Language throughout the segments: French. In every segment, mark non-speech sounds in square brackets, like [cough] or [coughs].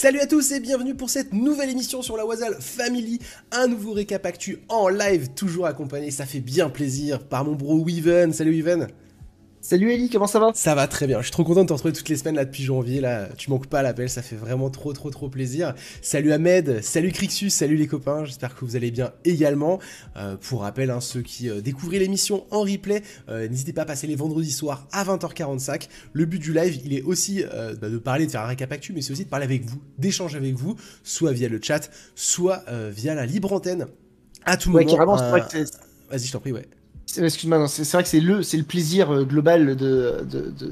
Salut à tous et bienvenue pour cette nouvelle émission sur la Wazal Family. Un nouveau récap actu en live, toujours accompagné, ça fait bien plaisir, par mon bro Weaven. Salut Weaven Salut Ellie, comment ça va? Ça va très bien, je suis trop content de te retrouver toutes les semaines là depuis janvier, là tu manques pas l'appel, ça fait vraiment trop trop trop plaisir. Salut Ahmed, salut Crixus, salut les copains, j'espère que vous allez bien également. Euh, pour rappel, hein, ceux qui euh, découvrent l'émission en replay, euh, n'hésitez pas à passer les vendredis soirs à 20h45. Le but du live, il est aussi bah, de parler, de faire un récap actu, mais c'est aussi de parler avec vous, d'échanger avec vous, soit via le chat, soit via la libre antenne. À tout ouais, moment. Vas-y, je t'en prie, ouais. Excuse-moi, c'est vrai que c'est le, le plaisir euh, global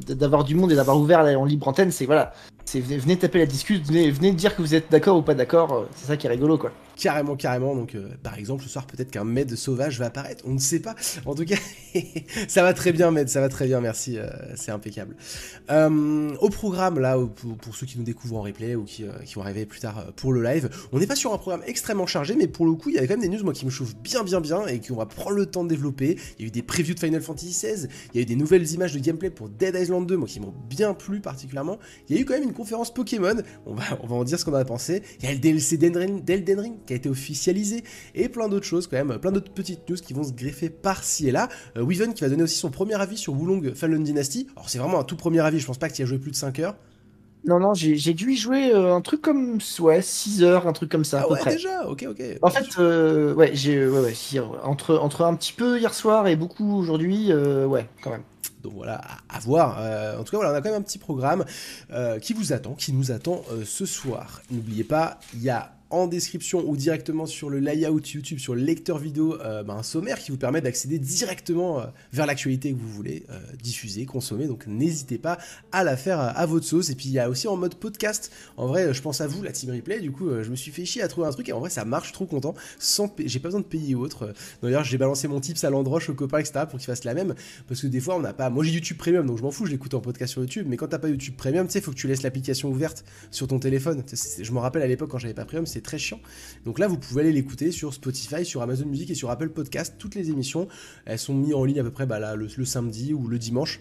d'avoir du monde et d'avoir ouvert en libre antenne. C'est voilà, venez, taper la discussion, venez, dire que vous êtes d'accord ou pas d'accord. Euh, c'est ça qui est rigolo, quoi. Carrément, carrément. Donc, euh, par exemple, ce soir, peut-être qu'un Med sauvage va apparaître. On ne sait pas. En tout cas, [laughs] ça va très bien, Med. Ça va très bien. Merci. Euh, c'est impeccable. Au programme, là, pour, ceux qui nous découvrent en replay ou qui, vont arriver plus tard pour le live, on n'est pas sur un programme extrêmement chargé, mais pour le coup, il y avait quand même des news, moi, qui me chauffent bien, bien, bien et qu'on va prendre le temps de développer. Il y a eu des previews de Final Fantasy XVI. Il y a eu des nouvelles images de gameplay pour Dead Island 2, moi, qui m'ont bien plu particulièrement. Il y a eu quand même une conférence Pokémon. On va, on va en dire ce qu'on en a pensé. Il y a le DLC d'Elden Ring qui a été officialisé et plein d'autres choses quand même, plein d'autres petites news qui vont se greffer par-ci et là. Euh, Weaven qui va donner aussi son premier avis sur Wulong Fallen Dynasty. Alors c'est vraiment un tout premier avis, je pense pas que tu y as joué plus de 5 heures. Non, non, j'ai dû y jouer euh, un truc comme ouais, 6 heures, un truc comme ça. Ah ouais, déjà, ok, ok. En fait, euh, ouais, j'ai ouais, ouais, entre, entre un petit peu hier soir et beaucoup aujourd'hui, ouais, quand même. Donc voilà, à, voir. en tout cas, voilà, on a quand même un petit programme qui vous attend, qui nous attend ce soir. N'oubliez pas, il y a en description ou directement sur le layout YouTube, sur le lecteur vidéo, euh, bah, un sommaire qui vous permet d'accéder directement euh, vers l'actualité que vous voulez euh, diffuser, consommer. Donc n'hésitez pas à la faire à votre sauce. Et puis il y a aussi en mode podcast. En vrai, je pense à vous, la team replay. Du coup, je me suis fait chier à trouver un truc et en vrai, ça marche. Trop content. Sans j'ai pas besoin de payer ou autre. D'ailleurs, j'ai balancé mon tips à l'endroche aux copains, etc. pour qu'ils fassent la même. Parce que des fois, on n'a pas. Moi, j'ai YouTube Premium, donc je m'en fous. Je l'écoute en podcast sur YouTube. Mais quand t'as pas YouTube Premium, tu sais, faut que tu laisses l'application ouverte sur ton téléphone. Je me rappelle à l'époque quand j'avais pas Premium, c'est très chiant. Donc là, vous pouvez aller l'écouter sur Spotify, sur Amazon Music et sur Apple Podcast. Toutes les émissions, elles sont mises en ligne à peu près bah, le samedi ou le dimanche.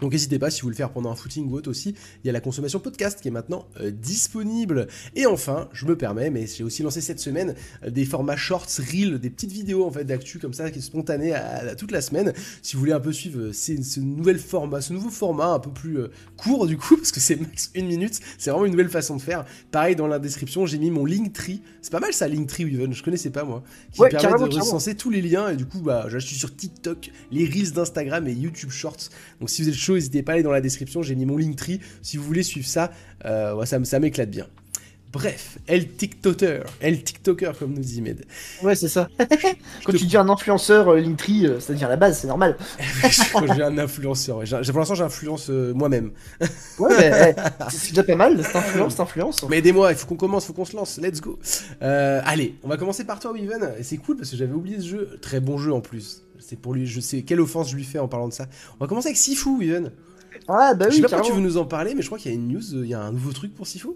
Donc n'hésitez pas si vous voulez le faire pendant un footing ou autre aussi, il y a la consommation podcast qui est maintenant euh, disponible. Et enfin, je me permets, mais j'ai aussi lancé cette semaine euh, des formats shorts, reels, des petites vidéos en fait d'actu comme ça qui est spontané à, toute la semaine. Si vous voulez un peu suivre euh, ce, nouvel format, ce nouveau format un peu plus court du coup, [laughs] parce que c'est max une minute, c'est vraiment une nouvelle façon de faire. Pareil dans la description, j'ai mis mon Linktree. C'est pas mal ça, Linktree Weaven, je connaissais pas moi, qui permet de recenser tous les liens et du coup bah je suis sur TikTok, les reels d'Instagram et YouTube Shorts. Donc si vous êtes n'hésitez pas à aller dans la description, j'ai mis mon Linktree. Si vous voulez suivre ça, euh, ça, ça m'éclate bien. Bref, El TikToker, El TikToker comme nous dit Med. Ouais, c'est ça. [laughs] Quand tu dis un influenceur euh, Linktree, euh, c'est-à-dire la base, c'est normal. [laughs] Quand j'ai un influenceur, ouais. pour l'instant j'influence moi-même. ouais, mais [laughs] c'est déjà pas mal, cette influence, cette influence. Mais aidez-moi, il faut qu'on commence, il faut qu'on se lance, let's go. allez, on va commencer par toi, Weaven. C'est cool parce que j'avais oublié ce jeu, très bon jeu en plus. C'est pour lui, je sais quelle offense je lui fais en parlant de ça. On va commencer avec Sifu, Even. Ah bah oui. Je sais pas pourquoi tu veux nous en parler, mais je crois qu'il y a une news, euh, il y a un nouveau truc pour Sifu.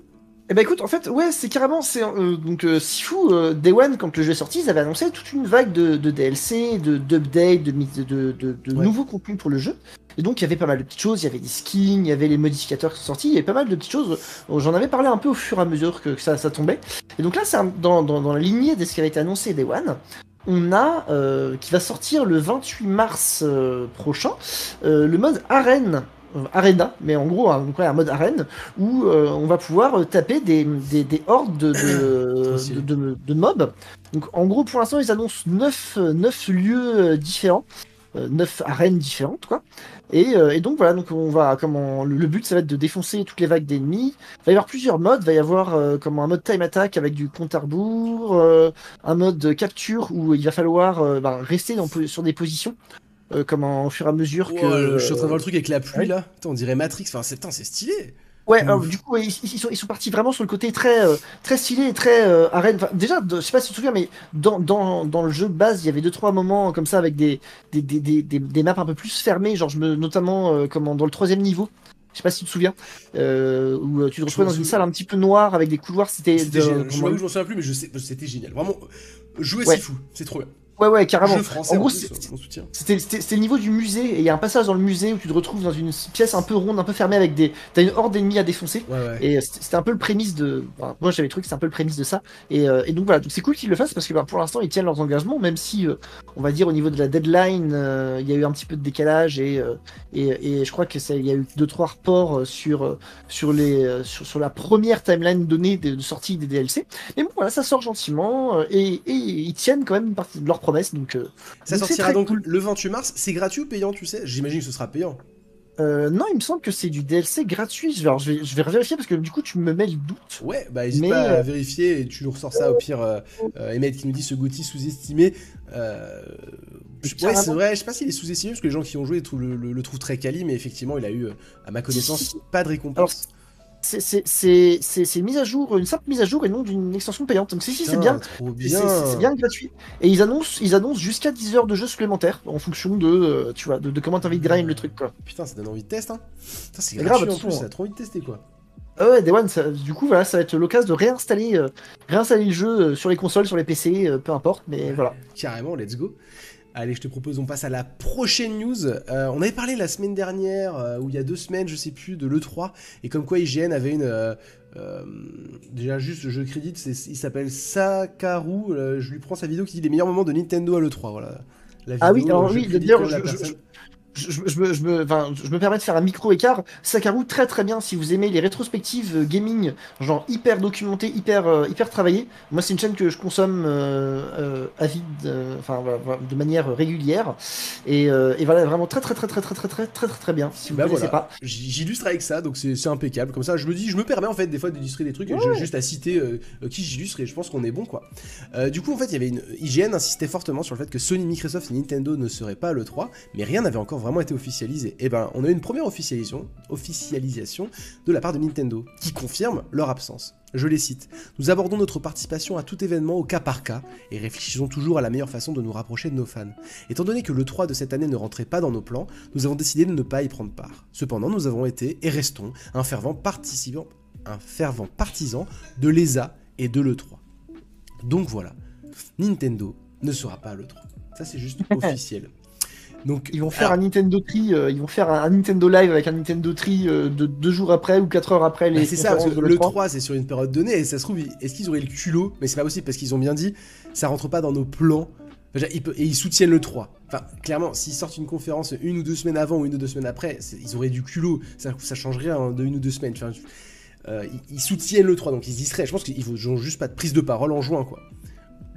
Eh bah écoute, en fait, ouais, c'est carrément, c'est euh, donc euh, Sifu Day One quand le jeu est sorti, ils avaient annoncé toute une vague de, DLC, de d'updates, de, de, de, de nouveaux contenus pour le jeu. Et donc il y avait pas mal de petites choses, il y avait des skins, il y avait les modificateurs qui sont sortis, il y avait pas mal de petites choses. J'en avais parlé un peu au fur et à mesure que, ça, ça, tombait. Et donc là, c'est dans, dans, dans, la lignée de ce qui avait été annoncé Day One on a, euh, qui va sortir le 28 mars euh, prochain, euh, le mode arène. Arena, mais en gros un, un mode arène où on va pouvoir taper des, des, hordes [coughs] de, de, de, mobs. Donc en gros pour l'instant ils annoncent 9, 9 lieux différents. 9 arènes différentes quoi. Euh, et, donc voilà, donc on va comment le but ça va être de défoncer toutes les vagues d'ennemis. Il va y avoir plusieurs modes, il va y avoir euh, comme un mode time attack avec du compte à rebours, euh, un mode capture où il va falloir ben, rester sur des positions. comme au fur et à mesure que. Je suis en train de voir le truc avec la pluie là. on dirait Matrix. Enfin, c'est stylé. Ouais, alors, du coup, ils, sont, ils sont partis vraiment sur le côté très, euh, très stylé, très euh, arène. déjà, je sais pas si tu te souviens, mais dans, dans, dans le jeu de base, il y avait deux trois moments comme ça avec des, des, des, des, des maps un peu plus fermées, genre je me, notamment euh, comment, dans le troisième niveau. Je sais pas si tu te souviens, où tu te retrouvais dans une salle un petit peu noire avec des couloirs. C'était. génial. Je, je m'en souviens plus, mais je sais, c'était génial. Vraiment, jouer c'est fou, c'est trop bien. Ouais, ouais, carrément. Jeu français, En gros, c'est- soutient. C'était le niveau du musée, et il y a un passage dans le musée où tu te retrouves dans une pièce un peu ronde, un peu fermée, avec des. T'as une horde d'ennemis à défoncer. Ouais, ouais. Et euh, c'était un peu le prémisse de. enfin, moi j'avais trouvé que c'était un peu le prémisse de ça. Et, euh, et donc voilà, donc c'est cool qu'ils le fassent parce que bah, pour l'instant ils tiennent leurs engagements, même si euh, on va dire au niveau de la deadline, euh, il y a eu un petit peu de décalage et, euh, et, et je crois que ça- il y a eu deux trois reports euh, sur, euh, sur, les, euh, sur, sur la première timeline donnée de, de sortie des DLC. Mais bon voilà, ça sort gentiment euh, et, et ils tiennent quand même une partie de leurs promesses. Donc, euh, Ça donc sortira donc cool. le 28 mars. C'est gratuit ou payant, tu sais? J'imagine que ce sera payant. Euh, non, il me semble que c'est du DLC gratuit. Je vais, je vais, je vais vérifier parce que du coup tu me mets le doute. Ouais, bah n'hésite Mais, pas à euh, vérifier et tu nous ressors ça au pire. Euh, euh, Emmett qui nous dit ce Gotti sous-estimé. Euh, je- ouais, c'est vrai, je sais pas s'il est sous-estimé parce que les gens qui ont joué le, le- le trouvent très quali, mais effectivement, il a eu, à ma connaissance, pas de récompense. C'est- une mise à jour, une simple mise à jour et non d'une extension payante. Donc si, si, c'est bien. C'est- bien. Gratuit. Et ils annoncent, ils annoncent jusqu'à 10 heures de jeu supplémentaires en fonction de, euh, tu vois, de, de comment t'as envie de grind le truc, quoi. Putain, ça donne envie de tester. Hein. C'est grave, en plus, attention. ça a trop envie de tester quoi. Ah ouais, Day One, ça- du coup, voilà, ça va être l'occasion de réinstaller, euh, réinstaller le jeu euh, sur les consoles, sur les PC, euh, peu importe, mais voilà. Carrément, let's go. Allez, je te propose, on passe à la prochaine news. Euh, on avait parlé la semaine dernière, euh, ou il y a deux semaines, je sais plus, de l'E3, et comme quoi IGN avait une... euh, déjà, juste, je crédite, c'est- il s'appelle Sakaru, je lui prends sa vidéo qui dit les meilleurs moments de Nintendo à l'E3, voilà. La Ah oui, alors oui, d'ailleurs, je- je-. Je, je- je me, je, me, enfin, je me permets de faire un micro écart. Sakaru, très très bien si vous aimez les rétrospectives euh, gaming, genre hyper documentées, hyper, euh, hyper travaillées. Moi, c'est une chaîne que je consomme euh, euh, avide, euh, enfin, voilà, de manière régulière. Et, et voilà, vraiment très très très très très très très très très très bien. Si vous Bah connaissez voilà. pas. J'illustre avec ça, donc c'est impeccable. Comme ça, je me dis, je me permets en fait des fois d'illustrer des trucs. juste à citer qui j'illustre et je pense qu'on est bon quoi. Du coup, en fait, il y avait une IGN insistait fortement sur le fait que Sony, Microsoft et Nintendo ne seraient pas à l'E3, mais rien n'avait encore vraiment été officialisé. Et ben, on a eu une première officialisation, officialisation de la part de Nintendo qui confirme leur absence. Je les cite. Nous abordons notre participation à tout événement au cas par cas et réfléchissons toujours à la meilleure façon de nous rapprocher de nos fans. Étant donné que le 3 de cette année ne rentrait pas dans nos plans, nous avons décidé de ne pas y prendre part. Cependant, nous avons été et restons un fervent participant, un fervent partisan de l'ESA et de l'E3. Donc voilà, Nintendo ne sera pas à l'E3. Ça c'est juste [laughs] officiel. Donc Ils vont faire alors, un Nintendo Tree, euh, ils vont faire un, un Nintendo Live avec un Nintendo Tree euh, de deux jours après ou quatre heures après bah, les c'est ça, parce que le l'E3. 3 c'est sur une période donnée et ça se trouve, est-ce qu'ils auraient le culot? Mais c'est pas possible parce qu'ils ont bien dit, ça rentre pas dans nos plans. Et ils soutiennent le 3. Enfin, clairement, s'ils sortent une conférence une ou deux semaines avant ou une ou deux semaines après, ils auraient du culot. Ça, ça changerait hein, de une ou deux semaines. Enfin, euh, ils, ils soutiennent le 3, donc ils y seraient. Je pense qu'ils n'ont juste pas de prise de parole en juin, quoi.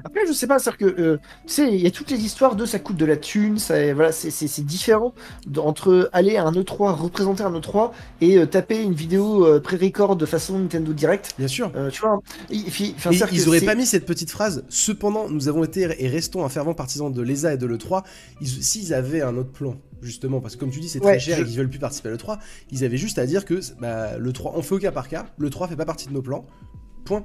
Après, je sais pas, c'est-à-dire que, euh, tu sais, il y a toutes les histoires de ça coûte de la thune, ça, voilà, c'est- différent entre aller à un E3, représenter un E3 et euh, taper une vidéo euh, pré-record de façon Nintendo Direct. Bien sûr. Tu vois, et, puis, ils auraient pas mis cette petite phrase. Cependant, nous avons été et restons un fervent partisan de l'ESA et de l'E3. Ils- S'ils avaient un autre plan, justement, parce que comme tu dis, c'est très cher je- et qu'ils veulent plus participer à l'E3, ils avaient juste à dire que bah, l'E3, on fait au cas par cas, l'E3 fait pas partie de nos plans. Point.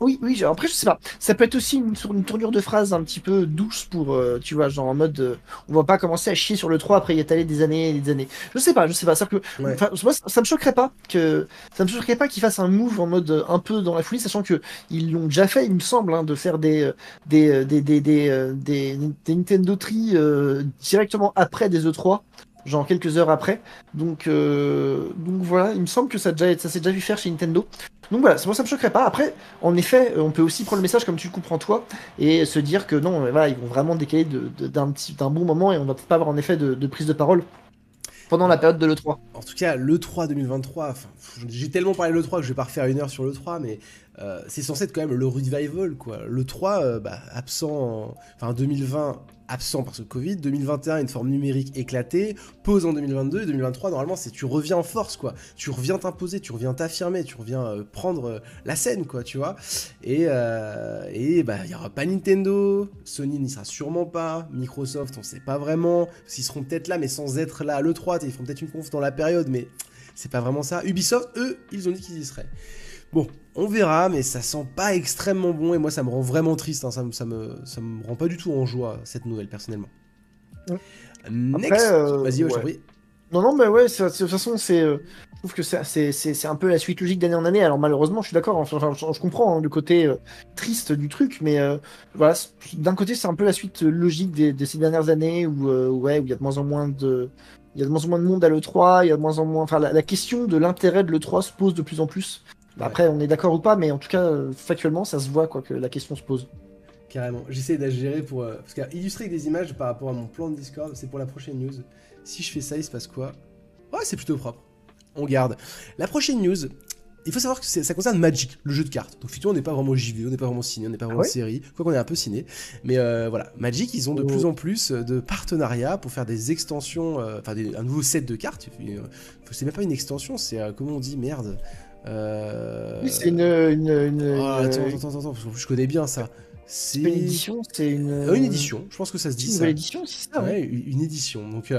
Oui, oui, genre, après, je sais pas. Ça peut être aussi une, une tournure de phrase un petit peu douce pour, euh, tu vois, genre en mode, euh, on va pas commencer à chier sur le 3 après y étaler des années et des années. Je sais pas, je sais pas. C'est-à-dire que, Ouais. moi, ça, ça me choquerait pas que, ça me choquerait pas qu'ils fassent un move en mode euh, un peu dans la foulée, sachant que ils l'ont déjà fait, il me semble, hein, de faire des, euh, des, euh, des, des, des, euh, des, des Nintendo Tree euh, directement après des E3. Genre quelques heures après. Donc, euh, donc voilà, il me semble que ça, ça s'est déjà vu faire chez Nintendo. Donc voilà, c'est moi ça me choquerait pas. Après, en effet, euh, on peut aussi prendre le message comme tu le comprends toi et se dire que non, euh, voilà, ils vont vraiment décaler d'un bon moment et on va pas avoir en effet de, prise de parole pendant la période de l'E3. En tout cas, l'E3 2023, enfin, pff, j'ai tellement parlé de l'E3 que je vais pas refaire une heure sur l'E3, mais euh, c'est censé être quand même le revival, quoi. L'E3, euh, bah, absent, en- enfin 2020, absent parce que Covid, 2021, une forme numérique éclatée, pause en 2022, et 2023, normalement, c'est tu reviens en force, quoi. Tu reviens t'imposer, tu reviens t'affirmer, tu reviens euh, prendre euh, la scène, quoi, tu vois. Et, et bah, il y aura pas Nintendo, Sony n'y sera sûrement pas, Microsoft, on sait pas vraiment, s'ils seront peut-être là, mais sans être là à l'E3, ils feront peut-être une conf dans la période, mais c'est pas vraiment ça. Ubisoft, eux, ils ont dit qu'ils y seraient. Bon, on verra, mais ça sent pas extrêmement bon, et moi ça me rend vraiment triste, hein, ça, me, ça, me, ça me rend pas du tout en joie, cette nouvelle, personnellement. Ouais. Next, euh, vas-y, ouais, ouais. Non, non, mais ouais, de toute façon, c'est. Euh, je trouve que c'est un peu la suite logique d'année en année. Alors malheureusement, je suis d'accord, enfin, je, comprends hein, le côté euh, triste du truc, mais voilà, d'un côté, c'est un peu la suite logique de ces dernières années où, ouais, où il y a de moins en moins de. Il y a de moins en moins de monde à l'E3, il y a de moins en moins. Enfin, la, question de l'intérêt de l'E3 se pose de plus en plus. Après, on est d'accord ou pas, mais en tout cas, factuellement, ça se voit quoi, que la question se pose. Carrément. J'essaie d'agérer pour. parce qu'illustrer avec des images par rapport à mon plan de Discord, c'est pour la prochaine news. Si je fais ça, il se passe quoi? Ouais, c'est plutôt propre. On garde. La prochaine news, il faut savoir que ça concerne Magic, le jeu de cartes. Donc effectivement, on n'est pas vraiment JV, on n'est pas vraiment ciné, on n'est pas vraiment ah série, quoi qu'on est un peu ciné. Mais euh, voilà, Magic, ils ont de plus oh. en plus de partenariats pour faire des extensions, euh, enfin un nouveau set de cartes. C'est même pas une extension, c'est euh, comment on dit, merde? Oui, c'est une, une, oh, attends, attends, attends, je connais bien ça. C'est une édition, c'est une. une édition, je pense que ça se dit. Une nouvelle édition, c'est ça. Ouais, une édition. Donc,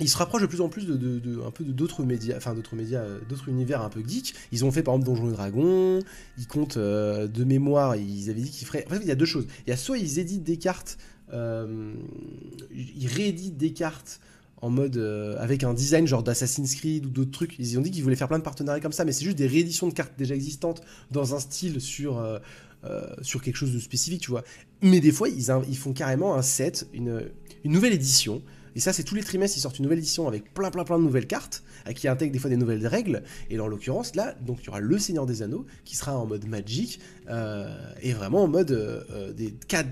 ils se rapprochent de plus en plus de, un peu d'autres médias, enfin d'autres médias, euh, d'autres univers un peu geeks. Ils ont fait par exemple Donjons et Dragons. Ils comptent euh, de mémoire. Ils avaient dit qu'ils feraient. En fait, il y a deux choses. Il y a soit ils éditent des cartes, euh, ils rééditent des cartes en mode avec un design genre d'Assassin's Creed ou d'autres trucs. Ils ont dit qu'ils voulaient faire plein de partenariats comme ça, mais c'est juste des rééditions de cartes déjà existantes dans un style sur sur quelque chose de spécifique, tu vois. Mais des fois, ils, font carrément un set, une, nouvelle édition et ça, c'est tous les trimestres, ils sortent une nouvelle édition avec plein, plein, plein de nouvelles cartes, qui intègrent des fois des nouvelles règles. Et en l'occurrence, là, donc il y aura le Seigneur des Anneaux, qui sera en mode Magic, euh, et vraiment en mode euh, euh, des 4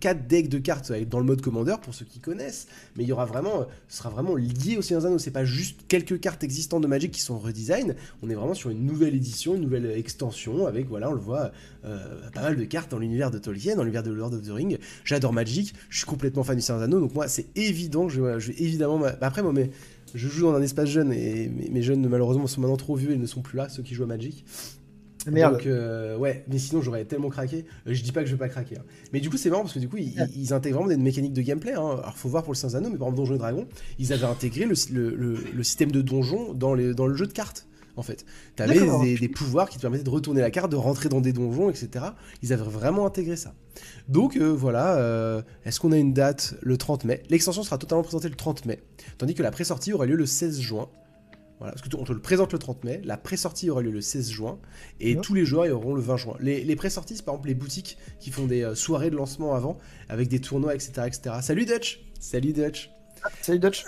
4 decks de cartes dans le mode commandeur pour ceux qui connaissent, mais il y aura vraiment, ce sera vraiment lié au Seigneur des Anneaux. C'est pas juste quelques cartes existantes de Magic qui sont redesign. On est vraiment sur une nouvelle édition, une nouvelle extension avec, voilà, on le voit, euh, pas mal de cartes dans l'univers de Tolkien, dans l'univers de Lord of the Ring. J'adore Magic, je suis complètement fan du Seigneur des Anneaux, donc moi c'est évident je, vais évidemment, bah, après moi mais je joue dans un espace jeune et mes jeunes malheureusement sont maintenant trop vieux et ne sont plus là, ceux qui jouent à Magic. Merde. Donc, euh, ouais, mais sinon j'aurais tellement craqué. Euh, je dis pas que je vais pas craquer. Hein. Mais du coup, c'est marrant parce que du coup, ils, intègrent vraiment des mécaniques de gameplay. Hein. Alors, faut voir pour le Saint mais par exemple, Donjons et Dragons, ils avaient intégré le, le, système de donjon dans, les, dans le jeu de cartes. En fait, tu avais des, pouvoirs qui te permettaient de retourner la carte, de rentrer dans des donjons, etc. Ils avaient vraiment intégré ça. Donc euh, voilà, est-ce qu'on a une date? Le 30 mai L'extension sera totalement présentée le 30 mai, tandis que la pré-sortie aura lieu le 16 juin. Voilà, parce qu'on te le présente le 30 mai, la pré-sortie aura lieu le 16 juin, et tous les joueurs y auront le 20 juin. Les, les pré-sorties, c'est par exemple les boutiques qui font des euh, soirées de lancement avant, avec des tournois, etc. etc. Salut Dutch Salut Dutch Salut Dutch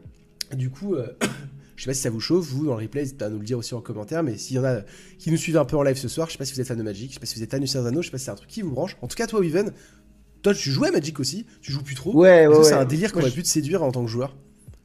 [coughs] Du coup, euh, [coughs] je sais pas si ça vous chauffe, vous, dans le replay, n'hésitez pas à nous le dire aussi en commentaire, mais s'il y en a qui nous suivent un peu en live ce soir, je sais pas si vous êtes fan de Magic, je sais pas si vous êtes fan du Anneaux, je sais pas si c'est un truc qui vous branche. En tout cas, toi, Weven, toi, tu jouais à Magic aussi, tu joues plus trop. Ouais, ouais, C'est un délire qu'on aurait pu te séduire en tant que joueur?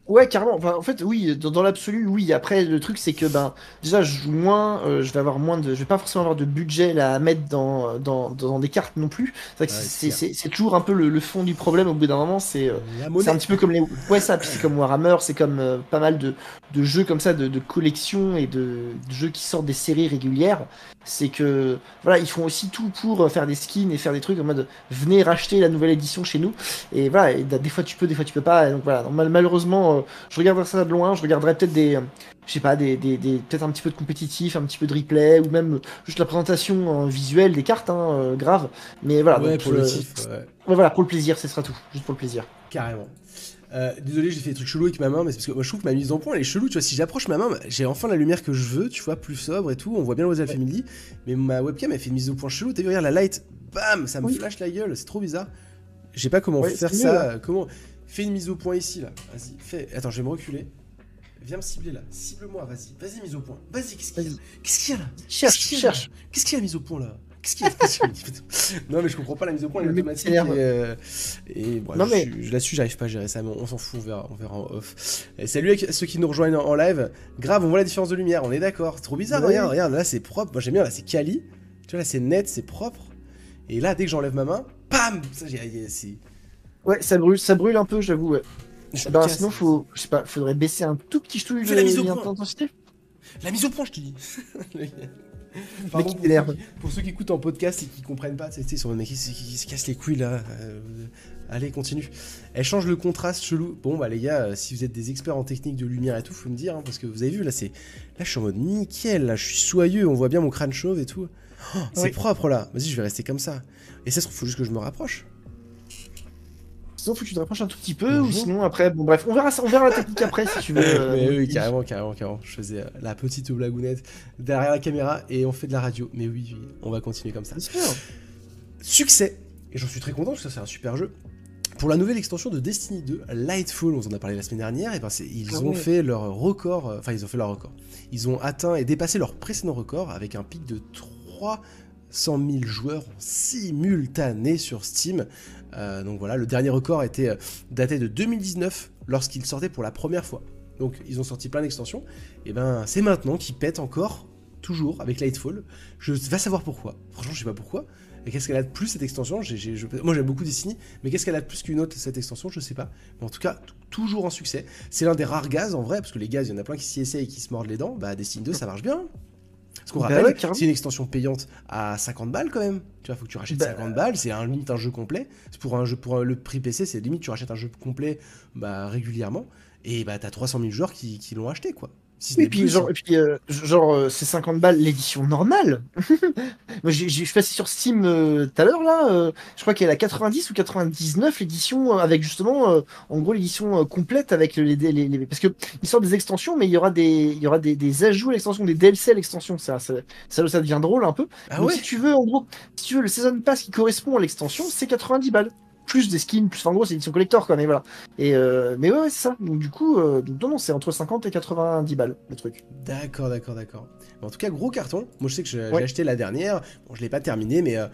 Ouais, carrément. Enfin, en fait, oui, dans, l'absolu, oui. Après, le truc, c'est que ben, déjà, je joue moins, euh, je vais avoir moins de, je vais pas forcément avoir de budget là, à mettre dans, dans, dans des cartes non plus. C'est toujours un peu le, fond du problème. Au bout d'un moment, c'est euh, c'est un petit peu comme les, ouais, ça. Puis c'est comme Warhammer, c'est comme euh, pas mal de, de jeux comme ça, de, de collections et de, de, jeux qui sortent des séries régulières. C'est que voilà, ils font aussi tout pour faire des skins et faire des trucs en mode venez racheter la nouvelle édition chez nous. Et voilà, et des fois tu peux, des fois tu peux pas. donc voilà, malheureusement euh, je regarderai ça de loin, je regarderai peut-être des, je sais pas, des, des, peut-être un petit peu de compétitif, un petit peu de replay, ou même juste la présentation visuelle des cartes, hein, euh, grave. Mais voilà, pour le voilà, pour le plaisir, ce sera tout, juste pour le plaisir. Carrément. Euh, désolé, j'ai fait des trucs chelous avec ma main, mais c'est parce que moi je trouve que ma mise en point elle est chelou. Tu vois, si j'approche ma main, j'ai enfin la lumière que je veux, tu vois, plus sobre et tout. On voit bien le Family, mais ma webcam elle fait une mise au point chelou. T'as vu, regarde la light, bam, ça me flash la gueule, c'est trop bizarre. Je sais pas comment faire ça. comment Fais une mise au point ici, là. Vas-y, fais. Attends, je vais me reculer. Viens me cibler là. Cible-moi, vas-y. Vas-y, mise au point. Vas-y, qu'est-ce qu'il y a Qu'est-ce qu'il y a là Cherche, cherche. Qu'est-ce qu'il y a mise au point là Qu'est-ce qu'il y a Non, mais je comprends pas la mise au point, elle est automatique. Et, euh, et bon, non, mais... je, là-dessus, j'arrive pas à gérer ça, mais on s'en fout, on verra, on verra en off. Et salut à ceux qui nous rejoignent en, live. Grave, on voit la différence de lumière, on est d'accord. C'est trop bizarre, regarde, regarde, là c'est propre. Moi j'aime bien, là c'est quali. Tu vois, là c'est net, c'est propre. Et là, dès que j'enlève ma main, pam ça, c'est Ouais, ça brûle, ça brûle un peu, j'avoue, ouais. Bah, sinon, faut, je sais pas, faudrait baisser un tout petit chouille de la mise au point. La mise au point, je te dis. [laughs] Pardon, pour, ceux qui, pour ceux qui écoutent en podcast et qui comprennent pas, c'est sur mec qui, se casse les couilles là. Euh, allez, continue. Elle change le contraste chelou. Bon, bah les gars, euh, si vous êtes des experts en technique de lumière et tout, faut me dire, hein, parce que vous avez vu là, c'est là, je suis en mode nickel, là, je suis soyeux, on voit bien mon crâne chauve et tout. Oh, c'est propre là. Vas-y, je vais rester comme ça. Et ça se trouve, faut juste que je me rapproche. Faut que tu te rapproches un tout petit peu, ou sinon, après, bon, bref, on verra, ça, on verra la technique après si tu veux. [laughs] euh, mais oui, carrément, carrément, carrément. Je faisais euh, la petite blagounette derrière la caméra et on fait de la radio. Mais oui, oui, on va continuer comme ça. Succès Et j'en suis très content parce que ça, c'est un super jeu. Pour la nouvelle extension de Destiny 2, Lightfall, on en a parlé la semaine dernière, et ben c'est- ils Ah ont fait leur record, euh, enfin ils ont fait leur record. Ils ont atteint et dépassé leur précédent record avec un pic de 300 000 joueurs en simultané sur Steam. Euh, donc voilà, le dernier record était euh, daté de 2019 lorsqu'il sortait pour la première fois. Donc ils ont sorti plein d'extensions. Et ben c'est maintenant qu'ils pètent encore, toujours avec Lightfall. Je vais savoir pourquoi. Franchement, je sais pas pourquoi. Et qu'est-ce qu'elle a de plus cette extension? Moi j'aime beaucoup Destiny, mais qu'est-ce qu'elle a de plus qu'une autre cette extension? Je sais pas. Mais en tout cas, toujours un succès. C'est l'un des rares gaz en vrai, parce que les gaz, il y en a plein qui s'y essayent et qui se mordent les dents. Bah Destiny 2, ça marche bien. Parce qu'on Bah rappelle, ouais, c'est une extension payante à 50 balles quand même. Tu vois, faut que tu rachètes Bah, 50 balles, c'est un, limite un jeu complet. C'est pour un jeu pour un- le prix PC, c'est limite tu rachètes un jeu complet bah, régulièrement. Et bah t'as 300 000 joueurs qui, qui l'ont acheté quoi. Si puis, plus, genre, hein. et puis euh, genre euh, c'est 50 balles l'édition normale. [laughs] Moi, j'ai- j'ai- je suis passé sur Steam euh, tout à l'heure, là. euh, je crois qu'elle à 90 ou 99, l'édition avec justement, euh, en gros, l'édition euh, complète avec les, les, les- les- Parce que ils sortent des extensions, mais il y aura des, il y aura des, des ajouts à l'extension, des DLC à l'extension. Ça, ça, ça, ça devient drôle un peu. Ah Donc, ouais si tu veux, en gros, si tu veux le Season Pass qui correspond à l'extension, c'est 90 balles. Plus des skins, plus, enfin, en gros, c'est l'édition collector, quoi, mais voilà. Et, euh, mais ouais, ouais, c'est ça. Donc, du coup, euh, donc, non, non, c'est entre 50 et 90 balles, le truc. D'accord, d'accord, d'accord. En tout cas, gros carton. Moi, je sais que Ouais. j'ai acheté la dernière. Bon, je l'ai pas terminé, mais euh,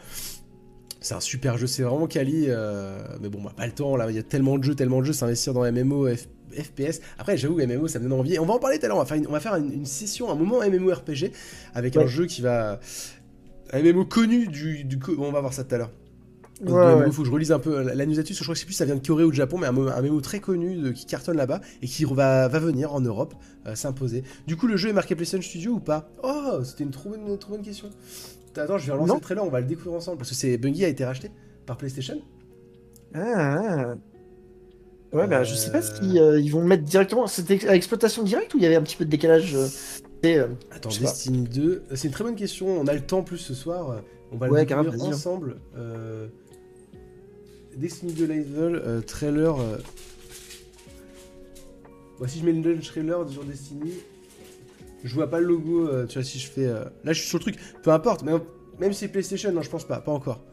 c'est un super jeu. C'est vraiment quali. euh, mais bon, bah, pas le temps. Là, il y a tellement de jeux, tellement de jeux. S'investir dans MMO, F- FPS. Après, j'avoue, MMO, ça me donne envie. Et on va en parler tout à l'heure. On va faire une, on va faire une, une session, un moment MMORPG avec un jeu qui va. Un MMO connu du, du. On va voir ça tout à l'heure. Ouais, ouais. Faut que je relise un peu la, la que Je crois que je sais plus si ça vient de Corée ou de Japon, mais un, un MMO très connu de- qui cartonne là-bas et qui va, va venir en Europe euh, s'imposer. Du coup, le jeu est marqué PlayStation Studio ou pas? Oh, c'était une trop bonne, trop bonne question. Attends, je vais relancer Non. le trailer, on va le découvrir ensemble parce que c'est Bungie a été racheté par PlayStation. Ah, ah. Ouais, bah, je sais pas Euh. si euh, ils vont le mettre directement. C'était à exploitation directe ou il y avait un petit peu de décalage euh, euh, Attends. Destiny 2, euh, c'est une très bonne question. On a le temps plus ce soir. euh, On va le découvrir vas-y. ensemble. Destiny 2 Level, euh, trailer. euh, Voici, je mets le trailer sur Destiny. Je vois pas le logo. euh, tu vois, si je fais. Là, je suis sur le truc. Peu importe. Même, même si c'est PlayStation, non, je pense pas. Pas encore.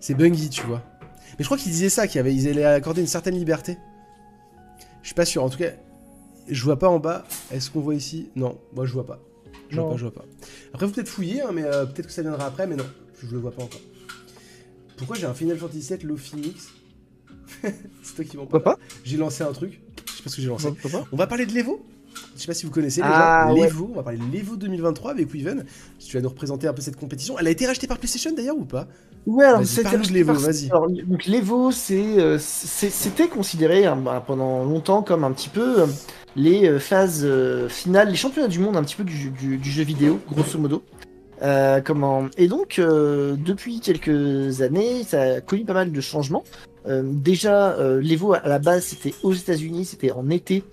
C'est Bungie, tu vois. Mais je crois qu'ils disaient ça, qu'ils allaient accorder une certaine liberté. Je suis pas sûr. En tout cas, je vois pas en bas. Est-ce qu'on voit ici? Non, moi je vois pas. Je vois pas, je vois pas. Après, vous peut-être fouiller, hein, mais euh, peut-être que ça viendra après, mais non, je, je le vois pas encore. Pourquoi j'ai un Final Fantasy VII Low Phoenix C'est toi qui m'en parle. J'ai lancé un truc. Je sais pas ce que j'ai lancé. On va parler de l'Evo. Je sais pas si vous connaissez Ah, déjà. ouais. L'Evo, on va parler de l'Evo 2023 avec Weaven. Si tu vas nous représenter un peu cette compétition. Elle a été rachetée par PlayStation d'ailleurs ou pas? Ouais, alors c'était l'Evo, vas-y. alors, Donc l'Evo, euh, c'était considéré hein, bah, pendant longtemps comme un petit peu euh, les euh, phases finales, les championnats du monde un petit peu du, du- du jeu vidéo, grosso modo. Euh, comment Et donc, euh, depuis quelques années, ça a connu pas mal de changements. Euh, déjà, l'Evo à la base, c'était aux États-Unis, c'était en été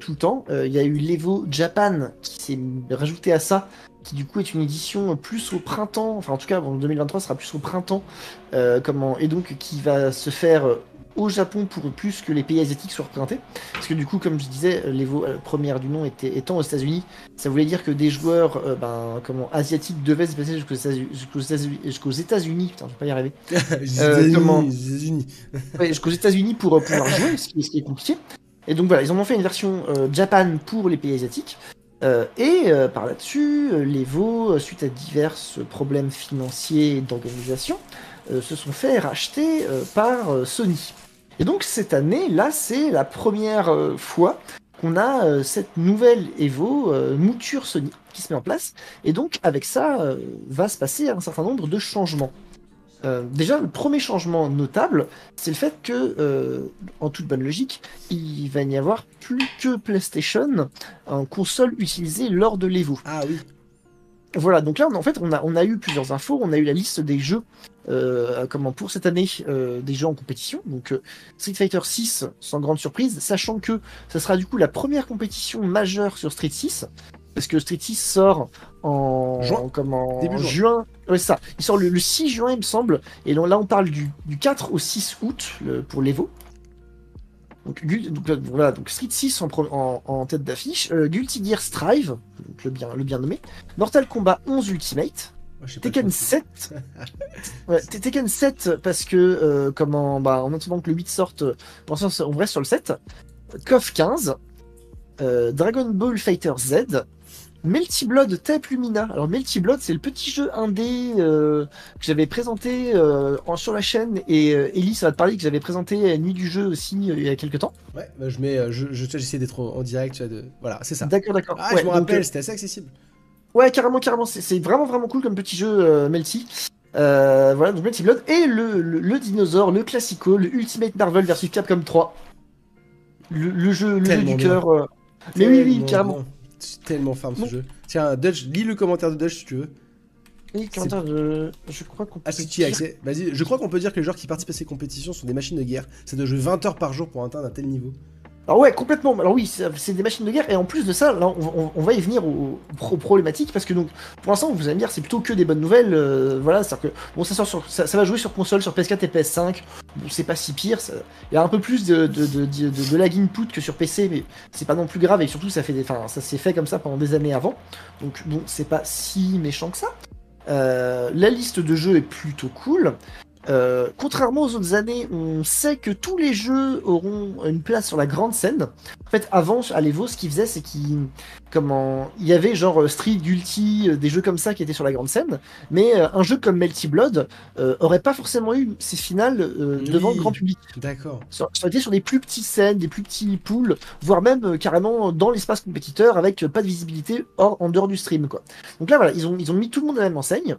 tout le temps. Il y a eu l'Evo Japan qui s'est rajouté à ça, qui du coup est une édition plus au printemps, enfin en tout cas en 2023 sera plus au printemps, et donc qui va se faire au Japon pour plus que les pays asiatiques soient représentés. Parce que du coup, comme je disais, euh, l'Evo euh, première du nom était, étant aux États-Unis, ça voulait dire que des joueurs euh, ben, comment, asiatiques devaient se déplacer jusqu'aux États-Unis, jusqu'aux États-Unis, jusqu'aux États-Unis, putain, je vais pas y arriver, Les Euh, comment les. Ouais, jusqu'aux États-Unis pour pouvoir jouer, ce qui, ce qui est compliqué. Et donc voilà, ils en ont fait une version euh, Japan pour les pays asiatiques. Et par là-dessus, l'Evo, euh, suite à divers problèmes financiers et d'organisation, se sont fait racheter par Sony. Et donc cette année, là, c'est la première euh, fois qu'on a euh, cette nouvelle Evo euh, mouture Sony qui se met en place. Et donc avec ça, va se passer un certain nombre de changements. Déjà, le premier changement notable, c'est le fait que, en toute bonne logique, il va n'y avoir plus que PlayStation en console utilisée lors de l'Evo. Ah oui. Voilà, donc là, on- en fait, on a, on a eu plusieurs infos. On a eu la liste des jeux, euh, comment pour cette année, euh, des jeux en compétition. Donc euh, Street Fighter 6, sans grande surprise, sachant que ça sera du coup la première compétition majeure sur Street 6, parce que Street 6 sort en Juin. comment Début juin. juin. Ouais, c'est ça. Il sort le, le 6 juin, il me semble. Et là, on parle du, du 4 au 6 août le- pour l'Evo. Donc, voilà, donc Street 6 en, tête d'affiche, Guilty Gear Strive, le, bien, le bien nommé, Mortal Kombat 11 Ultimate, Tekken 7 [laughs] Tekken 7 parce que comment bah, en attendant que le 8 sorte on reste sur le 7 KOF 15 Dragon Ball Fighter Z Melty Blood Tape Lumina. Alors Melty Blood, c'est le petit jeu indé euh, que j'avais présenté euh, sur la chaîne et euh, Ellie, ça va te parler que j'avais présenté à Nuit du jeu aussi il y a quelques temps. Ouais, bah, je mets, je, je j'essaie d'être en direct, de... voilà, c'est ça. D'accord, d'accord. Ah, je me rappelle, c'était assez accessible. Ouais, carrément, carrément. C'est, vraiment, vraiment cool comme petit jeu Melty. voilà, donc Melty Blood et le, le, dinosaure, le classico, le Ultimate Marvel versus Capcom 3. Le, jeu, le jeu du cœur. Mais oui, oui, carrément tellement farm ce jeu. Tiens, Dutch, lis le commentaire de Dutch si tu veux. Oui, commentaire de. Je crois qu'on peut. Ah, si tu accès. Vas-y, je crois qu'on peut dire que les joueurs qui participent à ces compétitions sont des machines de guerre. Ça doit jouer 20 heures par jour pour atteindre un tel niveau. Alors ouais, complètement. Alors oui, c'est des machines de guerre. Et en plus de ça, là, on, va y venir aux, problématiques parce que donc, pour l'instant, vous allez me dire, c'est plutôt que des bonnes nouvelles. Euh, voilà, c'est-à-dire que bon, ça, sort sur, ça, va jouer sur console, sur PS4 et PS5. Bon, c'est pas si pire. Il y a un peu plus de, de, de, de, lag input que sur PC, mais c'est pas non plus grave. Et surtout, ça fait des, ça s'est fait comme ça pendant des années avant. Donc bon, c'est pas si méchant que ça. Euh, la liste de jeux est plutôt cool. Euh, contrairement aux autres années, on sait que tous les jeux auront une place sur la grande scène. En fait, avant, à l'Evo, ce qu'ils faisaient, c'est qu'il comment il y avait genre euh, Street, Guilty, euh, des jeux comme ça qui étaient sur la grande scène, mais un jeu comme Melty Blood aurait pas forcément eu ses finales devant le grand public. D'accord. Ça aurait été sur des plus petites scènes, des plus petits pools, voire même carrément dans l'espace compétiteur avec pas de visibilité hors, en dehors du stream, quoi. Donc là, voilà, ils ont, ils ont mis tout le monde à la même enseigne.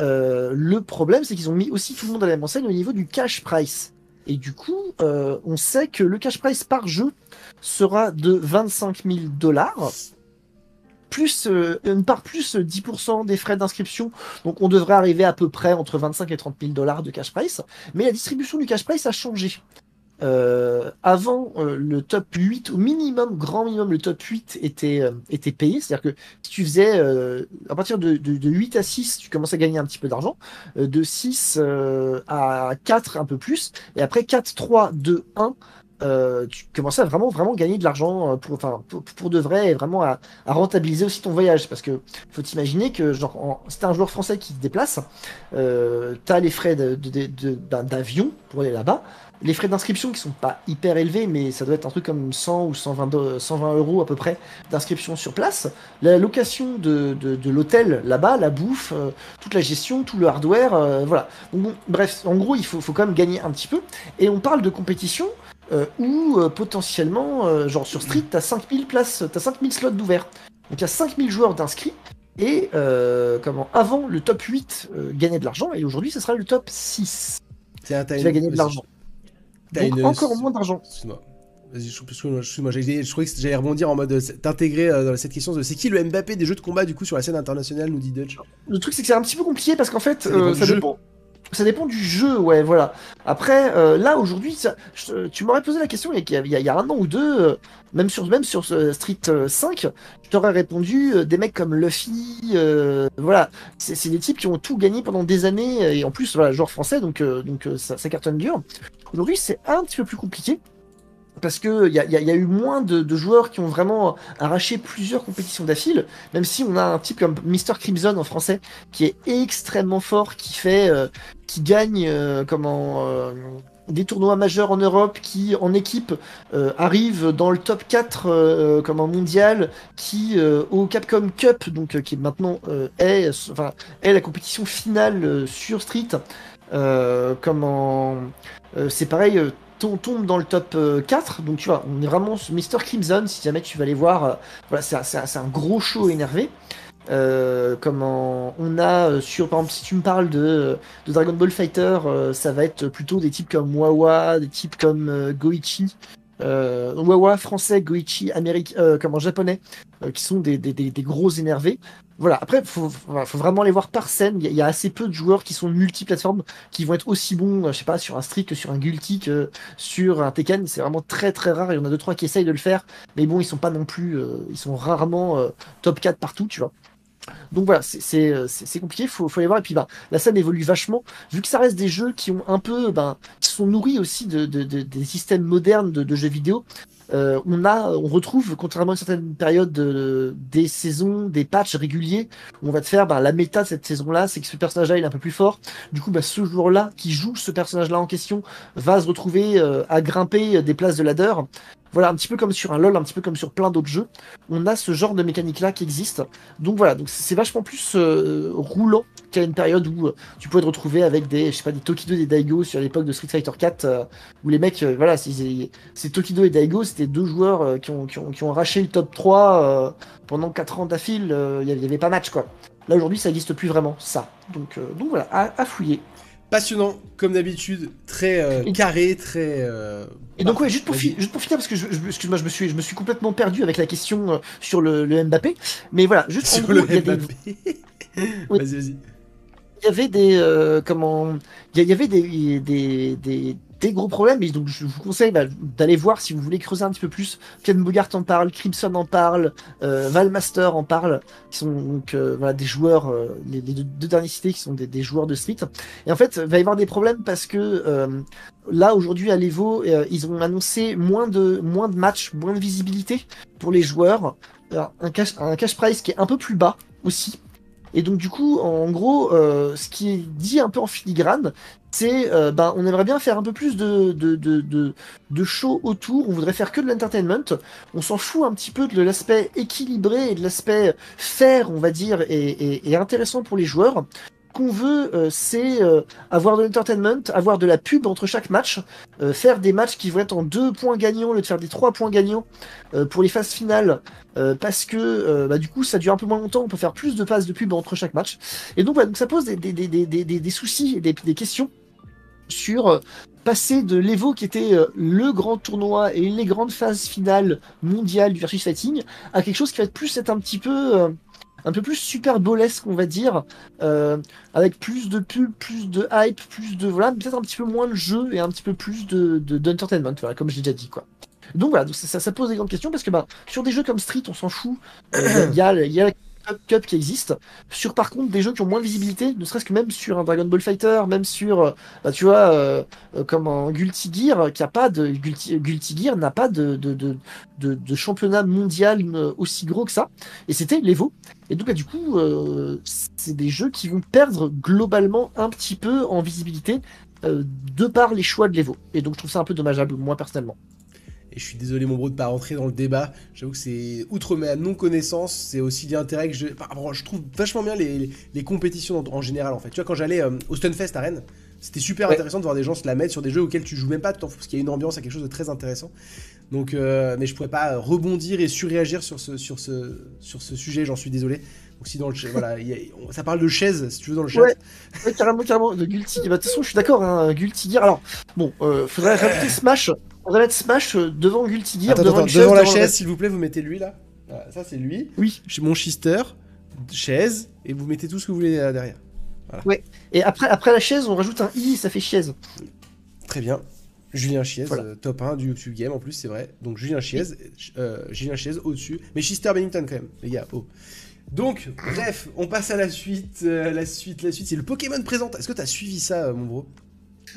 Euh, le problème, c'est qu'ils ont mis aussi tout le monde à la même enseigne au niveau du cash price. Et du coup, euh, on sait que le cash price par jeu sera de 25 000 dollars, plus euh, une part plus 10% des frais d'inscription. Donc on devrait arriver à peu près entre 25 et 30 000 dollars de cash price. Mais la distribution du cash price a changé. Euh, avant euh, le top 8, au minimum, grand minimum, le top 8 était, euh, était payé. C'est-à-dire que si tu faisais à partir de, de, 8 à 6, tu commençais à gagner un petit peu d'argent. de 6 à 4, un peu plus. Et après 4, 3, 2, 1, tu commençais à vraiment, vraiment gagner de l'argent pour, enfin, pour, de vrai et vraiment à, à, rentabiliser aussi ton voyage. Parce que faut t'imaginer que genre, c'est un joueur français qui se déplace, euh, tu as les frais d'avion pour aller là-bas les frais d'inscription qui sont pas hyper élevés, mais ça doit être un truc comme 100 ou 120, 120 euros à peu près d'inscription sur place. La location de, l'hôtel là-bas, la bouffe, euh, toute la gestion, tout le hardware, euh, voilà. bon, bref, en gros, il faut, faut, quand même gagner un petit peu. Et on parle de compétition euh, où potentiellement, genre sur Street, t'as 5000 places, t'as 5000 slots d'ouvert. Donc il y a 5000 joueurs d'inscrits. Et comment avant le top 8 gagnait de l'argent, et aujourd'hui ce sera le top 6 qui va gagner de l'argent encore moins d'argent. Excuse-moi. Vas-y, excuse-moi, je croyais que j'allais rebondir en mode euh, t'intégrer euh, dans cette question de c'est qui le Mbappé des jeux de combat du coup sur la scène internationale, nous dit Dutch? Le truc c'est que c'est un petit peu compliqué parce qu'en fait, ça dépend, euh, ça dépend du jeu, ouais, voilà. Après, euh, là, aujourd'hui, tu m'aurais posé la question il y, a, un an ou deux, même sur, même sur Street 5, je t'aurais répondu des mecs comme Luffy, voilà. C'est des types qui ont tout gagné pendant des années, et en plus, voilà, joueur français, donc, donc ça, ça cartonne dur. Aujourd'hui, c'est un petit peu plus compliqué parce qu'il y a, y a, eu moins de, joueurs qui ont vraiment arraché plusieurs compétitions d'affilée, même si on a un type comme Mr. Crimson en français qui est extrêmement fort, qui fait, euh, qui gagne euh, comment euh, des tournois majeurs en Europe, qui en équipe arrive dans le top 4 comme un mondial, qui au Capcom Cup, donc qui est, enfin, est la compétition finale sur Street. Comment c'est pareil tombe dans le top 4. Euh, donc tu vois, on est vraiment Mr. Crimson, si jamais tu vas aller voir. Euh, voilà, c'est un, gros show énervé. Euh, comment on a sur par exemple si tu me parles de, Dragon Ball Fighter ça va être plutôt des types comme Wawa des types comme Goichi Wawa français Goichi américain comment japonais qui sont des, des, gros énervés voilà, après, faut, faut vraiment les voir par scène. Il y, a assez peu de joueurs qui sont multiplateformes, qui vont être aussi bons, euh, je sais pas, sur un Street que sur un Guilty que sur un Tekken. C'est vraiment très très rare. Il y en a deux trois qui essayent de le faire, mais bon, ils sont pas non plus, euh, ils sont rarement euh, top 4 partout, tu vois. Donc voilà, c'est compliqué, faut, faut aller voir. Et puis ben, la scène évolue vachement, vu que ça reste des jeux qui ont un peu, ben, sont nourris aussi de, de, de des systèmes modernes de, jeux vidéo. Euh, on a, on retrouve, contrairement à une certaine période, des saisons, des patchs réguliers, où on va te faire ben, la méta de cette saison-là, c'est que ce personnage-là est un peu plus fort. Du coup, ben, ce jour-là, qui joue ce personnage-là en question, va se retrouver euh, à grimper des places de ladder. Voilà, un petit peu comme sur un LoL, un petit peu comme sur plein d'autres jeux, on a ce genre de mécanique-là qui existe. Donc voilà, donc c'est vachement plus euh, roulant une période où euh, tu pouvais te retrouver avec des, je sais pas, des Tokido et des Daigo sur l'époque de Street Fighter 4, euh, où les mecs, voilà, c'est Tokido et Daigo, c'était deux joueurs qui ont, qui, ont, qui, ont, arraché le top 3 pendant 4 ans d'affil, il n'y avait pas match quoi. Là aujourd'hui, ça n'existe plus vraiment, ça. Donc, donc voilà, à fouiller. Passionnant, comme d'habitude, très euh, carré, très. Euh, et donc ouais, juste pour, juste pour finir parce que je, excuse-moi, je me suis, je me suis complètement perdu avec la question euh, sur le, Mbappé, mais voilà, juste sur le Mbappé. [laughs] vas-y, vas-y. Il y avait des comment, il y avait des, des, des gros problèmes. Et donc, je vous conseille bah, d'aller voir si vous voulez creuser un petit peu plus. Ken Bogart en parle, Crimson en parle, euh, Valmaster en parle, qui sont donc euh, voilà, des joueurs, euh, les, deux, derniers cités qui sont des, joueurs de Street. Et en fait, il va y avoir des problèmes parce que euh, là, aujourd'hui, à l'Evo, ils ont annoncé moins de, moins de matchs, moins de visibilité pour les joueurs. un, cash, un cash price qui est un peu plus bas aussi. Et donc du coup, en gros, ce qui est dit un peu en filigrane, c'est euh, ben, on aimerait bien faire un peu plus de, de, de, de, show autour, on voudrait faire que de l'entertainment, on s'en fout un petit peu de l'aspect équilibré et de l'aspect faire, on va dire, et, intéressant pour les joueurs qu'on veut, euh, c'est euh, avoir de l'entertainment, avoir de la pub entre chaque match, faire des matchs qui vont être en deux points gagnants au lieu de faire des trois points gagnants pour les phases finales, parce que bah, du coup ça dure un peu moins longtemps, on peut faire plus de phases de pub entre chaque match. Et donc, ça pose des, des, soucis et des, questions sur euh, passer de l'Evo qui était euh, le grand tournoi et les grandes phases finales mondiales du versus fighting à quelque chose qui va être plus être un petit peu euh, un peu plus super bolesque on va dire avec plus de pub plus de hype plus de voilà peut-être un petit peu moins de jeu et un petit peu plus de d'entertainment voilà comme j'ai déjà dit quoi. Donc voilà ça, pose des grandes questions parce que bah, sur des jeux comme Street on s'en fout. Il y, a, y Cup qui existe. Sur par contre des jeux qui ont moins de visibilité, ne serait-ce que même sur un Dragon Ball Fighter, même sur, euh, bah, tu vois, euh, euh, comme un Guilty Gear, qui a pas de Guilty, Gear n'a pas de de, de, de, championnat mondial aussi gros que ça. Et c'était l'Evo. Et donc, bah, du coup, c'est des jeux qui vont perdre globalement un petit peu en visibilité de par les choix de l'Evo. Et donc, je trouve ça un peu dommageable, moi personnellement. Et je suis désolé, mon bro, de pas rentrer dans le débat. J'avoue que c'est, outre ma non-connaissance, c'est aussi d'intérêt que je. je trouve vachement bien les, les, compétitions en, général, en fait. Tu vois, quand j'allais euh, au Stunfest à Rennes, c'était super intéressant de voir des gens se la mettre sur des jeux auxquels tu joues même pas, parce qu'il y a une ambiance, a quelque chose de très intéressant. Donc, euh, mais je pourrais pas rebondir et surréagir sur ce, sur ce, sur ce sujet, j'en suis désolé. Donc si dans le chat, voilà, ça parle de chaises, si tu veux, dans le chat. Ouais, carrément, carrément, de Guilty. Bah, de toute façon, je suis d'accord, hein, Guilty Gear. Alors, bon, euh, faudrait rajouter Smash on va mettre Smash euh, devant Guilty Gear. devant, devant la chaise, s'il vous plaît, vous mettez lui là. ça, c'est lui. Oui. Mon shister, chaise, et vous mettez tout ce que vous voulez derrière. Ouais. Et après, après la chaise, on rajoute un i, ça fait chaise. Très bien. Julien Chiez, euh, top 1 du YouTube Game en plus, c'est vrai. Donc Julien Chiez, euh, Julien Chiez au-dessus. Mais Chister Bennington quand même, les gars. Oh. Donc, bref, on passe à la suite. la suite, la suite, c'est le Pokémon présente. Est-ce que tu as suivi ça, mon bro?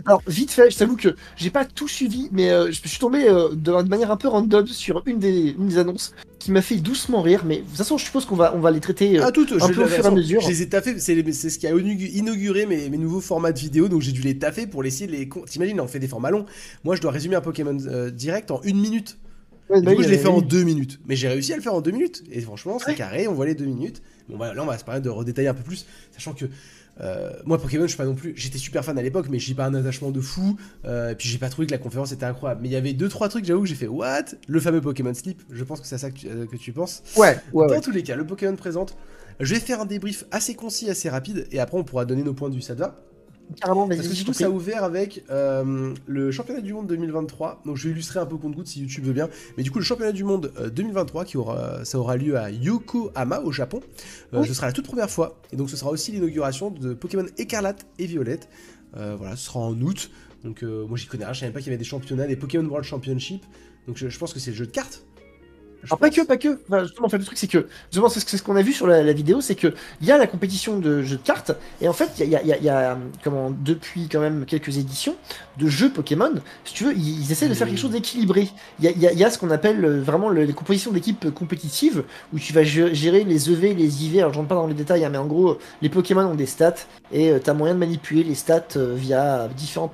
Alors, vite fait, je t'avoue que j'ai pas tout suivi, mais euh, je suis tombé euh, de, manière un peu random sur une des, annonces qui m'a fait doucement rire. Mais de toute façon, je suppose qu'on va, on va les traiter euh, ah, toutes, un peu au fur et à mesure. Je les ai taffés, c'est ce qui a inauguré mes, mes, nouveaux formats de vidéo, donc j'ai dû les taffer pour laisser les. T'imagines, on fait des formats longs. Moi, je dois résumer un Pokémon direct en une minute. du coup, je l'ai fait en deux minutes. Mais j'ai réussi à le faire en deux minutes. Et franchement, c'est carré, on voit les deux minutes. Bon, bah, là, on va se permettre de redétailler un peu plus, sachant que euh, moi, Pokémon, je suis pas non plus. J'étais super fan à l'époque, mais j'ai pas un attachement de fou. Euh, et puis j'ai pas trouvé que la conférence était incroyable. Mais il y avait deux trois trucs, j'avoue, que j'ai fait What? Le fameux Pokémon Sleep. Je pense que c'est à ça que tu, euh, que tu penses. Ouais, ouais. Dans tous les cas, le Pokémon présente. Je vais faire un débrief assez concis, assez rapide, et après on pourra donner nos points de vue. Ça te va? Carrément, Parce que du coup, ça a ouvert avec euh, le championnat du monde 2023. Donc, je vais illustrer un peu compte goutte si YouTube veut bien. Mais du coup, le championnat du monde 2023, euh, qui aura, ça aura lieu à Yokohama, au Japon. Euh, ce sera la toute première fois. Et donc, ce sera aussi l'inauguration de Pokémon Écarlate et Violette. voilà, ce sera en août. Donc, moi, j'y connais rien. Je savais pas qu'il y avait des championnats, des Pokémon World Championship. Donc, je, pense que c'est le jeu de cartes. Alors pas que, pas que. Enfin, justement, en fait, le truc, c'est que, justement, c'est ce qu'on a vu sur la, vidéo, c'est que il y a la compétition de jeux de cartes, et en fait, il y a, y, a, y a, comment, depuis quand même quelques éditions de jeux Pokémon, si tu veux, ils, essaient de faire quelque chose d'équilibré. Il y a, y, y a, ce qu'on appelle euh, vraiment les compositions d'équipes compétitives, où tu vas gérer les EV, les IV. Alors, je rentre pas dans les détails, hein, mais en gros, les Pokémon ont des stats, et euh, tu as moyen de manipuler les stats euh, via différentes,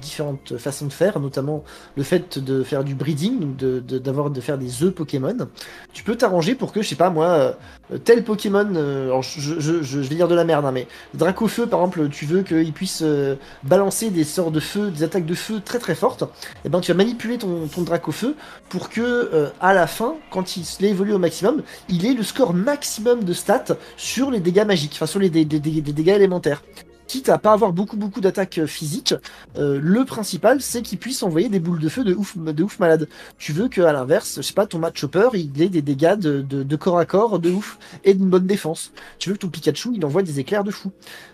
différentes façons de faire, notamment le fait de faire du breeding, de, d'avoir de, faire des œufs Pokémon tu peux t'arranger pour que, je sais pas moi, euh, tel Pokémon, euh, je, vais dire de la merde, hein, mais Dracofeu par exemple, tu veux qu'il puisse euh, balancer des sorts de feu, des attaques de feu très très fortes, et eh ben tu vas manipuler ton, ton Dracofeu pour que à la fin, quand il évolue au maximum, il ait le score maximum de stats sur les dégâts magiques, enfin sur les dégâts élémentaires quitte à pas avoir beaucoup beaucoup d'attaques euh, physiques, euh, le principal c'est qu'il puisse envoyer des boules de feu de ouf, de ouf malade. Tu veux qu'à l'inverse, je sais pas, ton match chopper il ait des dégâts de, corps à corps de ouf et d'une bonne défense. Tu veux que ton Pikachu il envoie des éclairs de fou.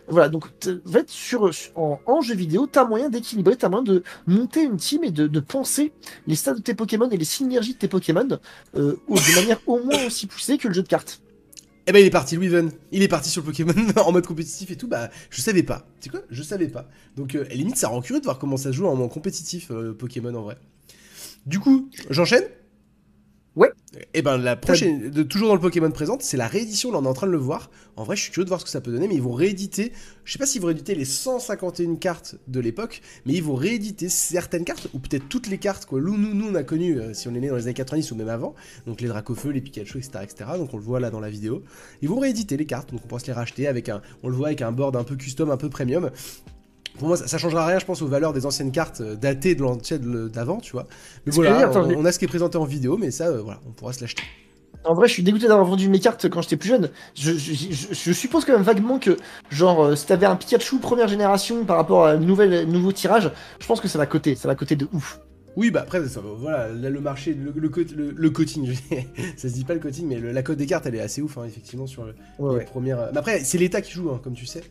Voilà, donc en fait, sur, en, jeu vidéo, tu as moyen d'équilibrer, tu as moyen de monter une team et de, penser les stats de tes Pokémon et les synergies de tes Pokémon euh, de manière au moins aussi poussée que le jeu de cartes. Eh ben il est parti, Louis Il est parti sur le Pokémon [laughs] en mode compétitif et tout. Bah je savais pas. Tu sais quoi? Je savais pas. Donc euh, limite ça rend curieux de voir comment ça joue en mode compétitif euh, Pokémon en vrai. Du coup, j'enchaîne Ouais. Et eh ben la prochaine, de, toujours dans le Pokémon présente, c'est la réédition. Là, on est en train de le voir. En vrai, je suis curieux de voir ce que ça peut donner, mais ils vont rééditer. Je sais pas s'ils vont rééditer les 151 cartes de l'époque, mais ils vont rééditer certaines cartes ou peut-être toutes les cartes quoi. Nous, nous, nous on a connu euh, si on est né dans les années 90 ou même avant. Donc les Dracofeu, les Pikachu, etc., etc. Donc on le voit là dans la vidéo. Ils vont rééditer les cartes, donc on pourra se les racheter avec un, on le voit avec un board un peu custom, un peu premium. Pour moi, ça, ça, changera rien, je pense, aux valeurs des anciennes cartes euh, datées de d'avant, tu vois. Mais voilà, on, a ce qui est présenté en vidéo, mais ça, euh, voilà, on pourra se l'acheter. En vrai, je suis dégoûté d'avoir vendu mes cartes quand j'étais plus jeune. Je, suppose quand même vaguement que, genre, euh, si t'avais un Pikachu première génération par rapport à un nouvel, nouveau tirage, je pense que ça va coter, ça va coter de ouf. Oui, bah après, ça, voilà, le marché, le, le, coating, [laughs] ça se dit pas le coating, mais la cote des cartes, elle est assez ouf, hein, effectivement, sur les premières. Mais après, c'est l'État qui joue, hein, comme tu sais.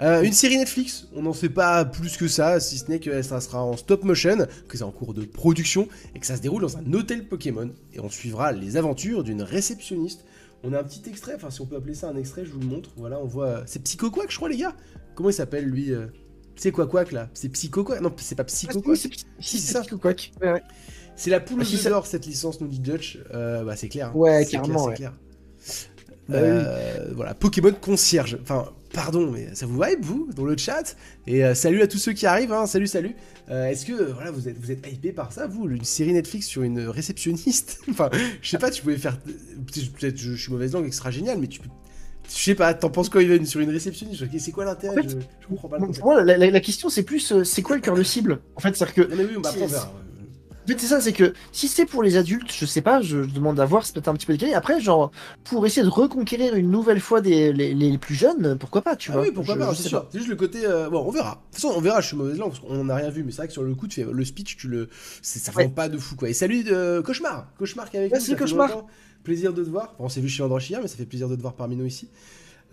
Euh, une série Netflix, on n'en sait pas plus que ça, si ce n'est que ça sera en stop motion, que c'est en cours de production et que ça se déroule dans un hôtel Pokémon. Et on suivra les aventures d'une réceptionniste. On a un petit extrait, enfin si on peut appeler ça un extrait, je vous le montre. Voilà, on voit. C'est Psycho Quack, je crois, les gars Comment il s'appelle lui euh? C'est quoi Quack là? C'est Psycho Quack Non, c'est pas Psycho Quack. Ah, si, c'est ça. Psycho Quack. Ouais, C'est la poule ah, d'or cette licence, nous dit Dutch. Euh, bah c'est clair. Hein. Ouais, carrément. Clair, bah voilà, Pokémon concierge. Enfin, pardon, mais ça vous vibe, vous, dans le chat? Et euh, salut à tous ceux qui arrivent, hein, salut, salut. Euh, Est-ce que, voilà, vous êtes, vous êtes hypé par ça, vous Une série Netflix sur une réceptionniste? [laughs] Enfin, je sais pas, tu pouvais faire... Peut-être je, suis mauvaise langue et que ce sera génial, mais tu peux... Je sais pas, t'en penses quoi, Yvan, sur une réceptionniste? C'est quoi l'intérêt? Je, comprends pas. Pour moi, la, question, c'est plus, euh, c'est quoi le cœur de cible? En fait, c'est-à-dire que... Non, mais oui, bah, après, c'est ça, c'est que si c'est pour les adultes, je sais pas, je demande à voir, c'est peut-être un petit peu décalé. Après, genre, pour essayer de reconquérir une nouvelle fois des, les, plus jeunes, pourquoi pas, tu ah vois Oui, pourquoi pas, c'est sûr. C'est juste le côté. Euh, bon, on verra. De toute façon, on verra, je suis mauvaise langue, parce qu'on n'a rien vu, mais c'est vrai que sur le coup, tu fais le speech, tu le. Ça ouais. pas de fou, quoi. Et salut, de Cauchemar Cauchemar qui est avec nous. Cauchemar. Plaisir de te voir. Bon, on s'est vu chez Android hier, mais ça fait plaisir de te voir parmi nous ici.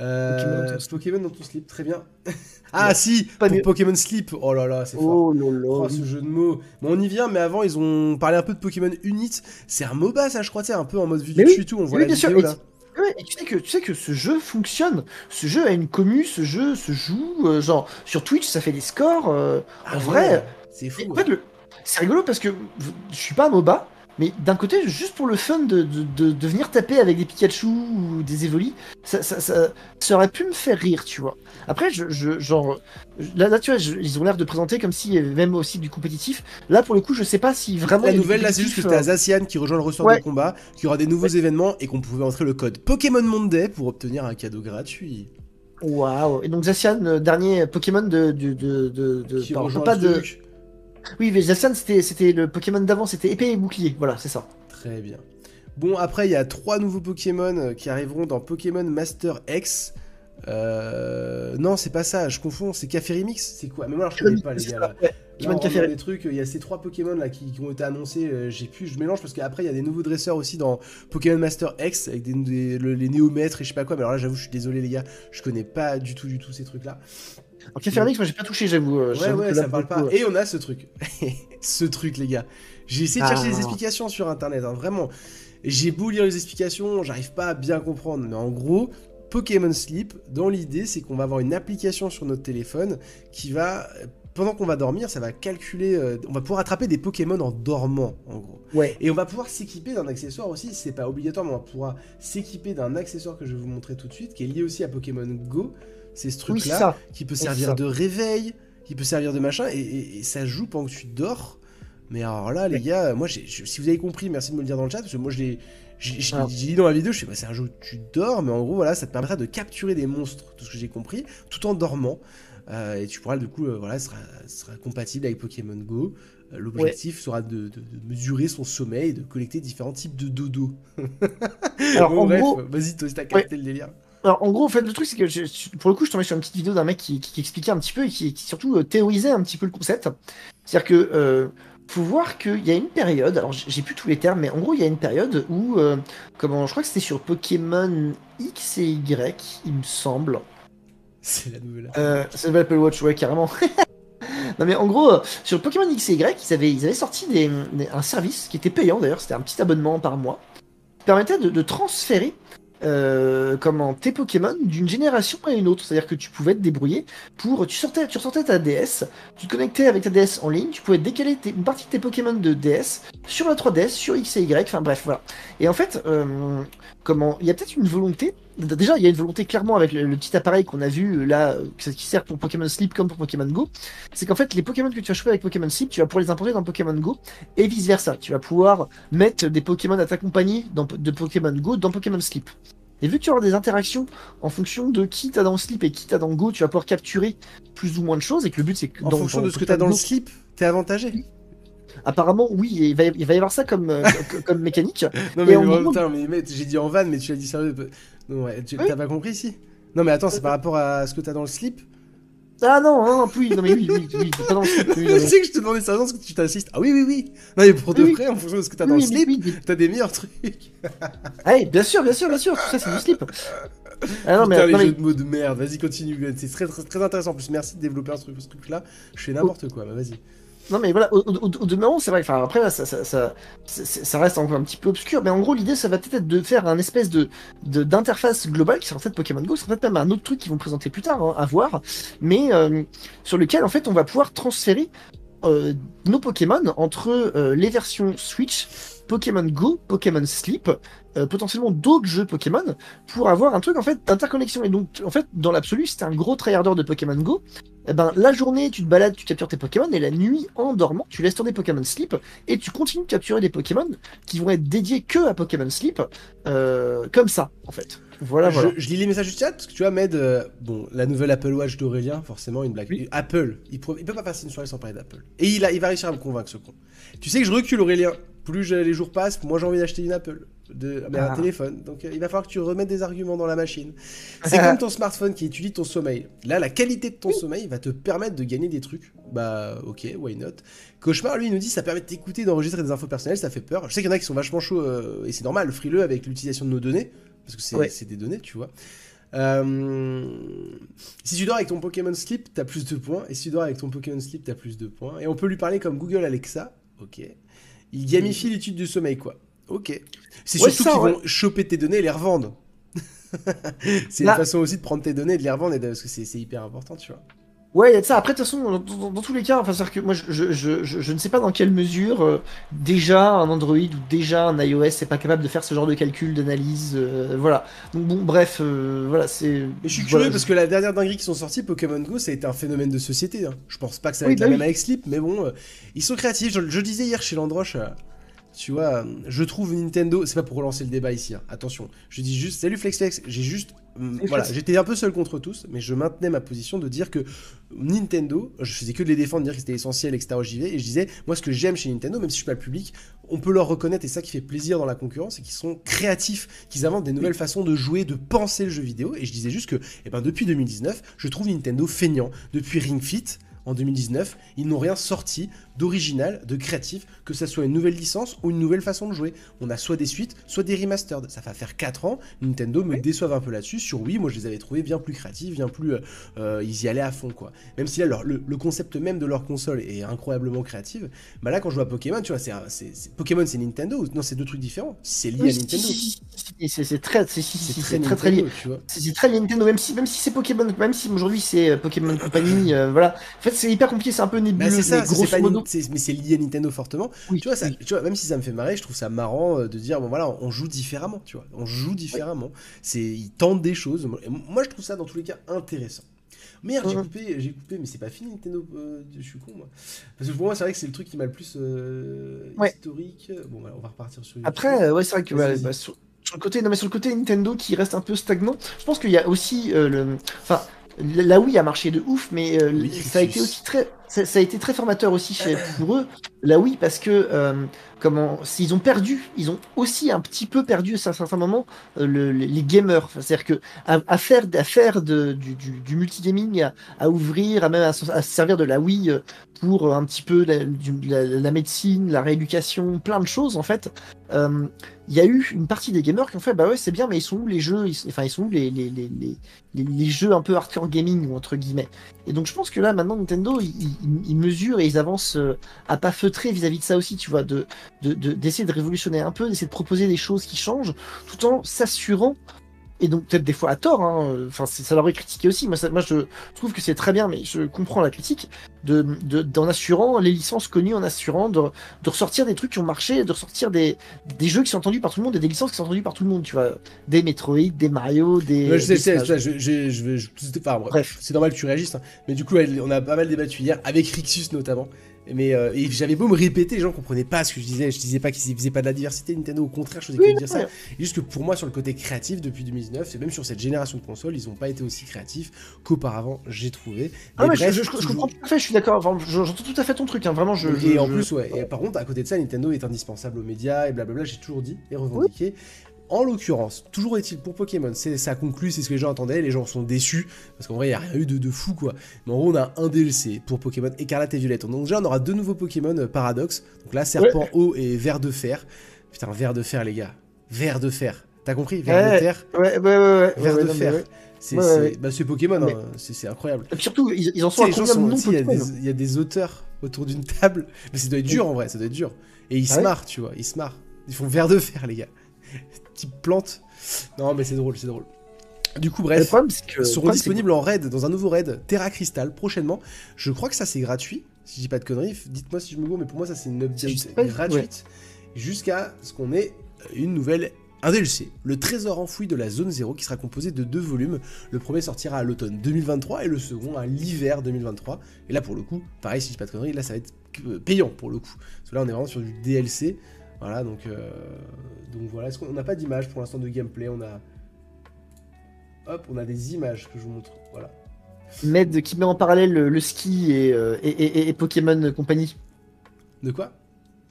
Euh, Pokémon dans ton slip, très bien. [laughs] ah si, pour Pokémon Sleep. Oh là là, c'est fort. Oh, oh ce jeu de mots. Bon, on y vient, mais avant ils ont parlé un peu de Pokémon Unit. C'est un MOBA, ça, je crois, tu un peu en mode vue dessus et tout. On voit la vidéo là. et tu sais que tu sais que ce jeu fonctionne. Ce jeu a une commu, ce jeu se joue. Euh, genre sur Twitch, ça fait des scores. Euh, en ah vrai, c'est fou. c'est rigolo parce que je suis pas un MOBA, mais d'un côté, juste pour le fun de, de, de, venir taper avec des Pikachu ou des Evoli, ça, ça, ça, ça, aurait pu me faire rire, tu vois. Après, je, je genre, là, là, tu vois, ils ont l'air de présenter comme si même aussi du compétitif. Là, pour le coup, je sais pas si vraiment. La nouvelle, là, c'est juste que t'as euh, Zacian qui rejoint le ressort de combat, qu'il y aura des nouveaux événements et qu'on pouvait entrer le code Pokémon Monday pour obtenir un cadeau gratuit. Waouh! Et donc, Zacian, euh, dernier Pokémon de. de, de, de, qui pas de. Oui, mais Zacian, c'était le Pokémon d'avant, c'était épée et bouclier. Voilà, c'est ça. Très bien. Bon, après, il y a trois nouveaux Pokémon euh, qui arriveront dans Pokémon Master X. Euh... Non, c'est pas ça, je confonds, c'est Café Remix C'est quoi? Mais moi, alors, je connais pas, les gars. Là. Là, Café les trucs, il y a ces trois Pokémon là qui, ont été annoncés. Euh, j'ai pu, je mélange parce qu'après il y a des nouveaux dresseurs aussi dans Pokémon Master X avec des, les néomètres et je sais pas quoi. Mais alors là, j'avoue, je suis désolé les gars, je connais pas du tout, du tout ces trucs là. En Café Remix, moi j'ai pas touché, j'avoue. Euh, ouais, ouais, ça parle pas. Et on a ce truc, [laughs] ce truc les gars. J'ai essayé de chercher des ah. explications sur internet, hein, vraiment. j'ai beau lire les explications, j'arrive pas à bien comprendre. Mais en gros, Pokémon Sleep, dans l'idée, c'est qu'on va avoir une application sur notre téléphone qui va pendant qu'on va dormir, ça va calculer. euh, on va pouvoir attraper des Pokémon en dormant, en gros. Ouais. Et on va pouvoir s'équiper d'un accessoire aussi. C'est pas obligatoire, mais on pouvoir s'équiper d'un accessoire que je vais vous montrer tout de suite, qui est lié aussi à Pokémon Go. C'est ce truc-là qui peut servir de réveil, qui peut servir de machin, et, et- et ça joue pendant que tu dors. Mais alors là, les Ouais. gars, moi, je- si vous avez compris, merci de me le dire dans le chat, parce que moi, je l'ai. J'ai j'ai- dit dans la vidéo, je sais pas, c'est un jeu où tu dors, mais en gros, voilà, ça te permettra de capturer des monstres, tout ce que j'ai compris, tout en dormant. Euh, et tu pourras, du coup, euh, voilà, sera, compatible avec Pokémon Go. Euh, L'objectif sera de, de- de mesurer son sommeil et de collecter différents types de dodo. Alors, [laughs] Bon, en bref, gros, vas-y, toi, si t'as capté le délire. Alors, en gros, en fait, le truc, c'est que je- pour le coup, je tombais sur une petite vidéo d'un mec qui, qui- qui expliquait un petit peu et qui, qui surtout euh, théorisait un petit peu le concept. C'est-à-dire que euh, faut voir qu'il y a une période, alors j'ai plus tous les termes, mais en gros, il y a une période où, euh, comment, je crois que c'était sur Pokémon X et Y, il me semble. C'est la nouvelle. Euh, c'est le Apple Watch, ouais, carrément. [laughs] non, mais en gros, sur Pokémon X et Y, ils avaient, ils avaient sorti des, des- un service qui était payant d'ailleurs, c'était un petit abonnement par mois, qui permettait de, de transférer euh, comment, tes Pokémon d'une génération à une autre. C'est-à-dire que tu pouvais te débrouiller pour. Tu, sortais, tu ressortais ta DS, tu te connectais avec ta DS en ligne, tu pouvais décaler tes- une partie de tes Pokémon de DS sur la 3DS, sur X et Y, enfin bref, voilà. Et en fait, euh, comment, il y a peut-être une volonté. Déjà, il y a une volonté clairement avec le, le petit appareil qu'on a vu euh, là, euh, qui sert pour Pokémon Sleep comme pour Pokémon Go. C'est qu'en fait, les Pokémon que tu vas choper avec Pokémon Sleep, tu vas pouvoir les importer dans Pokémon Go et vice versa. Tu vas pouvoir mettre des Pokémon à ta compagnie dans, de Pokémon Go dans Pokémon Sleep. Et vu que tu auras des interactions en fonction de qui t'as dans le Sleep et qui t'as dans Go, tu vas pouvoir capturer plus ou moins de choses. Et que le but, c'est que En dans, fonction dans de ce que t'as dans le slip, t'es avantagé. Apparemment, oui, il va, y- il va y avoir ça comme, euh, [laughs] co- comme mécanique. Non Et mais, en mais, putain, mais, mec, j'ai dit en vanne, mais tu l'as dit sérieux. Non, ouais, tu Oui. t'as pas compris ici Non mais attends, c'est par rapport à ce que t'as dans le slip Ah non, non, non, oui, non, mais oui, oui, oui, pas dans le Sleep. oui, [laughs] Je mais- sais que je te demandais sérieusement ce que tu t'assistes. Ah oui, oui, oui. Non mais pour de vrai, en fonction de ce que t'as dans le mais slip, mais- t'as des meilleurs trucs. [laughs] Oui, bien sûr, bien sûr, bien sûr, tout ça c'est du slip. Ah non, mais, les non, mais- jeux de mots de merde, vas-y, continue. C'est très, très, très intéressant. En plus, merci de développer truc, ce truc-là. Je fais n'importe quoi, bah vas-y. Non mais voilà, au, au, demeurant, c'est vrai, enfin après ça, reste encore un petit peu obscur, mais en gros l'idée ça va peut-être être de faire un espèce de d'interface globale qui sera peut-être Pokémon Go, c'est peut-être même un autre truc qu'ils vont présenter plus tard, hein, à voir, mais euh, sur lequel en fait on va pouvoir transférer euh, nos Pokémon entre euh, les versions Switch, Pokémon Go, Pokémon Sleep, potentiellement d'autres jeux Pokémon, pour avoir un truc en fait d'interconnexion. Et donc en fait dans l'absolu, c'est un gros tryharder de Pokémon Go, eh ben, la journée, tu te balades, tu captures tes Pokémon, et la nuit, en dormant, tu laisses tourner Pokémon Sleep, et tu continues de capturer des Pokémon qui vont être dédiés que à Pokémon Sleep, euh, comme ça, en fait. Voilà, je, voilà. je lis les messages du chat parce que tu vois, Med, euh, bon, la nouvelle Apple Watch d'Aurélien, forcément une blague. Oui. Apple, il, il peut pas passer une soirée sans parler d'Apple. Et il, a, il va réussir à me convaincre ce con. Tu sais que je recule, Aurélien. Plus les jours passent, moins j'ai envie d'acheter une Apple. De, mais un Ah. téléphone. Donc euh, il va falloir que tu remettes des arguments dans la machine. C'est comme ton [laughs] smartphone qui étudie ton sommeil. Là, la qualité de ton sommeil va te permettre de gagner des trucs. Bah, ok, why not? Cauchemar, lui, il nous dit ça permet de t'écouter, d'enregistrer des infos personnelles, ça fait peur. Je sais qu'il y en a qui sont vachement chauds, euh, et c'est normal, frileux avec l'utilisation de nos données, parce que c'est Ouais. c'est des données, tu vois. Euh, si tu dors avec ton Pokémon Sleep, t'as plus de points, et si tu dors avec ton Pokémon Sleep, t'as plus de points. Et on peut lui parler comme Google Alexa, ok. Il gamifie l'étude du sommeil, quoi. Ok. C'est Ouais, surtout qu'ils ouais. vont choper tes données et les revendre. [laughs] c'est une façon aussi de prendre tes données et de les revendre, et de- parce que c'est hyper important, tu vois. Ouais, il y a de ça. Après, de toute façon, dans, dans- dans tous les cas, enfin, c'est-à-dire que moi, je, je, je, je- je ne sais pas dans quelle mesure euh, déjà un Android ou déjà un iOS n'est pas capable de faire ce genre de calcul, d'analyse, euh, voilà. Donc bon, bref, euh, voilà, c'est. Mais je suis voilà, curieux parce que la dernière dinguerie qui sont sorties, Pokémon Go, ça a été un phénomène de société. hein. Je pense pas que ça va Oui, être bah la oui. même avec Sleep, mais bon, ils sont créatifs. Je, disais hier chez Landroche, tu vois, je trouve Nintendo, c'est pas pour relancer le débat ici, hein, attention. Je dis juste, salut FlexFlex, j'ai juste, voilà, j'étais un peu seul contre tous, mais je maintenais ma position de dire que Nintendo, je faisais que de les défendre, dire que c'était essentiel, etc. J'y vais, et je disais, moi ce que j'aime chez Nintendo, même si je suis pas le public, on peut leur reconnaître, et ça qui fait plaisir dans la concurrence, c'est qu'ils sont créatifs, qu'ils inventent des nouvelles façons de jouer, de penser le jeu vidéo, et je disais juste que, eh ben, depuis 2019, je trouve Nintendo feignant. Depuis Ring Fit, en 2019, ils n'ont rien sorti d'original, de créatif, que ça soit une nouvelle licence ou une nouvelle façon de jouer. On a soit des suites, soit des remastered. Ça va faire 4 ans, Nintendo me déçoivent un peu là-dessus. Sur Wii, moi je les avais trouvés bien plus créatifs, bien plus. Euh, euh, ils y allaient à fond, quoi. Même si là, le, concept même de leur console est incroyablement créatif, bah là, quand je vois Pokémon, tu vois, c'est, Pokémon c'est Nintendo. Non, c'est deux trucs différents. C'est lié à Nintendo. C'est très, c'est très, très, très lié. C'est très Nintendo, même si, même si c'est Pokémon, même si aujourd'hui c'est euh, Pokémon Company, voilà. En fait, c'est hyper compliqué, c'est un peu nébuleux. Bah, c'est ça, mais c'est lié à Nintendo fortement. tu, vois, ça, tu vois, même si ça me fait marrer, je trouve ça marrant de dire, bon voilà, on joue différemment, tu vois. On joue différemment. C'est, ils tentent des choses. Moi, je trouve ça dans tous les cas intéressant. Merde, j'ai coupé, j'ai coupé, mais c'est pas fini Nintendo. Euh, je suis con, moi. Parce que pour moi, c'est vrai que c'est le truc qui m'a le plus euh, historique. Bon, on va repartir sur. Après, ouais, c'est vrai que bah, sur, le côté, non mais sur le côté Nintendo qui reste un peu stagnant, je pense qu'il y a aussi euh, le, enfin, la Wii a marché de ouf, mais ça a été aussi très, ça, a été très formateur aussi pour eux. La Wii parce que comment s'ils ont perdu, ils ont aussi un petit peu perdu à un certain moment euh, les gamers. C'est-à-dire que à, faire, à faire du, du, multigaming, à, ouvrir, à même à, se servir de la Wii euh, pour un petit peu la, médecine, la rééducation, plein de choses en fait. Euh, il y a eu une partie des gamers qui ont fait bah ouais c'est bien mais ils sont où les jeux enfin ils sont où les jeux un peu hardcore gaming entre guillemets et donc je pense que là maintenant Nintendo ils, ils, mesurent et ils avancent à pas feutrer vis-à-vis de ça aussi tu vois de d'essayer de, de, révolutionner un peu, d'essayer de proposer des choses qui changent, tout en s'assurant, et donc peut-être des fois à tort, hein, enfin ça leur est critiqué aussi, moi, moi je trouve que c'est très bien, mais je comprends la critique, de, d'en assurant les licences connues, en assurant de, de, ressortir des trucs qui ont marché, de ressortir des, des jeux qui sont entendus par tout le monde et des licences qui sont entendues par tout le monde, tu vois, des Metroid, des Mario, des... je sais, je, je, je, je, enfin, bref, c'est normal que tu réagisses, hein. mais du coup on a pas mal débattu hier, avec Rixus notamment, mais euh, j'avais beau me répéter, les gens comprenaient pas ce que je disais. Je disais pas qu'ils faisaient pas de la diversité Nintendo, au contraire, je faisais que dire ça. juste que pour moi, sur le côté créatif, depuis 2019, et même sur cette génération de consoles, ils ont pas été aussi créatifs qu'auparavant, j'ai trouvé. Ah ouais, je, comprends tout à fait, je suis d'accord. J'entends tout à fait ton truc, hein, vraiment. Je, et en plus, ouais. Et par contre, à côté de ça, Nintendo est indispensable aux médias et blablabla. J'ai toujours dit et revendiqué. En l'occurrence, toujours est-il pour Pokémon, c'est ça conclut, c'est ce que les gens attendaient, les gens sont déçus, parce qu'en vrai, il n'y a rien eu de, fou, quoi. Mais en gros, on a un DLC pour Pokémon Écarlate et Violette. Donc déjà, on aura deux nouveaux Pokémon euh, Paradox. Donc là, Serpent Eau et Vert de Fer. Putain, Vert de Fer, les gars. Vert de Fer. T'as compris? Vert de terre Ouais, ouais, ouais. Vert de fer. C'est bah, Pokémon, hein, c'est incroyable. surtout, ils, en sont à combien Il y, a des auteurs autour d'une table. Mais ça doit être dur en vrai, ça doit être dur. Et ils ah se marrent, tu vois, ils se marrent. Ils font Vert de Fer, les gars. [laughs] Type plante. Non, mais c'est drôle, c'est drôle. Du coup, bref, ils seront disponibles en raid, dans un nouveau raid, Terra Crystal, prochainement. Je crois que ça c'est gratuit, si je dis pas de conneries. Dites-moi si je me gourre, mais pour moi ça c'est une update gratuite. Jusqu'à ce qu'on ait une nouvelle un DLC, le trésor enfoui de la zone 0 qui sera composé de deux volumes. Le premier sortira à l'automne 2023 et le second à l'hiver 2023. Et là pour le coup, pareil si je dis pas de conneries, là ça va être payant pour le coup. Parce que là on est vraiment sur du DLC. Voilà, donc, euh, donc voilà. Est-ce qu'on n'a pas d'image pour l'instant de gameplay? On a. Hop, on a des images que je vous montre. Voilà. Med qui met en parallèle le, ski euh, et, et, Pokémon Company. De quoi?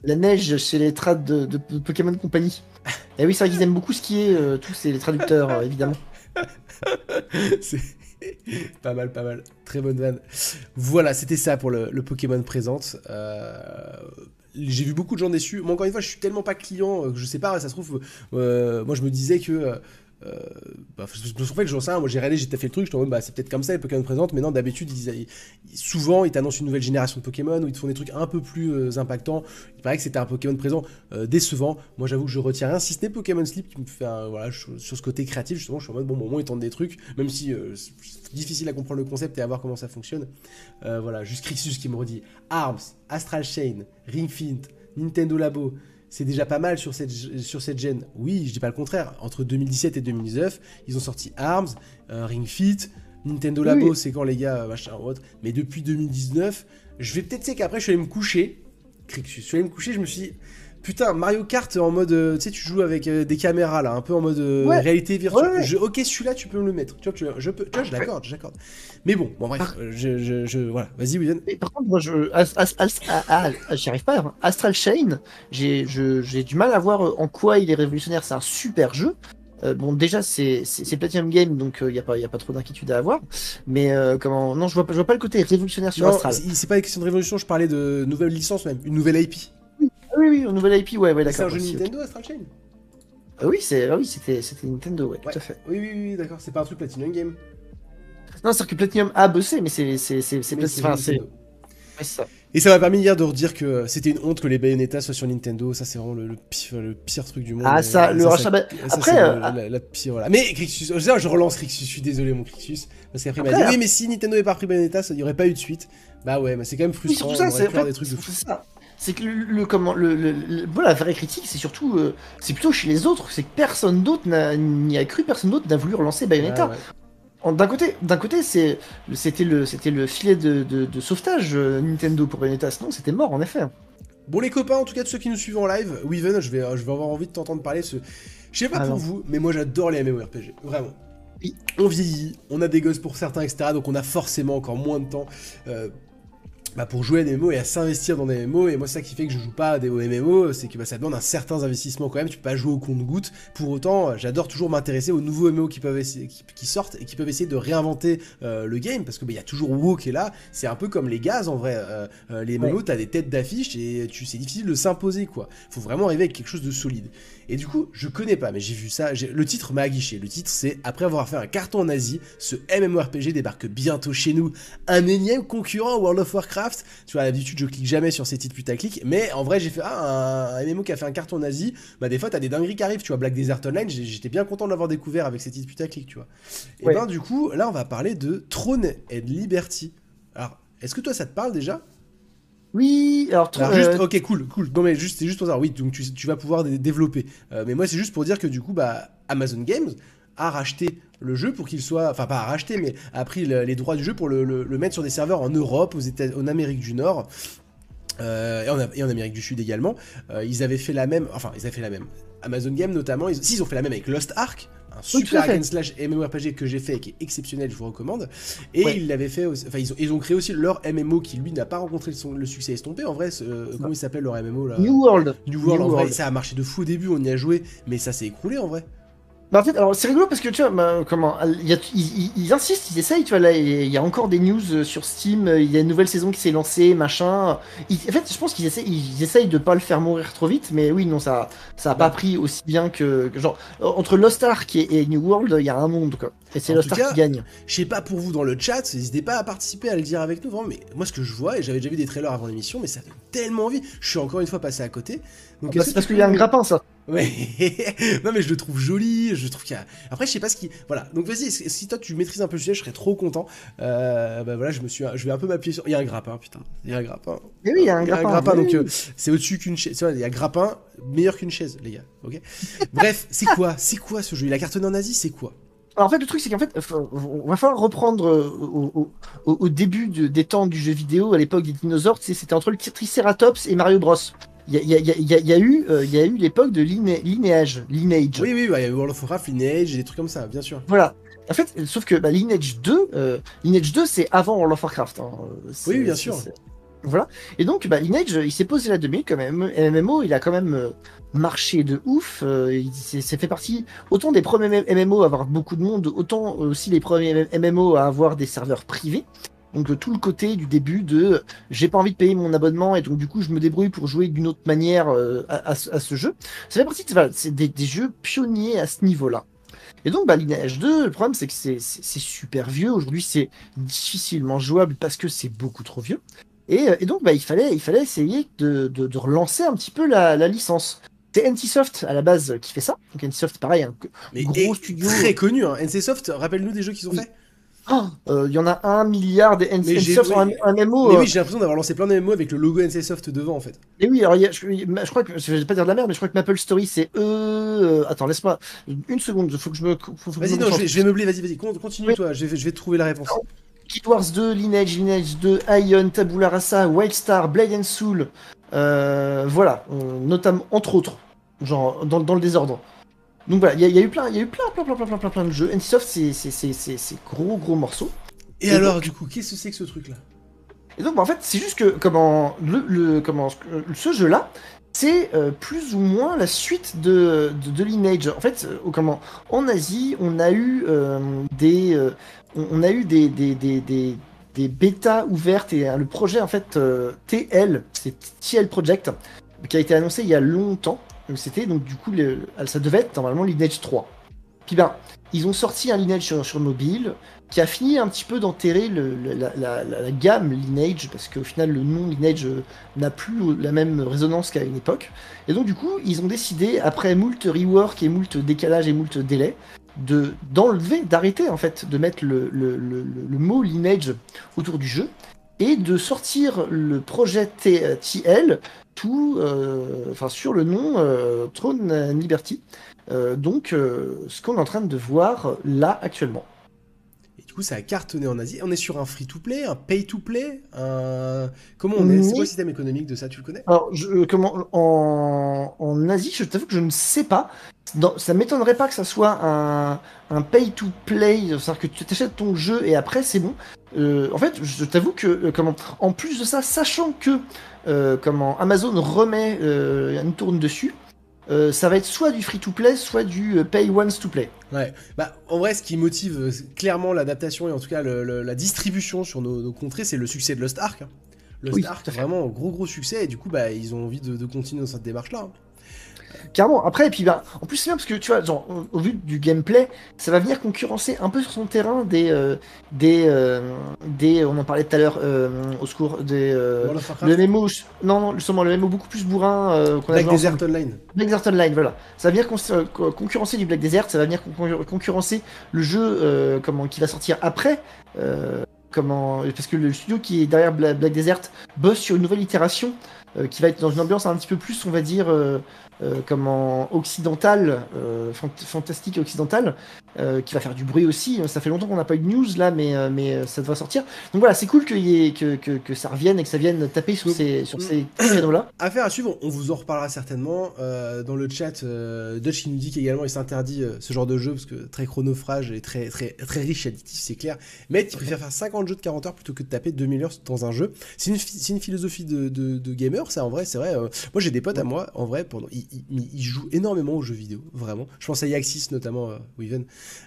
La neige chez les trades de, Pokémon Company. et [laughs] eh oui, c'est vrai qu'ils aiment beaucoup skier, euh, tous ces traducteurs, évidemment. [laughs] c'est pas mal, pas mal. Très bonne vanne. Voilà, c'était ça pour le, le Pokémon présente. Euh, j'ai vu beaucoup de gens déçus. Moi, encore une fois, je suis tellement pas client euh, que je sais pas, ça se trouve, euh, moi je me disais que. Euh, euh bah, en fait, j'en sais moi j'ai réalisé, j'ai fait le truc, je mode, bah, c'est peut-être comme ça les Pokémon présentes, mais non, d'habitude, souvent ils t'annoncent une nouvelle génération de Pokémon ou ils te font des trucs un peu plus impactants. Il paraît que c'était un Pokémon présent décevant. Moi j'avoue que je retiens rien, si ce n'est Pokémon Sleep qui me fait un, voilà, sur ce côté créatif, justement, je suis en mode, bon, bon, ils tentent des trucs, même si c'est difficile à comprendre le concept et à voir comment ça fonctionne. voilà, juste Crixus qui me redit Arms, Astral Chain, Ring Fit, Nintendo Labo, c'est déjà pas mal sur cette, sur cette gêne. Oui, je dis pas le contraire. Entre 2017 et 2019, ils ont sorti ARMS, euh, Ring Fit, Nintendo Labo, c'est quand les gars, machin, autre. Mais depuis 2019, je vais peut-être, c'est qu'après, je suis allé me coucher. Crixus, je suis allé me coucher, je me suis dit, Putain, Mario Kart en mode. Euh, tu sais, tu joues avec euh, des caméras là, un peu en mode euh, réalité virtuelle. Je, ok, celui-là, tu peux me le mettre. Tu vois, tu, je peux, tu vois, je l'accorde, j'accorde. Mais bon, bon, bref, je, je, je, voilà. Vas-y, William. Par contre, moi, je. Ah, ah, j'y arrive pas. Hein. Astral Chain, j'ai du mal à voir en quoi il est révolutionnaire. C'est un super jeu. bon, déjà, c'est Platinum Game, donc il n'y a, pas, y a pas trop d'inquiétude à avoir. Mais comment. Non, je vois, je vois pas le côté révolutionnaire sur Astral. C'est pas une question de révolution, je parlais de nouvelle licence même, une nouvelle IP. Oui, oui, oui, une nouvelle IP, ouais, ouais d'accord. C'est un jeu Nintendo Astral Chain oui, c'est oui, c'était Nintendo, ouais, tout à fait. Oui, oui, oui, d'accord, c'est pas un truc Platinum Game. Non, c'est que Platinum a bossé, mais c'est c'est c'est c'est ça. Et ça m'a permis hier de redire que c'était une honte que les Bayonetta soient sur Nintendo. Ça, c'est vraiment le, pire, le, pire, truc du monde. Ah, ça, le rachat. Après. Euh, la, pire, voilà. Mais Crixus, je relance Crixus, je suis désolé, mon Crixus. Parce qu'après, il m'a dit Oui, mais si Nintendo n'avait pas pris Bayonetta, il n'y aurait pas eu de suite. Bah ouais, mais c'est quand même frustrant. Oui, ça, c'est des trucs de fou. ça c'est que le, comment le, la vraie critique c'est surtout euh, c'est plutôt chez les autres c'est que personne d'autre n'y a cru personne d'autre n'a voulu relancer Bayonetta d'un côté, d'un côté, c'est, c'était le, c'était le filet de, sauvetage euh, Nintendo pour Bayonetta. Sinon, c'était mort en effet. Bon les copains, en tout cas de ceux qui nous suivent en live, Weaven, je vais, je vais avoir envie de t'entendre parler. Ce... Je sais pas ah pour vous, mais moi j'adore les MMORPG, vraiment. On vieillit, on a des gosses pour certains, etc. Donc on a forcément encore moins de temps euh, bah, pour jouer à des MMO et à s'investir dans des MMO. Et moi, ça qui fait que je joue pas à des MMO, c'est que bah, ça demande un certain investissement quand même. Tu peux pas jouer au compte-goutte. Pour autant, j'adore toujours m'intéresser aux nouveaux MMO qui, peuvent essayer, qui, sortent et qui peuvent essayer de réinventer euh, le game. Parce que bah, il y a toujours WoW qui est là. C'est un peu comme les gaz en vrai. Euh, euh, les MMO, t'as des têtes d'affiche et tu, c'est difficile de s'imposer quoi. Faut vraiment arriver avec quelque chose de solide. Et du coup, je connais pas, mais j'ai vu ça. Le titre m'a aguiché. Le titre, c'est après avoir fait un carton en Asie, ce MMORPG débarque bientôt chez nous. Un énième concurrent World of Warcraft. Tu vois, d'habitude, je clique jamais sur ces titres putaclic. Mais en vrai, j'ai fait ah, un, MMO qui a fait un carton en Asie. Bah, des fois, t'as des dingueries qui arrivent. Tu vois, Black Desert Online, j'étais bien content de l'avoir découvert avec ces titres putaclic, tu vois. Et ben, du coup, là, on va parler de Throne and Liberty. Alors, est-ce que toi, ça te parle déjà? Oui, alors, alors juste, euh, ok, cool, cool. Non mais juste, c'est juste pour ça. Oui, donc tu, tu vas pouvoir développer. Euh, mais moi, c'est juste pour dire que du coup, bah, Amazon Games a racheté le jeu pour qu'il soit, enfin pas a racheté, mais a pris les droits du jeu pour le, le, mettre sur des serveurs en Europe, aux États, en Amérique du Nord. Euh, et, en, et, en, Amérique du Sud également, ils avaient fait la même, enfin ils avaient fait la même. Amazon Games notamment, ils, ils ont fait la même avec Lost Ark, un super hack and slash MMORPG que j'ai fait et qui est exceptionnel, je vous recommande. Et ils l'avaient fait, enfin ils ont, ils ont, créé aussi leur MMO qui lui n'a pas rencontré le, succès estompé. En vrai, comment il s'appelait leur MMO là? New World. New World, en vrai, ça a marché de fou au début, on y a joué, mais ça s'est écroulé en vrai. Bah en fait, alors c'est rigolo parce que tu vois, bah, comment, ils, insistent, ils essayent, tu vois, là, il y a encore des news euh, sur Steam, euh, il y a une nouvelle saison qui s'est lancée, machin. en fait, je pense qu'ils essayent, ils essayent de pas le faire mourir trop vite, mais oui, non, ça, ça a pas pris aussi bien que, genre, entre Lost Ark et, New World, il y a un monde, quoi. Et c'est Lost Ark qui gagne. Je sais pas pour vous dans le chat, n'hésitez pas à participer, à le dire avec nous, vraiment, mais moi, ce que je vois, et j'avais déjà vu des trailers avant l'émission, mais ça donne tellement envie, je suis encore une fois passé à côté. Donc, bah, c'est parce qu'il y a un grappin, ça. Ouais, [laughs] non mais je le trouve joli, je trouve qu'il y a... Après je sais pas ce qui... Voilà, donc vas-y, si toi tu maîtrises un peu le sujet, je serais trop content. Euh, bah voilà, je me suis... Je vais un peu m'appuyer sur... Il y a un grappin, putain. Il y a un grappin. Et eh oui, il y a un grappin. Il y a un grappin, donc euh, c'est au-dessus qu'une chaise. Il y a un grappin meilleur qu'une chaise, les gars, ok Bref, c'est quoi? C'est quoi ce jeu? Il a cartonné en Asie, c'est quoi? Alors en fait, le truc, c'est qu'en fait, on va falloir reprendre euh, au, début des temps du jeu vidéo, à l'époque des dinosaures, c'était entre le Triceratops et Mario Bros. Il y a, eu, euh, y a eu l'époque de Lineage, Lineage. Oui, oui, il y a eu World of Warcraft, Lineage, et des trucs comme ça, bien sûr. Voilà. En fait, sauf que bah, Lineage 2, euh, Lineage 2, c'est avant World of Warcraft. Hein. Oui, bien sûr. Voilà. Et donc, bah, Lineage, il s'est posé la demi quand même. MMO, il a quand même euh, marché de ouf. il c'est fait partie autant des premiers MMO à avoir beaucoup de monde, autant aussi les premiers MMO à avoir des serveurs privés. Donc tout le côté du début de j'ai pas envie de payer mon abonnement et donc du coup je me débrouille pour jouer d'une autre manière euh, à, ce jeu. Ça fait partie de, c'est des, jeux pionniers à ce niveau-là. Et donc bah, Lineage 2, le problème c'est que c'est super vieux. Aujourd'hui c'est difficilement jouable parce que c'est beaucoup trop vieux. Et, euh, donc bah, il, fallait, il fallait essayer de, relancer un petit peu la, licence. C'est NCSoft à la base qui fait ça. Donc NCSoft pareil, un gros studio. Très connu. Hein. NCSoft, rappelle-nous des jeux qu'ils ont fait. Il euh, y en a un milliard des NCSoft sur un, MMO. Mais oui, euh. j'ai l'impression d'avoir lancé plein de MMO avec le logo NCSoft devant en fait. Et oui, alors je, crois que je vais pas dire de la merde, mais je crois que Maple Story c'est eux. attends, laisse-moi une seconde, il faut que je me. Vas-y, non, je vais, meubler, vas-y, vas-y, continue toi, je vais, je vais trouver la réponse. Kid Wars 2, Lineage, Lineage 2, Ion, Tabula Rasa, Wildstar, Blade and Soul, euh, voilà, notamment entre autres, genre dans, dans le désordre. Donc voilà, il y, a eu plein, il y a eu plein, plein, plein, plein, plein, plein, de jeux. NCSoft, c'est gros, gros morceaux. Et, alors, du coup, qu'est-ce que c'est que ce truc-là? Et donc, bah, en fait, c'est juste que comment le, comment ce jeu-là, c'est euh, plus ou moins la suite de, de, Lineage. En fait, euh, comment en Asie, on a eu des, on, a eu des, des, des, des, des bêtas ouvertes et le projet en fait TL, c'est TL Project, qui a été annoncé il y a longtemps. C'était donc du coup, ça devait être normalement Lineage 3. Puis ben, ils ont sorti un Lineage sur, mobile qui a fini un petit peu d'enterrer la, la, gamme Lineage, parce qu'au final le nom Lineage euh, n'a plus la même résonance qu'à une époque. Et donc du coup, ils ont décidé, après moult rework et moult décalage et moult délai, de d'enlever, d'arrêter en fait, de mettre le, le, mot Lineage autour du jeu, et de sortir le projet TL tout, euh, enfin sur le nom euh, Throne Liberty. Euh, donc, ce qu'on est en train de voir là actuellement. Coup, ça a cartonné en Asie. On est sur un free-to-play, un pay-to-play Comment on est? C'est quoi le système économique de ça? Tu le connais? Alors, je, comment, en, en Asie, je t'avoue que je ne sais pas. Dans, ça m'étonnerait pas que ça soit un, un pay-to-play, c'est-à-dire que tu t'achètes ton jeu et après c'est bon. Euh, en fait, je t'avoue que comment, en plus de ça, sachant que comment Amazon remet une tourne dessus, euh, ça va être soit du free-to-play, soit du euh, pay once to play. Ouais, bah en vrai, ce qui motive euh, clairement l'adaptation et en tout cas la distribution sur nos, contrées, c'est le succès de Lost Ark. Hein. Lost Ark, vraiment gros gros succès et du coup, bah ils ont envie de, continuer dans cette démarche-là. Hein. Carrément. Après, et puis bah, en plus c'est bien parce que tu vois, genre, au, vu du gameplay, ça va venir concurrencer un peu sur son terrain des, euh, des, euh, des, on en parlait tout à l'heure, euh, au secours, des, le MMO, non, justement le MMO beaucoup plus bourrin Black Desert Online. Black Desert Online, voilà. Ça va venir concurrencer du Black Desert, ça va venir concurrencer le jeu, comment, qui va sortir après. Comment, parce que le studio qui est derrière Black Desert bosse sur une nouvelle itération qui va être dans une ambiance un petit peu plus, on va dire, euh, comment occidental, euh, fantastique occidental, euh, qui va faire du bruit aussi. Ça fait longtemps qu'on n'a pas eu de news là, mais, mais ça devrait sortir. Donc voilà, c'est cool que, y ait, que, que, que, ça revienne et que ça vienne taper sur ces, sur ces créneaux-là. [coughs] Affaire à suivre, on vous en reparlera certainement. dans le chat, Dutch qui nous dit qu'également il s'interdit ce genre de jeu parce que très chronophage et très, très, très riche et addictif, c'est clair. Mais il préfère faire 50 jeux de 40 heures plutôt que de taper 2000 heures dans un jeu. C'est une, une, philosophie de, de, gamer, ça en vrai, c'est vrai. moi j'ai des potes à moi, en vrai, pendant, il, joue énormément aux jeux vidéo, vraiment. Je pense à Yaxis notamment, euh,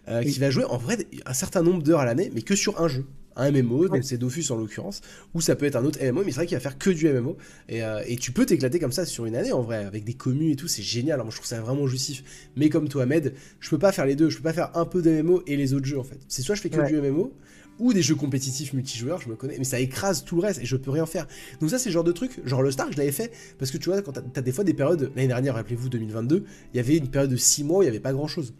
euh qui va jouer en vrai un certain nombre d'heures à l'année, mais que sur un jeu. Un MMO, donc c'est Dofus en l'occurrence, ou ça peut être un autre MMO, mais c'est vrai qu'il va faire que du MMO. Euh, et, tu peux t'éclater comme ça sur une année en vrai, avec des communes et tout, c'est génial. Alors moi je trouve ça vraiment justif. Mais comme toi, Ahmed, je peux pas faire les deux, je peux pas faire un peu de MMO et les autres jeux en fait. C'est soit je fais que du MMO, ou des jeux compétitifs multijoueurs, je me connais, mais ça écrase tout le reste et je peux rien faire. Donc ça c'est le genre de truc, genre le Star je l'avais fait parce que tu vois quand t'as as des fois des périodes, l'année dernière rappelez-vous 2022, il y avait une période de 6 mois où il n'y avait pas grand chose.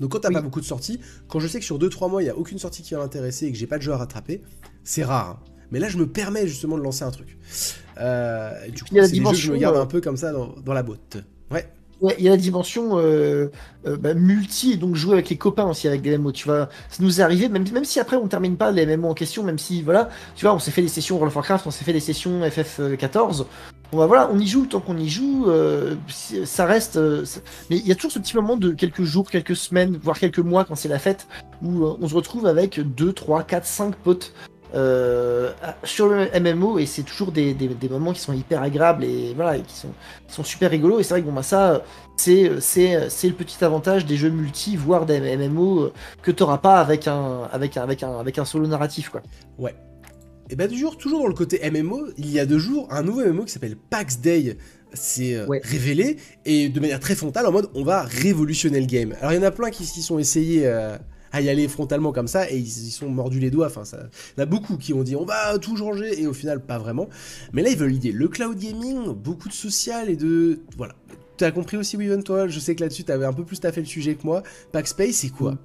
Donc quand t'as pas beaucoup de sorties, quand je sais que sur 2-3 mois il n'y a aucune sortie qui va m'intéresser et que j'ai pas de jeu à rattraper, c'est rare. Hein. Mais là je me permets justement de lancer un truc. Euh, du coup c'est des jeux que je me garde euh, un peu comme ça dans, dans la botte. Ouais. Il y a la dimension euh, euh, bah, multi et donc jouer avec les copains aussi avec des MMO, tu vois. Ça nous est arrivé, même, même si après on termine pas les MMO en question, même si voilà, tu vois, on s'est fait des sessions World of Warcraft, on s'est fait des sessions FF14. Bon bah voilà, on y joue temps qu'on y joue, euh, ça reste. mais il y a toujours ce petit moment de quelques jours, quelques semaines, voire quelques mois quand c'est la fête, où on se retrouve avec 2, 3, 4, 5 potes euh, sur le MMO et c'est toujours des, des, moments qui sont hyper agréables et voilà qui sont, sont super rigolos et c'est vrai que bon bah ça c'est c'est c'est le petit avantage des jeux multi voire des MMO que t'auras pas avec un avec un avec un avec un solo narratif quoi. Ouais. Et bah toujours toujours dans le côté MMO, il y a deux jours un nouveau MMO qui s'appelle PAX Day c'est euh, révélé et de manière très frontale en mode on va révolutionner le game. Alors il y en a plein qui s'y sont essayés euh, à y aller frontalement comme ça et ils y sont mordus les doigts. Enfin, ça, il y en a beaucoup qui ont dit on va tout changer et au final pas vraiment. Mais là ils veulent l'idée le cloud gaming, beaucoup de social et de voilà. Tu as compris aussi, Weaven, toi? Je sais que là-dessus, tu avais un peu plus taffé le sujet que moi. Packspace, c'est quoi?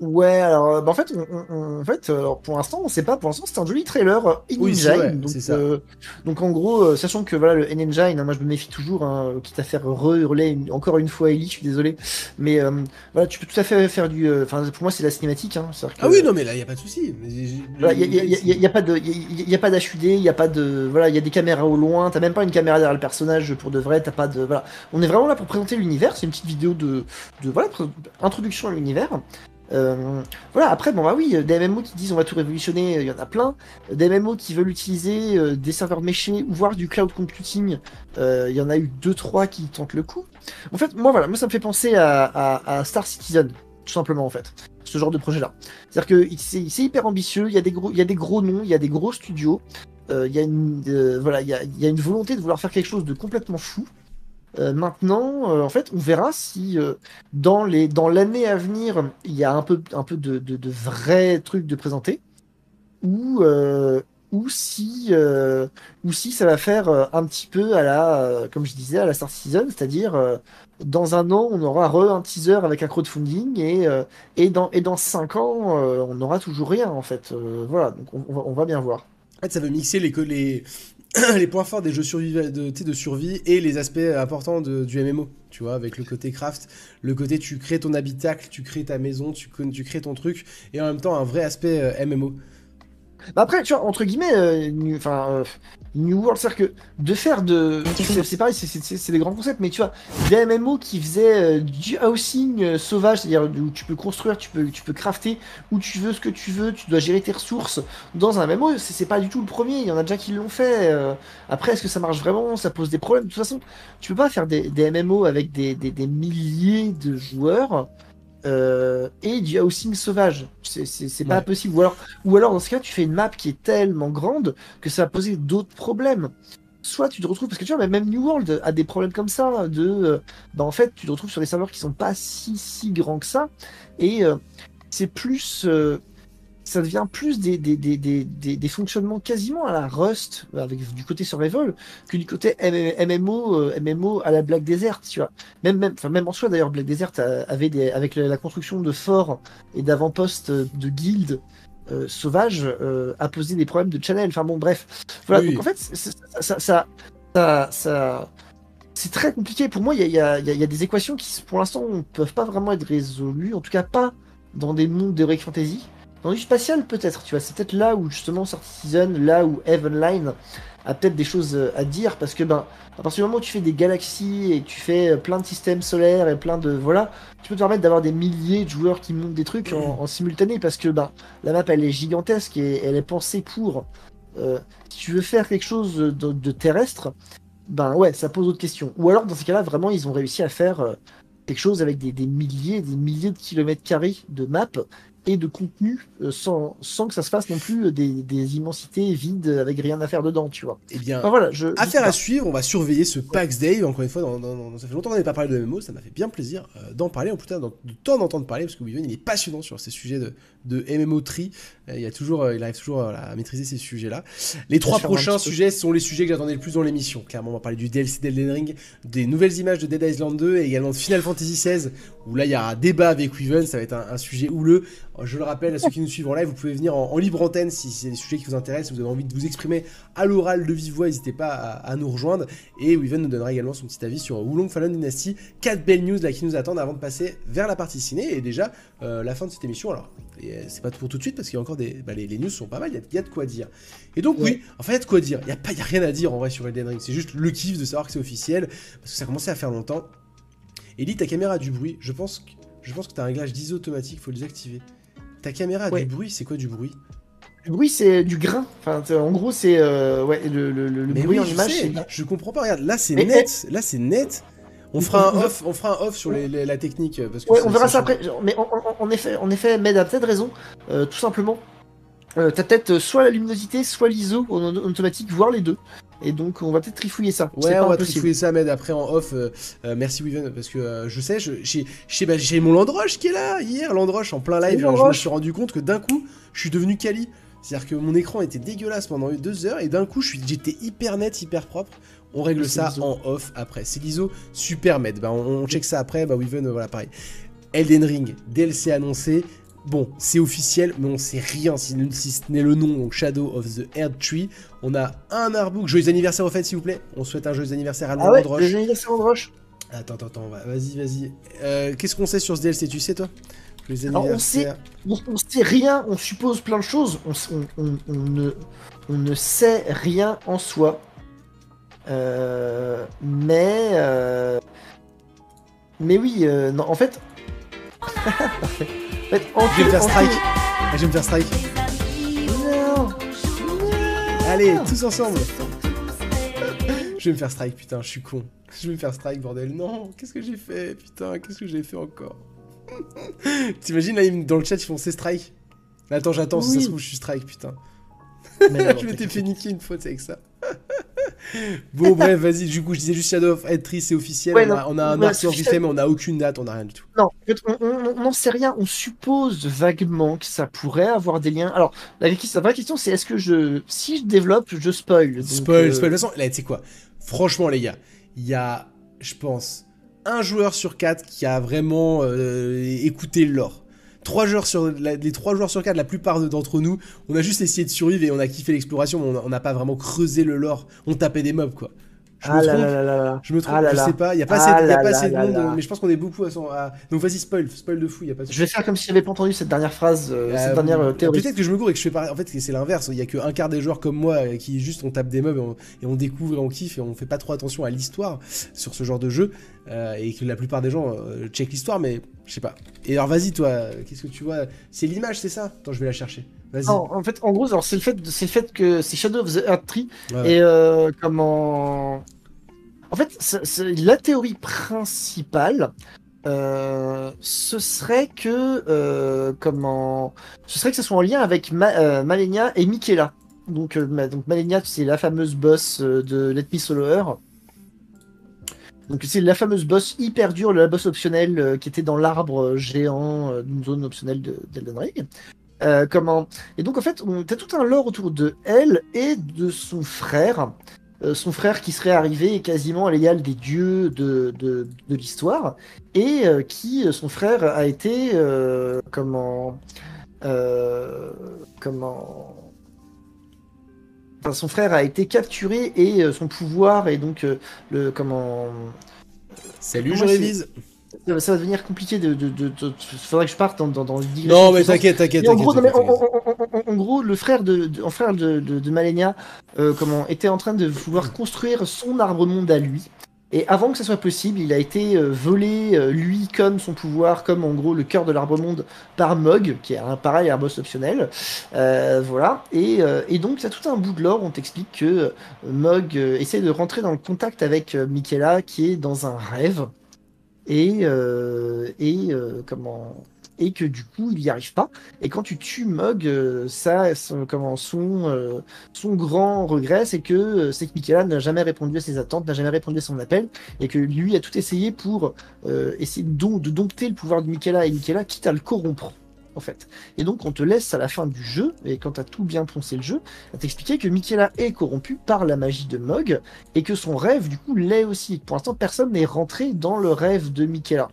Ouais, alors euh, bah, en fait, en fait euh, pour l'instant, on sait pas. Pour l'instant, c'est un joli trailer euh, in-engine. donc, donc, en gros, sachant que voilà, le in-engine, hein, moi je me méfie toujours, hein, quitte à faire re-hurler encore une fois Ellie, je suis désolé. Mais voilà, tu peux tout à fait faire du. Enfin, pour moi, c'est la cinématique. Hein, ah oui, non, mais là, il y a pas de souci. Il n'y a, pas de, il a pas d'HUD, il y a pas de, voilà, il y a des caméras au loin. T'as même pas une caméra derrière le personnage pour de vrai. T'as pas de, voilà. On est vraiment là pour présenter l'univers. C'est une petite vidéo de, de voilà, introduction à l'univers. Euh, voilà, après, bon bah oui, des MMO qui disent on va tout révolutionner, il y en a plein. Des MMO qui veulent utiliser des serveurs méchés ou voir du cloud computing, il y en a eu deux trois qui tentent le coup. En fait, moi voilà, moi ça me fait penser à, Star Citizen, tout simplement en fait, ce genre de projet-là. C'est-à-dire que c'est hyper ambitieux, il y, a des gros, il y a des gros noms, il y a des gros studios, il y, a une, voilà, il y a une volonté de vouloir faire quelque chose de complètement fou. Euh, maintenant, euh, en fait, on verra si euh, dans l'année à venir, il y a un peu peu de, de, vrais trucs de présenter, ou si ça va faire un petit peu à la comme je disais à la Star Season, c'est-à-dire dans un an, on aura un teaser avec un crowdfunding et, dans, cinq ans, on n'aura toujours rien en fait. voilà, donc on, va, on, va, bien voir. En fait, ça veut mixer les, les, [clears throat] les points forts des jeux de, survie et les aspects importants du MMO, tu vois, avec le côté craft, le côté tu crées ton habitacle, tu crées ta maison, tu, tu crées ton truc, et en même temps un vrai aspect euh, MMO. Bah après, tu vois, entre guillemets, euh, enfin, euh, New World, c'est-à-dire que de faire de. C'est pareil, c'est des grands concepts, mais tu vois, des MMO qui faisaient euh, du housing sauvage, c'est-à-dire où tu peux construire, tu peux, tu peux crafter, où tu veux ce que tu veux, tu dois gérer tes ressources dans un MMO, c'est pas du tout le premier, il y en a déjà qui l'ont fait. après, est-ce que ça marche vraiment? Ça pose des problèmes. De toute façon, tu peux pas faire des, des MMO avec des, des, des milliers de joueurs. Euh, et du housing sauvage. C'est pas possible. Ou alors, ou alors, dans ce cas, tu fais une map qui est tellement grande que ça va poser d'autres problèmes. Soit tu te retrouves, parce que tu vois, même New World a des problèmes comme ça, de, euh, bah, en fait, tu te retrouves sur des serveurs qui sont pas si, si grands que ça, et euh, c'est plus, ça devient plus des, des, des, des, fonctionnements quasiment à la Rust, avec du côté survival, que du côté MMO, euh, MMO à la Black Desert, tu vois. Même, même, enfin, même en soi, d'ailleurs, Black Desert avait des, avec la construction de forts et d'avant-postes de guildes euh, sauvages, euh, a posé des problèmes de channel. Enfin bon, bref. Voilà, donc en fait, ça, ça, ça, c'est très compliqué. Pour moi, il y a, y, y a, des équations qui, pour l'instant, ne peuvent pas vraiment être résolues, en tout cas pas dans des mondes d'Heroic Fantasy. Du spatial, peut-être, tu vois, c'est peut-être là où justement Season, là où Heavenline a peut-être des choses euh, à dire, parce que ben, à partir du moment où tu fais des galaxies et tu fais euh, plein de systèmes solaires et plein de. Voilà, tu peux te permettre d'avoir des milliers de joueurs qui montent des trucs en, simultané, parce que ben, la map elle est gigantesque et elle est pensée pour. Euh, si tu veux faire quelque chose de, terrestre, ben ouais, ça pose d'autres questions. Ou alors, dans ces cas-là, vraiment, ils ont réussi à faire quelque chose avec des, des milliers, des milliers de kilomètres carrés de map et de contenu euh, sans, sans que ça se fasse non plus des, des, immensités vides avec rien à faire dedans, tu vois. Eh bien, voilà, je, affaire à suivre, on va surveiller ce PAX Day, encore une fois, dans, ça fait longtemps qu'on n'avait pas parlé de MMO, ça m'a fait bien plaisir euh, d'en parler, en plus de temps d'entendre parler, parce que Weaven, il est passionnant sur ces sujets de, de MMO tri, euh, il, y a toujours, il arrive toujours à maîtriser ces sujets-là. Les trois prochains sujets sont les sujets que j'attendais le plus dans l'émission, clairement, on va parler du DLC d'Elden Ring, des nouvelles images de Dead Island 2, et également de Final Fantasy XVI, où là, il y a un débat avec Weaven, ça va être un, un sujet houleux, je le rappelle à ceux qui nous suivent en live, vous pouvez venir en, libre antenne si c'est des sujets qui vous intéressent, si vous avez envie de vous exprimer à l'oral de vive voix, n'hésitez pas à, nous rejoindre. Et Weaven nous donnera également son petit avis sur Wulong Fallen Dynasty. 4 belles news là qui nous attendent avant de passer vers la partie ciné et déjà euh, la fin de cette émission. Alors, euh, c'est pas pour tout de suite parce qu'il y a encore des. Bah, les, news sont pas mal, il y, a de quoi dire. Et donc, oui, en fait, il y a de quoi dire. Il n'y a, pas, a rien à dire en vrai sur Elden Ring. C'est juste le kiff de savoir que c'est officiel parce que ça a commencé à faire longtemps. Ellie, ta caméra a du bruit. Je pense que, je pense que tu as un réglage d'ISO automatique, faut le désactiver. Ta caméra a du bruit, c'est quoi du bruit? Le bruit, c'est du grain. Enfin, en gros, c'est euh, ouais, le, le, le bruit en image. Je comprends pas. Regarde, là c'est net. Là c'est net. On fera un off, on fera un off sur les, la technique parce que ouais, on verra ça après. Mais en, effet, en effet, Med a peut-être raison. Euh, tout simplement, euh, t'as peut-être soit la luminosité, soit l'ISO en automatique, voire les deux. Et donc on va peut-être trifouiller ça. Ouais, on va trifouiller ça, mais après en off. Euh, euh, merci Weaven, parce que je sais, j'ai bah, mon Landroche qui est là hier, Landroche en plein live. je me suis rendu compte que d'un coup, je suis devenu Kali. C'est-à-dire que mon écran était dégueulasse pendant deux heures et d'un coup, j'étais hyper net, hyper propre. On règle ça en off après. C'est l'ISO super med. Bah, on, on, check ça après. Bah, Weaven, voilà, pareil. Elden Ring, DLC annoncé. Bon, c'est officiel, mais on sait rien si, ce n'est le nom, donc Shadow of the Earth Tree. On a un artbook. Joyeux anniversaire au fait, s'il vous plaît. On souhaite un joyeux anniversaire à ah ouais, Joyeux anniversaire Androche. Attends, attends, attends, vas-y, vas-y. Euh, qu'est-ce qu'on sait sur ce DLC, tu sais, toi? On sait, on, sait rien, on suppose plein de choses, on, ne, on ne sait rien en soi. Euh, mais. Euh, mais oui, non, en fait. [laughs] En fait, en Je vais me faire strike. Ah, je vais me faire strike. Non. Allez, tous ensemble. [laughs] Je vais me faire strike, putain, je suis con. Je vais me faire strike, bordel. Non, qu'est-ce que j'ai fait, putain, qu'est-ce que j'ai fait encore? [laughs] T'imagines, là, dans le chat, ils font c'est strike. Attends, j'attends, si ça Oui. se trouve, je suis strike, putain. [laughs] Mais non, je m'étais fait niquer une fois, c'est avec ça. [laughs] bon, bref, vas-y, du coup, je disais juste Shadow of Entry, c'est officiel. Ouais, on, a, on a un ouais, arc officiel. mais on n'a aucune date, on n'a rien du tout. Non, fait, on- n'en sait rien. On suppose vaguement que ça pourrait avoir des liens. Alors, la, vraie question- la vraie question, c'est est-ce que je, si je développe, je spoil. Donc, Spoil, euh, spoil. De toute façon, là, tu sais quoi? Franchement, les gars, il y a, je pense, un joueur sur quatre qui a vraiment euh, écouté le lore. Trois joueurs sur, la- les trois joueurs sur quatre, la plupart de- d'entre nous, on a juste essayé de survivre et on a kiffé l'exploration, mais on n'a pas vraiment creusé le lore. On tapait des mobs, quoi. Je Ah me là trompe là là là là. Je me trompe, Ah là je sais pas. Il y a pas Ah assez, de- y a là pas là assez de là monde, mais je pense qu'on est beaucoup à son. à- Donc vas-y, spoil, spoil de fou, il y a pas de Je vais faire comme si j'avais pas entendu cette dernière phrase, euh, euh, cette dernière euh, théorie. Peut-être que je me gourre et que je fais pareil. En fait, c'est l'inverse. Il y a que un quart des joueurs comme moi euh, qui juste on tape des mobs et on, et on découvre et on kiffe et on fait pas trop attention à l'histoire sur ce genre de jeu euh, et que la plupart des gens euh, check l'histoire, mais je sais pas. Et alors vas-y toi, qu'est-ce que tu vois? C'est l'image, c'est ça? Attends, je vais la chercher. Vas-y. En fait, en gros, alors c'est le fait, c'est le fait que c'est Shadow of the Earth Tree Ouais. et euh, comment. En fait, c'est- c'est- la théorie principale, euh, ce serait que comment, ce serait que ce soit en lien avec Ma- Malenia et Michaela. Donc, donc Malenia, c'est la fameuse boss de Let Me Solo Her. Donc c'est la fameuse boss hyper dure, la boss optionnelle euh, qui était dans l'arbre euh, géant euh, d'une zone optionnelle de- d'Elden Ring. Comment? Et donc en fait, on a tout un lore autour de elle et de son frère. Son frère qui serait arrivé quasiment à l'égal des dieux de, de, de l'histoire et qui, son frère, a été comment comment Enfin, son frère a été capturé et euh, son pouvoir et donc euh, le comment Salut, comment je révise. ça va devenir compliqué de, de, de, de- faudrait que je parte dans dans, dans le Non, mais t'inquiète, t'inquiète, en en, en- gros, le frère de, en frère de, de, de Malenia, euh, comment, était en train de vouloir construire son arbre monde à lui. Et avant que ça soit possible, il a été euh, volé, euh, lui, comme son pouvoir, comme en gros le cœur de l'arbre monde, par Mog, qui est un pareil un optionnel. Euh, voilà. Et, euh, et donc, ça tout un bout de lore. On t'explique que Mog essaie de rentrer dans le contact avec Michaela, qui est dans un rêve. Et, euh, et comment et que du coup il n'y arrive pas. Et quand tu tues Mog, euh, ça, son, euh, son grand regret, c'est que euh, c'est n'a jamais répondu à ses attentes, n'a jamais répondu à son appel, et que lui a tout essayé pour essayer de, de dompter le pouvoir de Michaela, et Michaela quitte à le corrompre. En fait. Et donc on te laisse à la fin du jeu, et quand tu as tout bien poncé le jeu, à t'expliquer que Michaela est corrompue par la magie de Mog, et que son rêve du coup l'est aussi. Pour l'instant personne n'est rentré dans le rêve de Michaela.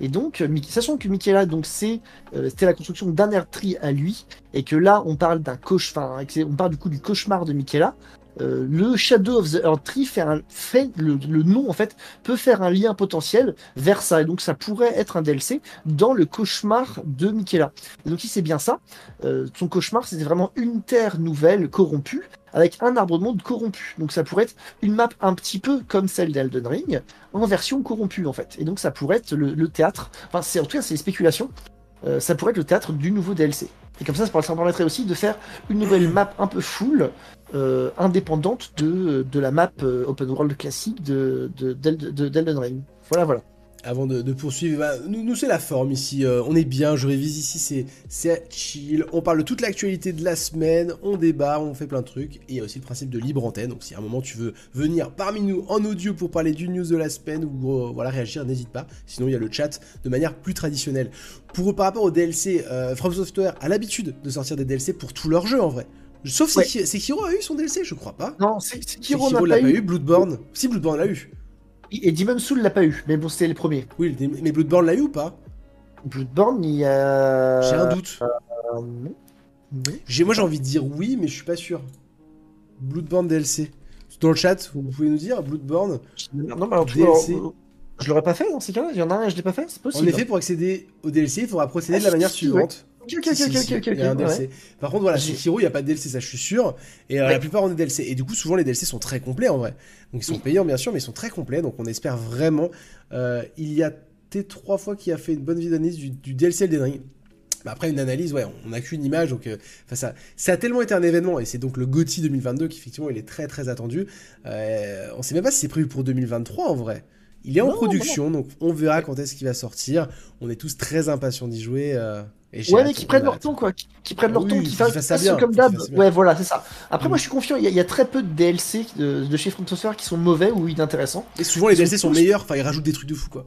Et donc, euh, sachant que Michaela, donc c'est, euh, c'était la construction d'un air tree à lui, et que là, on parle d'un cauchemar, on parle du coup du cauchemar de Michaela. euh, le Shadow of the Earth Tree fait, un, fait le, le nom en fait peut faire un lien potentiel vers ça et donc ça pourrait être un DLC dans le cauchemar de Michaela. Donc si c'est bien ça, euh, son cauchemar c'était vraiment une terre nouvelle corrompue avec un arbre de monde corrompu. Donc ça pourrait être une map un petit peu comme celle d'Elden Ring en version corrompue en fait. Et donc ça pourrait être le, théâtre. Enfin c'est en tout cas c'est des spéculations. Euh, ça pourrait être le théâtre du nouveau DLC. Et comme ça, ça permettrait aussi de faire une nouvelle map un peu full, euh, indépendante de, de la map euh, open world classique de, de, Ring. Voilà, voilà. Avant de, de poursuivre, bah, nous, nous, c'est la forme ici. euh, on est bien, je révise ici, c'est- chill. On parle de toute l'actualité de la semaine, on débat, on fait plein de trucs. Et il y a aussi le principe de libre antenne. Donc si à un moment tu veux venir parmi nous en audio pour parler du news de la semaine ou euh, voilà, réagir, n'hésite pas. Sinon, il y a le chat de manière plus traditionnelle. Pour, par rapport au DLC, euh, From Software a l'habitude de sortir des DLC pour tous leurs jeux en vrai. Sauf Ouais. Sekiro a eu son DLC, je crois pas. Non, c'est Sekiro Sekiro n'a l'a pas eu. Bloodborne. Si, Bloodborne l'a eu. Et Demon Soul l'a pas eu, mais bon, c'était les premiers. Oui, mais Bloodborne l'a eu ou pas? Bloodborne, il y a. J'ai un doute. Euh, non. Non. J'ai, moi j'ai envie de dire oui, mais je suis pas sûr. Bloodborne DLC. Dans le chat, vous pouvez nous dire Bloodborne. Non, mais alors, DLC. alors, je l'aurais pas fait dans ces cas-là. Il y en a un, je l'ai pas fait, c'est possible. En effet, pour accéder au DLC, il faudra procéder Ah, de la si, manière suivante. Ok, ok, Si, ok, si, ok, si, ok, il y a un ok, DLC. ouais. Par contre, voilà, Sekiro, il n'y a pas de DLC, ça je suis sûr. Et euh, Ouais. la plupart ont des DLC. Et du coup, souvent les DLC sont très complets en vrai. Donc ils sont payants bien sûr, mais ils sont très complets. Donc on espère vraiment. Euh, il y a T3 fois qui a fait une bonne vidéo d'analyse du, du DLC Elden Ring. Bah, après une analyse, ouais, on n'a qu'une image, donc euh, ça, ça a tellement été un événement, et c'est donc le GOTY 2022 qui effectivement il est très très attendu. Euh, on sait même pas si c'est prévu pour 2023 en vrai. Il est en production, donc on verra quand est-ce qu'il va sortir. On est tous très impatients d'y jouer. Euh, ouais, mais qui prennent leur temps, quoi. Qui, prennent leur temps, qui fassent, ça bien, comme d'hab. Ouais, voilà, c'est ça. Après, moi, mm. je suis confiant. Il y, a très peu de DLC de, chez From Software qui sont mauvais ou inintéressants. Et souvent, les DLC sont meilleurs. Enfin, ils rajoutent des trucs de fou, quoi.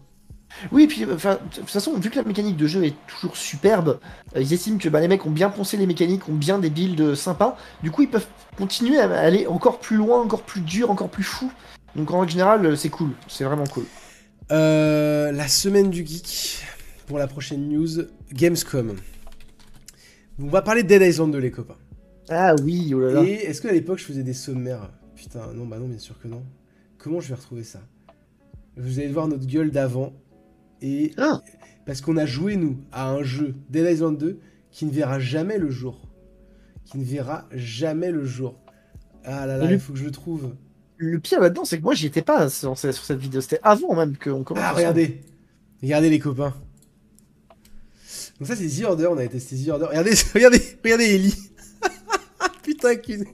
Oui, et puis de toute façon, vu que la mécanique de jeu est toujours superbe, euh, ils estiment que bah, les mecs ont bien pensé les mécaniques, ont bien des builds sympas. Du coup, ils peuvent continuer à aller encore plus loin, encore plus dur, encore plus fou. Donc en règle générale, c'est cool, c'est vraiment cool. Euh, la semaine du geek pour la prochaine news, Gamescom. On va parler de Dead Island 2, les copains. Ah oui, oh là là. Et est-ce qu'à l'époque je faisais des sommaires Putain, non, bah non, bien sûr que non. Comment je vais retrouver ça? Vous allez voir notre gueule d'avant. Et ah. parce qu'on a joué nous à un jeu Dead Island 2 qui ne verra jamais le jour. Qui ne verra jamais le jour. Ah là là, il faut que je le trouve. Le pire là-dedans, c'est que moi j'y étais pas sur, cette vidéo. C'était avant même qu'on commence. Ah regardez, regardez les copains. Donc ça c'est The Order, on avait testé The Order. Regardez, [laughs] regardez, regardez Ellie. [laughs] Putain qu'une.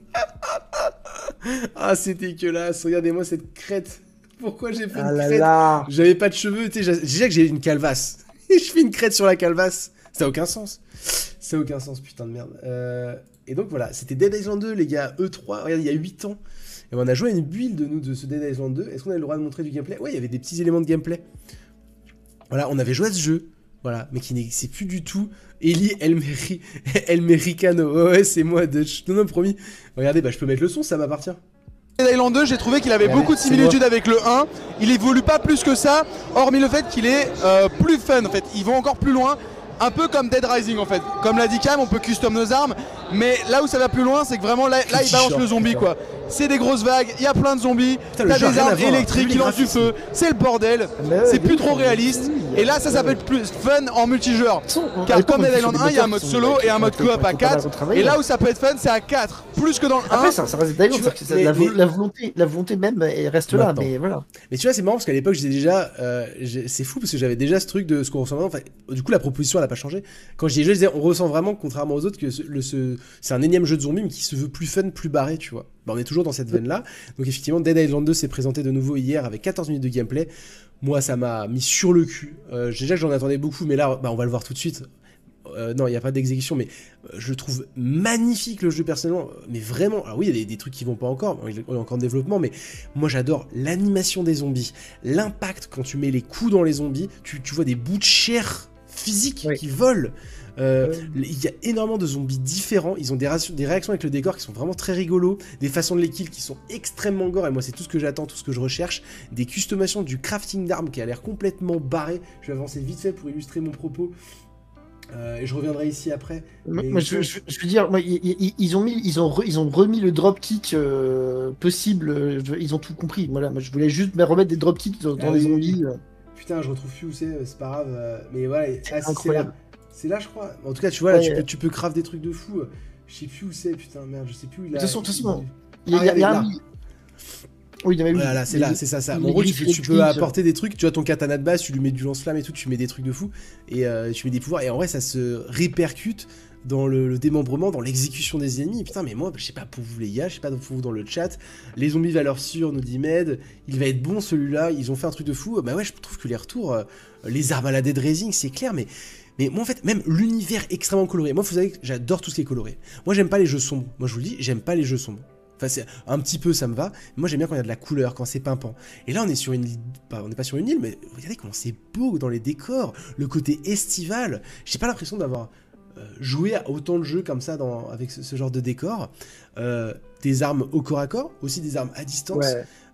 ah c'est dégueulasse. Regardez-moi cette crête. Pourquoi j'ai fait une ah crête J'avais pas de cheveux, tu sais, déjà que j'ai une calvasse. [laughs] je fais une crête sur la calvasse. Ça a aucun sens. Ça a aucun sens, putain de merde. Euh, et donc voilà, c'était Dead Island 2, les gars, E3, regardez, il y a 8 ans. Et on a joué à une build de nous de ce Dead Island 2. Est-ce qu'on a le droit de montrer du gameplay? Ouais, il y avait des petits éléments de gameplay. Voilà, on avait joué à ce jeu. Voilà, mais qui n'existe plus du tout. Eli Elmeri... [laughs] Elmericano. Ouais, c'est moi, Dutch. Non, non, promis. Regardez, bah, je peux mettre le son, ça m'appartient. Island 2, j'ai trouvé qu'il avait beaucoup de similitudes avec le 1. Il évolue pas plus que ça, hormis le fait qu'il est euh, plus fun. En fait, ils vont encore plus loin, un peu comme Dead Rising en fait. Comme l'a dit Cam, on peut custom nos armes, mais là où ça va plus loin, c'est que vraiment là, là il balance le zombie quoi c'est des grosses vagues, il y a plein de zombies, t'as des armes électriques qui lancent du feu, c'est le bordel, c'est plus trop réaliste. Et là, ça s'appelle plus fun en multijoueur. Car comme Dead Island 1, il y a un mode solo et un mode coop à 4. Et là où ça peut être fun, c'est à 4, plus que dans le 1. Après, ça, reste la, volonté, la volonté même reste là, mais voilà. Mais tu vois, c'est marrant parce qu'à l'époque, j'étais déjà. Euh, c'est fou parce que j'avais déjà ce truc de ce qu'on ressent Enfin, du coup, la proposition, elle a pas changé. Quand j'y ai joué, je disais, on ressent vraiment, contrairement aux autres, que c'est un énième jeu de zombies, mais qui se veut plus fun, plus barré, tu vois. Bah, on est toujours dans cette veine-là. Donc effectivement, Dead Island 2 s'est présenté de nouveau hier avec 14 minutes de gameplay. Moi, ça m'a mis sur le cul. Euh, déjà que j'en attendais beaucoup, mais là, bah, on va le voir tout de suite. Euh, non, il n'y a pas d'exécution, mais euh, je trouve magnifique le jeu personnellement. Mais vraiment, alors oui, il y a des, trucs qui vont pas encore, il est encore en développement, mais moi j'adore l'animation des zombies, l'impact quand tu mets les coups dans les zombies, tu, vois des bouts de chair physique qui volent. Euh, il y a énormément de zombies différents. Ils ont des, des, réactions avec le décor qui sont vraiment très rigolos, des façons de les kill qui sont extrêmement gore. Et moi, c'est tout ce que j'attends, tout ce que je recherche. Des customisations du crafting d'armes qui a l'air complètement barré. Je vais avancer vite fait pour illustrer mon propos. Euh, et je reviendrai ici après. je, veux dire, ils, ont mis, ils ont, ils ont remis le dropkick euh, possible. ils ont tout compris. Voilà, moi, je voulais juste remettre des dropkicks dans, dans les zombies. Putain, je retrouve plus où c'est, c'est pas grave. mais voilà, c'est ah, incroyable. C'est là, je crois. En tout cas, tu vois, là, tu, peux, tu peux craft des trucs de fou. Je sais plus où c'est, putain, merde, je sais plus où il a. De toute façon, il y a, il y a, un... Oui, il y avait Voilà, c'est là, c'est ça, ça. En gros, tu, tu peux apporter des trucs, tu vois ton katana de base, tu lui mets du lance-flamme et tout, tu mets des trucs de fou, et euh, tu mets des pouvoirs, et en vrai, ça se répercute dans le, démembrement, dans l'exécution des ennemis. Putain, mais moi, je sais pas pour vous les gars, je sais pas pour vous dans le chat, les zombies valeur sûre, nous dit Med, il va être bon celui-là, ils ont fait un truc de fou. Bah ouais, je trouve que les retours, euh, les armes à la Dead Racing, c'est clair, mais mais moi, en fait, même l'univers extrêmement coloré. Moi, vous savez que j'adore tout ce qui est coloré. Moi, j'aime pas les jeux sombres. Moi, je vous le dis, j'aime pas les jeux sombres. Enfin, un petit peu, ça me va. Moi, j'aime bien quand il y a de la couleur, quand c'est pimpant. Et là, on est sur une île. on n'est pas sur une île, mais regardez comment c'est beau dans les décors. Le côté estival. J'ai pas l'impression d'avoir joué à autant de jeux comme ça dans, avec ce, genre de décor. Euh, des armes au corps à corps, aussi des armes à distance.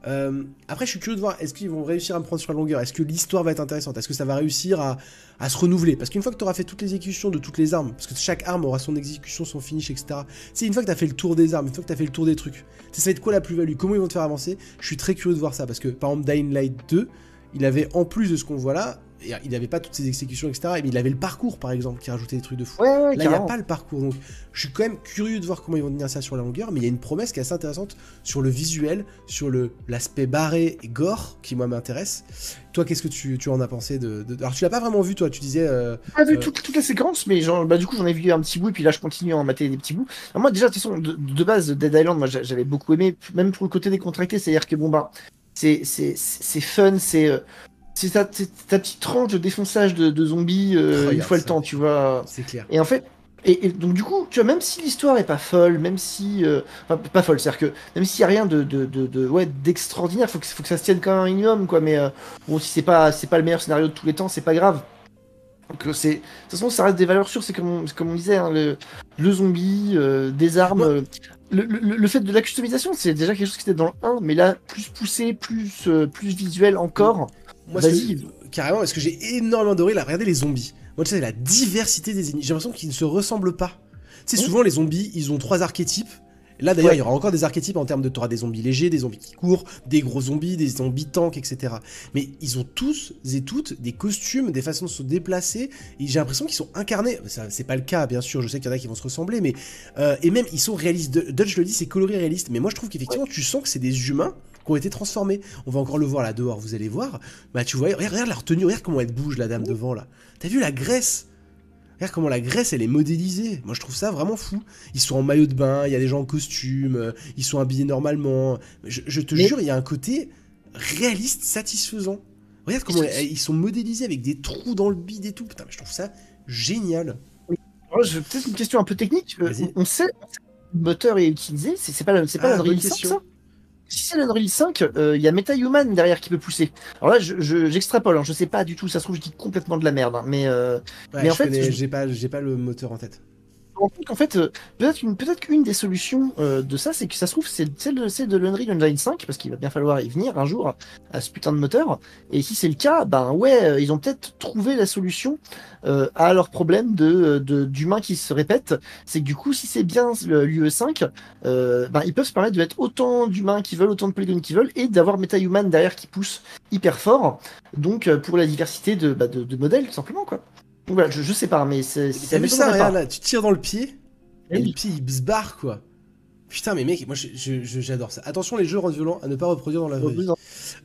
Euh, après, je suis curieux de voir, est-ce qu'ils vont réussir à me prendre sur la longueur? Est-ce que l'histoire va être intéressante? Est-ce que ça va réussir à, se renouveler? Parce qu'une fois que tu auras fait toutes les exécutions de toutes les armes, parce que chaque arme aura son exécution, son finish, etc. C'est une fois que tu as fait le tour des armes, une fois que tu as fait le tour des trucs, ça va être quoi la plus-value? Comment ils vont te faire avancer? Je suis très curieux de voir ça, parce que par exemple, Dying Light 2, il avait en plus de ce qu'on voit là, il n'avait pas toutes ses exécutions, etc. Mais il avait le parcours, par exemple, qui rajoutait des trucs de fou. Ouais, ouais, Là, il n'y a pas le parcours. Donc, je suis quand même curieux de voir comment ils vont tenir ça sur la longueur. Mais il y a une promesse qui est assez intéressante sur le visuel, sur le l'aspect barré et gore, qui, moi, m'intéresse. Toi, qu'est-ce que tu, tu en as pensé de, de- Alors, tu l'as pas vraiment vu, toi. Tu disais. euh, J'ai pas vu Euh, toute, toute la séquence, mais genre, bah, du coup j'en ai vu un petit bout, et puis là je continue à en mater des petits bouts. Alors, moi déjà, de toute façon, de, de base, Dead Island, moi j'a- j'avais beaucoup aimé, même pour le côté décontracté, c'est-à-dire que bon bah, c'est c'est- c'est c'est fun, c'est euh, c'est ta, petite tranche de défonçage de, de zombies euh, une fois le temps, tu vois. C'est clair. Et en fait, et, et donc du coup, tu vois, même si l'histoire est pas folle, même si, euh, enfin pas folle, c'est-à-dire que même s'il y a rien de, de, de, de- ouais d'extraordinaire, faut que faut que ça se tienne quand même un minimum, quoi. Mais euh, bon, si c'est pas c'est pas le meilleur scénario de tous les temps, c'est pas grave. Donc c'est, de toute façon, ça reste des valeurs sûres. C'est comme on, comme on disait, hein, le, le zombie, euh, des armes. Ouais. le, le, le fait de la customisation, c'est déjà quelque chose qui était dans le 1, mais là, plus poussé, plus, plus visuel encore. Moi, ce Vas-y. que- carrément, parce que j'ai énormément adoré, là, regardez les zombies. Moi, tu sais, la diversité des ennemis. J'ai l'impression qu'ils ne se ressemblent pas. Tu sais, souvent, les zombies, ils ont trois archétypes. Là, d'ailleurs, Ouais. il y aura encore des archétypes en termes de. Tu auras des zombies légers, des zombies qui courent, des gros zombies, des zombies tanks, etc. Mais ils ont tous et toutes des costumes, des façons de se déplacer. Et j'ai l'impression qu'ils sont incarnés. C'est pas le cas, bien sûr. Je sais qu'il y en a qui vont se ressembler, mais. euh, et même, ils sont réalistes. Dutch le dit, c'est coloré réaliste. Mais moi, je trouve qu'effectivement, tu sens que c'est des humains qui ont été transformés. On va encore le voir là dehors, vous allez voir. Bah, tu vois, regarde, regarde leur tenue, regarde comment elle bouge, la dame devant là. T'as vu la graisse? Regarde comment la graisse elle est modélisée. Moi je trouve ça vraiment fou. Ils sont en maillot de bain, il y a des gens en costume, euh, ils sont habillés normalement. Je, je te Mais- jure, il y a un côté réaliste, satisfaisant. Regarde comment ils sont modélisés avec des trous dans le bide et tout. Putain, mais je trouve ça génial. Je- peut-être une question un peu technique. Euh, on sait on sait que le moteur est utilisé. C'est pas, c'est pas Ah, l'Unreal bonne 5 question. ça? Si c'est l'Unreal 5, euh, il y a MetaHuman derrière qui peut pousser. Alors là, je- je- j'extrapole. hein, je sais pas du tout. Ça se trouve, je dis complètement de la merde. hein, mais euh, Ouais, Mais en je fait, je- j'ai pas, j'ai pas le moteur en tête. En fait, euh, peut-être une, peut-être qu'une des solutions euh, de ça, c'est que ça se trouve, c'est celle de, de l'Unreal Engine 5, parce qu'il va bien falloir y venir un jour à ce putain de moteur. Et si c'est le cas, ben ouais, euh, ils ont peut-être trouvé la solution à leur problème de de- d'humains qui se répètent. C'est que du coup, si c'est bien l'UE5, euh, ben ils peuvent se permettre de mettre autant d'humains qu'ils veulent, autant de polygones qu'ils veulent, et d'avoir MetaHuman derrière qui pousse hyper fort. Donc pour la diversité de, bah, de, de modèles, tout simplement quoi. Voilà, je, je sais pas, mais c'est. T'as vu ça, regarde là, tu tires dans le pied, Eh et oui. le pied il se barre quoi. Putain, mais mec, moi j'adore ça. Attention, les jeux rendent violents à ne pas reproduire dans la vraie vie.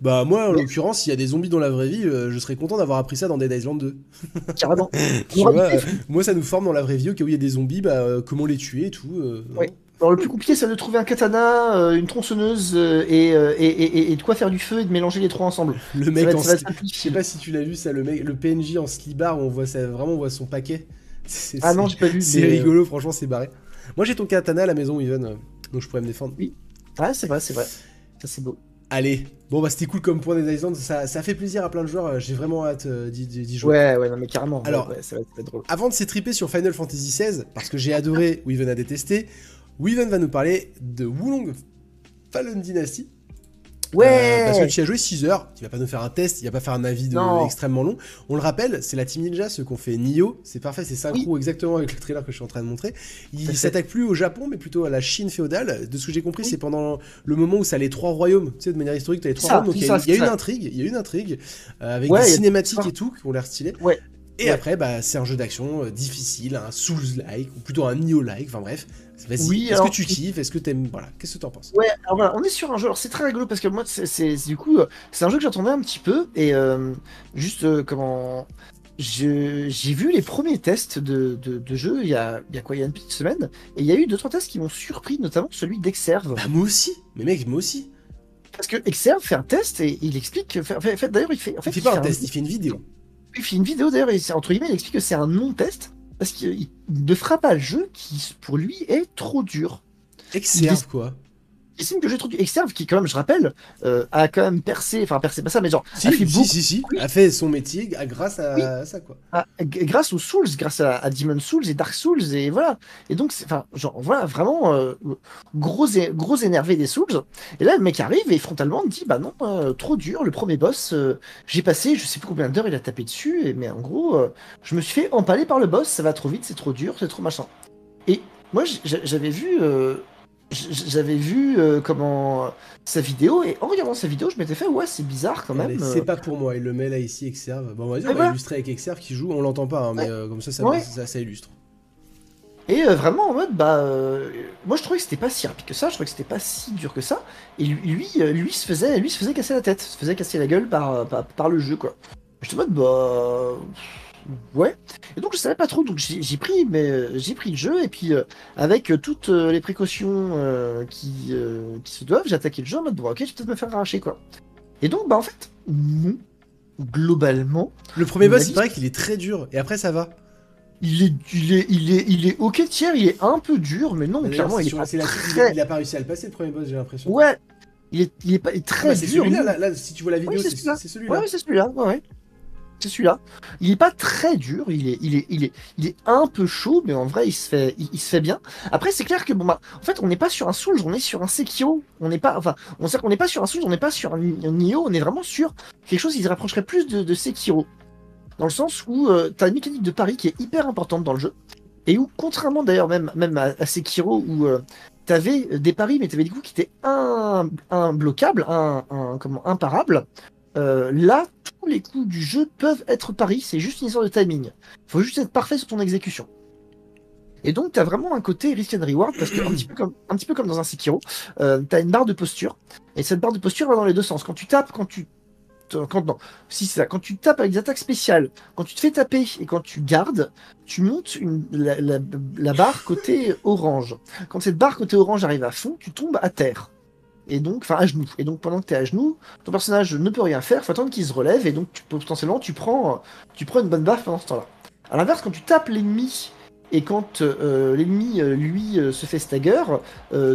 Bah, moi en Ouais. l'occurrence, s'il y a des zombies dans la vraie vie, euh, je serais content d'avoir appris ça dans Dead Island 2. [laughs] Carrément. [laughs] Tu vois, euh, moi ça nous forme dans la vraie vie, au cas où il y a des zombies, bah, euh, comment les tuer et tout. Ouais. Alors le plus compliqué c'est de trouver un katana, euh, une tronçonneuse euh, et, euh, et, et- et de quoi faire du feu et de mélanger les trois ensemble. Le mec en ça Je sais pas si tu l'as vu ça, le mec, le PNJ en slibard, on voit ça, vraiment on voit son paquet. [laughs] C'est- Ah non, j'ai pas vu. C'est euh, rigolo, franchement, c'est barré. Moi j'ai ton katana à la maison, Even, euh, donc je pourrais me défendre. Ah c'est vrai, c'est vrai. Ça c'est beau. Allez, bon bah c'était cool comme point des Islands, ça, ça fait plaisir à plein de joueurs, j'ai vraiment hâte euh, d'y- jouer. Ouais, ouais, non mais carrément. Alors- ouais, ça, va, ça va être drôle. Avant de s'étriper sur Final Fantasy XVI, parce que j'ai adoré Weaven a détesté, Weaven va nous parler de Wulong Fallen Dynasty. Ouais. Euh, parce que tu as joué 6 heures, il va pas nous faire un test, il va pas faire un avis de- extrêmement long. On le rappelle, c'est la Team Ninja, ceux qu'on fait Nioh, c'est parfait, c'est synchro exactement avec le trailer que je suis en train de montrer. Tout à Il fait. s'attaque plus au Japon, mais plutôt à la Chine féodale. De ce que j'ai compris, Oui. c'est pendant le moment où ça a les trois royaumes, tu sais, de manière historique, tu as les trois Ça, royaumes, donc il y a, ça, il y a c'est une intrigue, il y a une intrigue, euh, avec Ouais, des cinématiques et tout, qui ont l'air stylés. Ouais. Et Ouais. après, bah, c'est un jeu d'action euh, difficile, un Souls-like, ou plutôt un Nioh-like, enfin bref. Vas-y, Oui, est-ce que tu kiffes Est-ce que t'aimes Voilà, qu'est-ce que t'en penses? Ouais, alors voilà, on est sur un jeu. Alors c'est très rigolo parce que moi, c'est du coup, euh, c'est un jeu que j'attendais un petit peu et euh, juste euh, comment. je- J'ai vu les premiers tests de, de, de jeu il y, a, il y a quoi Il y a une petite semaine et il y a eu deux trois tests qui m'ont surpris, notamment celui d'Exerve. Bah, moi aussi Mais mec, moi aussi Parce que Exerve fait un test et il explique. que- fait- fait- fait- D'ailleurs, il fait. En fait, Il fait pas un test, il fait une vidéo. Il fait une vidéo d'ailleurs, et c'est- entre guillemets, il explique que c'est un non-test parce qu'il ne fera pas le jeu qui, pour lui, est trop dur. Exerve, quoi. Estime que trop dur. Exerve, qui, quand même, je rappelle, euh, a quand même percé, enfin, percé pas ça, mais genre, Si, a fait si, beaucoup. si, si, Oui. a fait son métier grâce à, Oui. à ça, quoi. a- g- grâce aux Souls, grâce à, à Demon Souls et Dark Souls, et voilà. Et donc, enfin, genre, voilà, vraiment, euh, gros, gros énervé des Souls. Et là, le mec arrive et frontalement dit, bah non, euh, trop dur, le premier boss, j'ai passé, je sais plus combien d'heures il a tapé dessus, et, mais en gros, je me suis fait empaler par le boss, ça va trop vite, c'est trop dur, c'est trop machin. Et moi, j'avais vu, j'avais vu euh, comment sa vidéo et en regardant sa vidéo, je m'étais fait ouais, c'est bizarre quand même. C'est pas pour moi, il le met là ici Exerve. Bon, vas-y, on va illustrer avec Exerve qui joue, on l'entend pas, hein, mais comme ça ça, ça, illustre. Et vraiment en mode bah moi je trouvais que c'était pas si rapide que ça, je trouvais que c'était pas si dur que ça. Et lui lui, se faisait lui se faisait casser la tête, se faisait casser la gueule par, par, par le jeu quoi. J'étais en mode bah Ouais. Et donc je savais pas trop, donc j'ai pris, mais euh, j'ai pris le jeu et puis euh, avec euh, toutes les précautions qui, qui, se doivent, j'ai attaqué le jeu en mode bon, ok, je vais peut-être me faire arracher quoi. Et donc bah en fait, globalement. Le premier boss, il paraît qu'il est très dur et après ça va. Il est, il est, il est, il est ok tiers, il est un peu dur, mais non, clairement il est pas il, a pas réussi à le passer le premier boss, j'ai l'impression. Ouais, il est, il est pas très ah bah, dur. Celui-là, là, si tu vois la vidéo, c'est celui-là. ouais, c'est celui-là, ouais c'est celui-là. Il est pas très dur, il est, il est, un peu chaud, mais en vrai, il se fait, bien. Après, c'est clair que bon bah, en fait, on n'est pas sur un Souls, on est sur un Sekiro. On n'est pas, enfin, on sait qu'on n'est pas sur un Souls, on n'est pas sur un, Nioh, on est vraiment sur quelque chose qui se rapprocherait plus de, Sekiro, dans le sens où euh, tu as une mécanique de pari qui est hyper importante dans le jeu, et où, contrairement d'ailleurs même, même à, Sekiro, où euh, tu avais des paris, mais tu avais des coups qui étaient un, un un, un imparables. Euh, là, tous les coups du jeu peuvent être paris, c'est juste une histoire de timing. Faut juste être parfait sur ton exécution. Et donc, tu as vraiment un côté risk and reward, parce que un petit peu comme, un petit peu comme dans un Sekiro, euh, tu as une barre de posture, et cette barre de posture va dans les deux sens. Quand tu tapes, quand tu. Quand, non, si c'est ça, quand tu tapes avec des attaques spéciales, quand tu te fais taper et quand tu gardes, tu montes une, la, la barre côté orange. Quand cette barre côté orange arrive à fond, tu tombes à terre et donc, enfin à genoux. Et donc pendant que tu es à genoux, ton personnage ne peut rien faire, faut attendre qu'il se relève, et donc potentiellement tu prends, une bonne baffe pendant ce temps-là. À l'inverse, quand tu tapes l'ennemi, et quand euh, l'ennemi, euh, lui, euh, se fait stagger,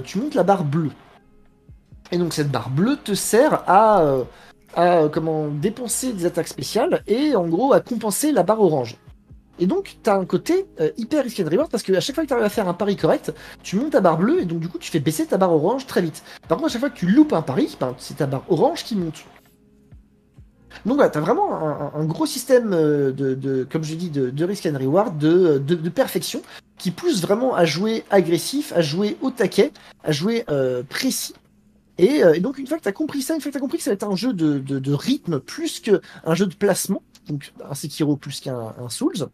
tu montes la barre bleue. Et donc cette barre bleue te sert à, à comment, dépenser des attaques spéciales, et en gros à compenser la barre orange. Et donc, tu as un côté euh, hyper risqué de reward parce qu'à chaque fois que tu arrives à faire un pari correct, tu montes ta barre bleue et donc du coup, tu fais baisser ta barre orange très vite. Par contre, à chaque fois que tu loupes un pari, ben, c'est ta barre orange qui monte. Donc voilà, tu as vraiment un, gros système euh, de, comme je dis, de, de risk and reward, de, perfection, qui pousse vraiment à jouer agressif, à jouer au taquet, à jouer euh, précis. Et, donc une fois que tu as compris ça, une fois que tu as compris que ça va être un jeu de, rythme plus qu'un jeu de placement, donc un Sekiro plus qu'un Souls,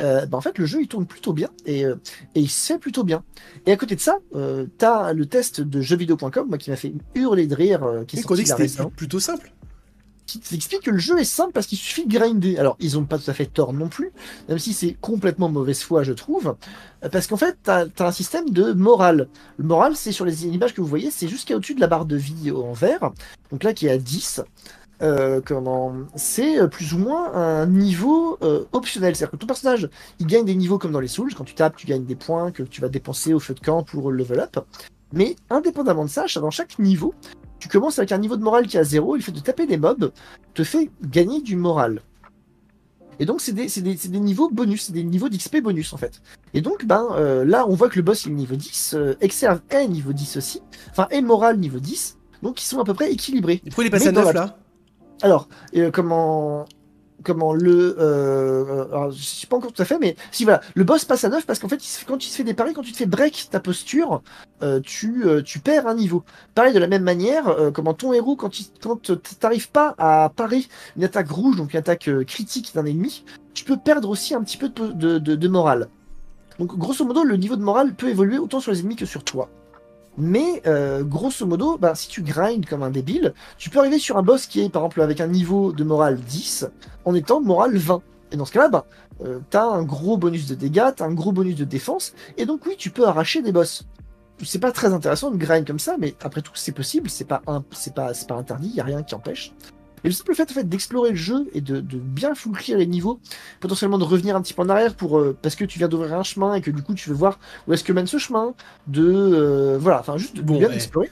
euh, bah, en fait le jeu il tourne plutôt bien et, euh, et, il se fait plutôt bien. Et à côté de ça, euh, t'as le test de jeuxvideo.com moi qui m'a fait hurler de rire, qui est sorti c'était plutôt simple. Qui t'explique que le jeu est simple parce qu'il suffit de grinder. Alors ils ont pas tout à fait tort non plus, même si c'est complètement mauvaise foi je trouve, parce qu'en fait t'as as un système de morale. Le moral c'est sur les images que vous voyez, c'est jusqu'à au-dessus de la barre de vie en vert, donc là qui est à 10. Euh, comment c'est euh, plus ou moins un niveau euh, optionnel. C'est-à-dire que ton personnage, il gagne des niveaux comme dans les Souls. Quand tu tapes, tu gagnes des points que tu vas dépenser au feu de camp pour level up. Mais indépendamment de ça, dans chaque niveau, tu commences avec un niveau de morale qui est à zéro. Et le fait de taper des mobs te fait gagner du moral. Et donc, c'est des, des, des, niveaux bonus, c'est des niveaux d'XP bonus en fait. Et donc, ben là, on voit que le boss il est niveau 10, Exerve est niveau 10 aussi, enfin, et Moral niveau 10, donc ils sont à peu près équilibrés. Et pourquoi il est passé à 9 là? Alors, euh, comment comment le euh, alors, je sais pas encore tout à fait mais si voilà le boss passe à 9 parce qu'en fait quand tu te fais des paris quand tu te fais break ta posture euh, tu, tu perds un niveau. Pareil de la même manière comment ton héros quand tu quand t'arrives pas à parer une attaque rouge donc une attaque critique d'un ennemi tu peux perdre aussi un petit peu de, de, de morale. Donc grosso modo le niveau de morale peut évoluer autant sur les ennemis que sur toi mais euh, grosso modo, bah, si tu grindes comme un débile, tu peux arriver sur un boss qui est par exemple avec un niveau de morale 10 en étant morale 20. Et dans ce cas-là, bah, euh, t'as un gros bonus de dégâts, t'as un gros bonus de défense, et donc oui, tu peux arracher des boss. C'est pas très intéressant de grind comme ça, mais après tout, c'est possible, c'est pas, c'est pas, pas interdit, y a rien qui empêche. Et le simple fait, fait d'explorer le jeu et de, bien fouiller les niveaux, potentiellement de revenir un petit peu en arrière pour euh, parce que tu viens d'ouvrir un chemin et que du coup tu veux voir où est-ce que mène ce chemin, de euh, voilà, enfin juste de bien explorer.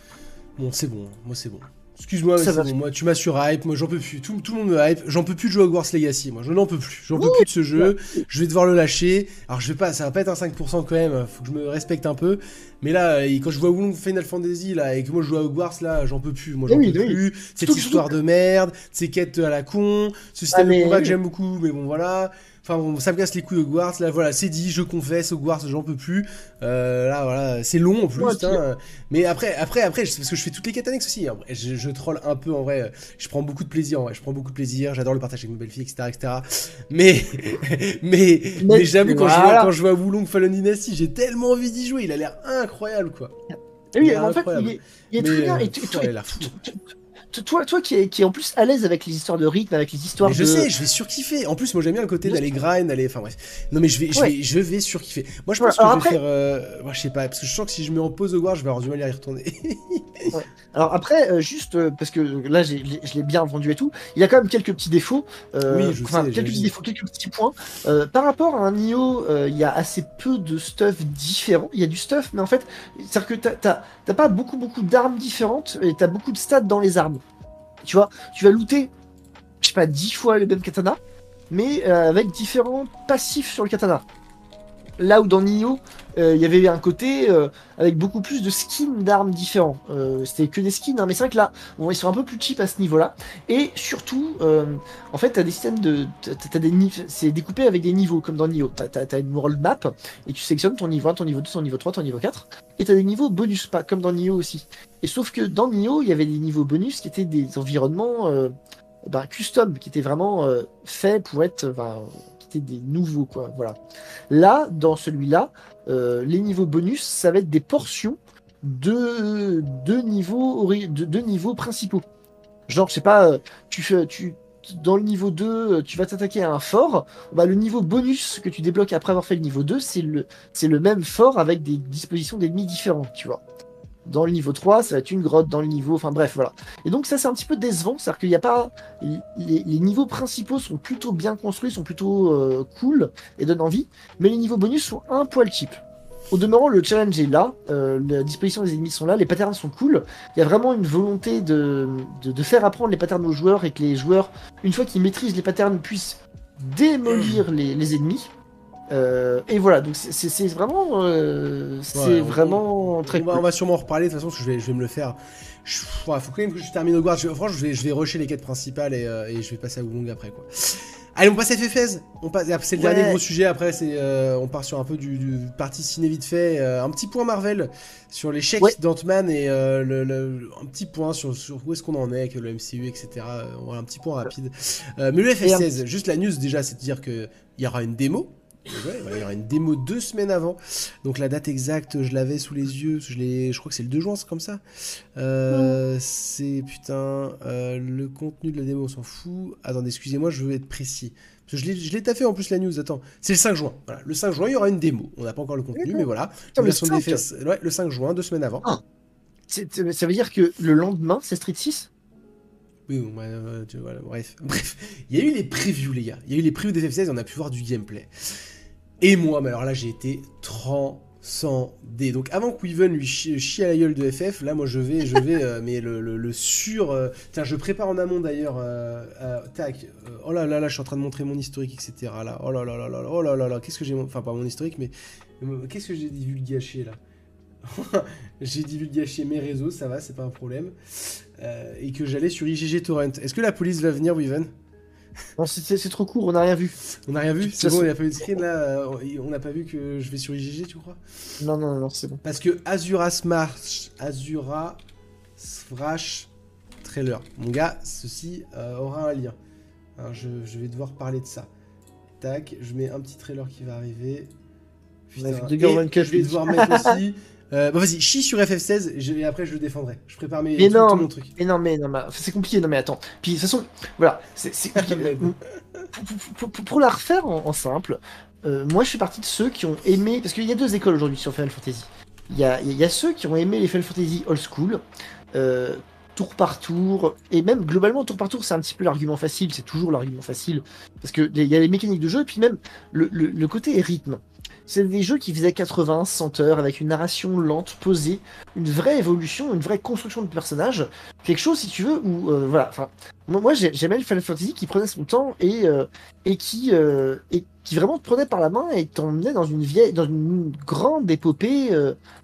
Bon, c'est bon, moi c'est bon. Excuse-moi, mais moi tu m'as sur hype, moi j'en peux plus, tout, tout, le monde me hype, j'en peux plus de jouer à Hogwarts Legacy, moi je n'en peux plus, j'en peux plus de ce jeu, je vais devoir le lâcher, alors je vais pas, ça va pas être un 5% quand même, faut que je me respecte un peu, mais là, quand je vois Final Fantasy là, et que moi je joue à Hogwarts là, j'en peux plus, moi j'en peux plus, cette histoire de merde, ces quêtes à la con, ce système ah, de combat que j'aime beaucoup, mais bon voilà, Enfin bon, ça me casse les couilles Hogwarts. Là, voilà, c'est dit, je confesse, Hogwarts, j'en peux plus. Euh, là, voilà, c'est long en plus. Ouais, hein. Mais après, après, après, parce que je fais toutes les quêtes annexes aussi. hein. Je, je troll un peu en vrai. Je prends beaucoup de plaisir. En vrai. Je prends beaucoup de plaisir. J'adore le partage avec mes belles filles, etc., etc. [laughs] Mais, mais, mais, j'avoue quand, je vois, voilà. quand je vois Wulong Fallen Dynasty, j'ai tellement envie d'y jouer. Il a l'air incroyable, quoi. Et oui, en fait, il est, il est Mais, très bien. Et tu- pff, tu- toi, toi qui es, qui est en plus à l'aise avec les histoires de rythme, avec les histoires Mais je de. sais, je vais surkiffer. En plus, moi j'aime bien le côté d'aller grind, d'aller. Enfin bref. Non mais je vais, je Ouais. vais, je vais surkiffer. Moi je pense que alors je vais faire. euh, Moi je sais pas, parce que je sens que si je mets en pause au War, je vais avoir du mal à y retourner. [laughs] Alors après, euh, juste euh, parce que là, je l'ai bien vendu et tout, il y a quand même quelques petits défauts. euh, Oui, je enfin, sais, quelques petits défauts, quelques petits points. Euh, par rapport à un euh, il y a assez peu de stuff différent. Il y a du stuff, mais en fait, c'est-à-dire que t'as pas beaucoup beaucoup d'armes différentes et t'as beaucoup de stats dans les armes. Tu vois, tu vas looter, je sais pas, 10 fois le même katana, mais euh, avec différents passifs sur le katana. Là où dans Nioh, euh, il y avait un côté euh, avec beaucoup plus de skins d'armes différents. Euh, C'était que des skins, hein, mais c'est que là, bon, ils sont un peu plus cheap à ce niveau-là. Et surtout, en fait, t'as des systèmes de, c'est découpé avec des niveaux comme dans Nioh. T'as, t'as une world map et tu sélectionnes ton niveau 1, ton niveau 2, ton niveau 3, ton niveau 4. Et t'as des niveaux bonus, pas comme dans Nioh aussi. Et sauf que dans Nioh, il y avait des niveaux bonus qui étaient des environnements ben, custom, qui étaient vraiment faits pour être, des nouveaux quoi. Voilà. Là, dans celui-là, euh, les niveaux bonus, ça va être des portions de, de, niveaux, de, de niveaux principaux. Genre, je sais pas, euh, tu fais, tu, dans le niveau 2, euh, tu vas t'attaquer à un fort. Bah, le niveau bonus que tu débloques après avoir fait le niveau 2, c'est le, c'est le même fort avec des dispositions d'ennemis différentes, tu vois. Dans le niveau 3, ça va être une grotte, dans le niveau. Enfin bref, voilà. Et donc, ça, c'est un petit peu décevant. C'est-à-dire qu'il n'y a pas. Les, niveaux principaux sont plutôt bien construits, sont plutôt euh, cool et donnent envie. Mais les niveaux bonus sont un poil cheap. Au demeurant, le challenge est là, euh, la disposition des ennemis sont là, les patterns sont cool. Il y a vraiment une volonté de, faire apprendre les patterns aux joueurs et que les joueurs, une fois qu'ils maîtrisent les patterns, puissent démolir les ennemis. Euh, et voilà, donc c'est- c'est c'est vraiment, euh, c'est Ouais, on- vraiment très on, va, cool. on va sûrement en reparler de toute façon, parce que je vais, je vais me le faire. Je, ouais, faut quand même que je termine Hogwarts. Je, franchement, je vais, je vais rusher les quêtes principales et, euh, et je vais passer à Wulong après quoi. Allez, on passe à FF16. On passe, c'est le Ouais. dernier gros sujet. Après, c'est, on part sur un peu du, du partie ciné vite fait. Un petit point Marvel sur l'échec Ouais. d'Ant-Man et le, le- un petit point sur, sur où est-ce qu'on en est avec le MCU, etc. On va un petit point rapide. Mais le FF16, juste la news déjà, c'est de dire que il y aura une démo. Ouais, il y aura une démo deux semaines avant. Donc la date exacte, je l'avais sous les yeux. Je, l'ai- je crois que c'est le 2 juin, c'est comme ça. Euh, c'est putain. euh, le contenu de la démo, on s'en fout. Attendez, excusez-moi, je veux être précis. Parce que je l'ai- je l'ai taffé en plus la news. Attends, c'est le 5 juin. Voilà, le 5 juin, il y aura une démo. On n'a pas encore le contenu, mais voilà. Putain, ouais, le 5 juin, deux semaines avant. Ah. C'est- Ça veut dire que le lendemain, c'est Street 6 Oui, bon, bah, euh, tu- voilà, bref. [laughs] Bref, il y a eu les previews, les gars. Il y a eu les previews d'FF16 et on a pu voir du gameplay. Et moi, mais alors là, j'ai été transcendé. Donc avant que Weaven lui chie, chie à la gueule de FF, là, moi, je vais, je [laughs] vais, euh, mais le, le- le sur... euh, Tiens, je prépare en amont, d'ailleurs. euh, tac. oh là là là, je suis en train de montrer mon historique, etc. Là. Oh là là là là là, oh là là là, qu'est-ce que j'ai... Enfin, pas mon historique, mais... Qu'est-ce que j'ai divulgaché, là? [laughs] J'ai divulgaché mes réseaux, ça va, c'est pas un problème. Et que j'allais sur IGG Torrent. Est-ce que la police va venir, Weaven? Non, c'est- trop court, on n'a rien vu. On n'a rien vu C'est bon, il n'y a pas eu de screen là euh, On n'a pas vu que je vais sur IGG, tu crois? Non, non, non, c'est bon. Parce que Azura Smash, Azura Smash trailer. Mon gars, ceci euh, aura un lien. Hein, je, je vais devoir parler de ça. Tac, je mets un petit trailer qui va arriver. Putain, et je vais devoir mettre [laughs] aussi. Euh, bon, vas-y, chie sur FF16 et, après je le défendrai. Je prépare mes, Mais tout, non, tout mon truc. Mais non, mais non, mais c'est compliqué. Non, mais attends. Puis de toute façon, voilà, c'est pour, [laughs] pour- la refaire en, en simple, euh, moi je fais partie de ceux qui ont aimé, parce qu'il y a deux écoles aujourd'hui sur Final Fantasy. Il y a, il y a ceux qui ont aimé les Final Fantasy old school, euh, tour par tour, et même globalement tour par tour, c'est un petit peu l'argument facile. C'est toujours l'argument facile, parce que il y a les mécaniques de jeu, et puis même le, le- le côté rythme. C'est des jeux qui faisaient 80, 100 heures avec une narration lente, posée, une vraie évolution, une vraie construction de personnage, quelque chose si tu veux où euh, voilà. Enfin, moi, moi j'ai- j'aimais le Final Fantasy qui prenait son temps et euh, et qui euh, et qui vraiment te prenait par la main et t'emmenait dans une vieille, dans une grande épopée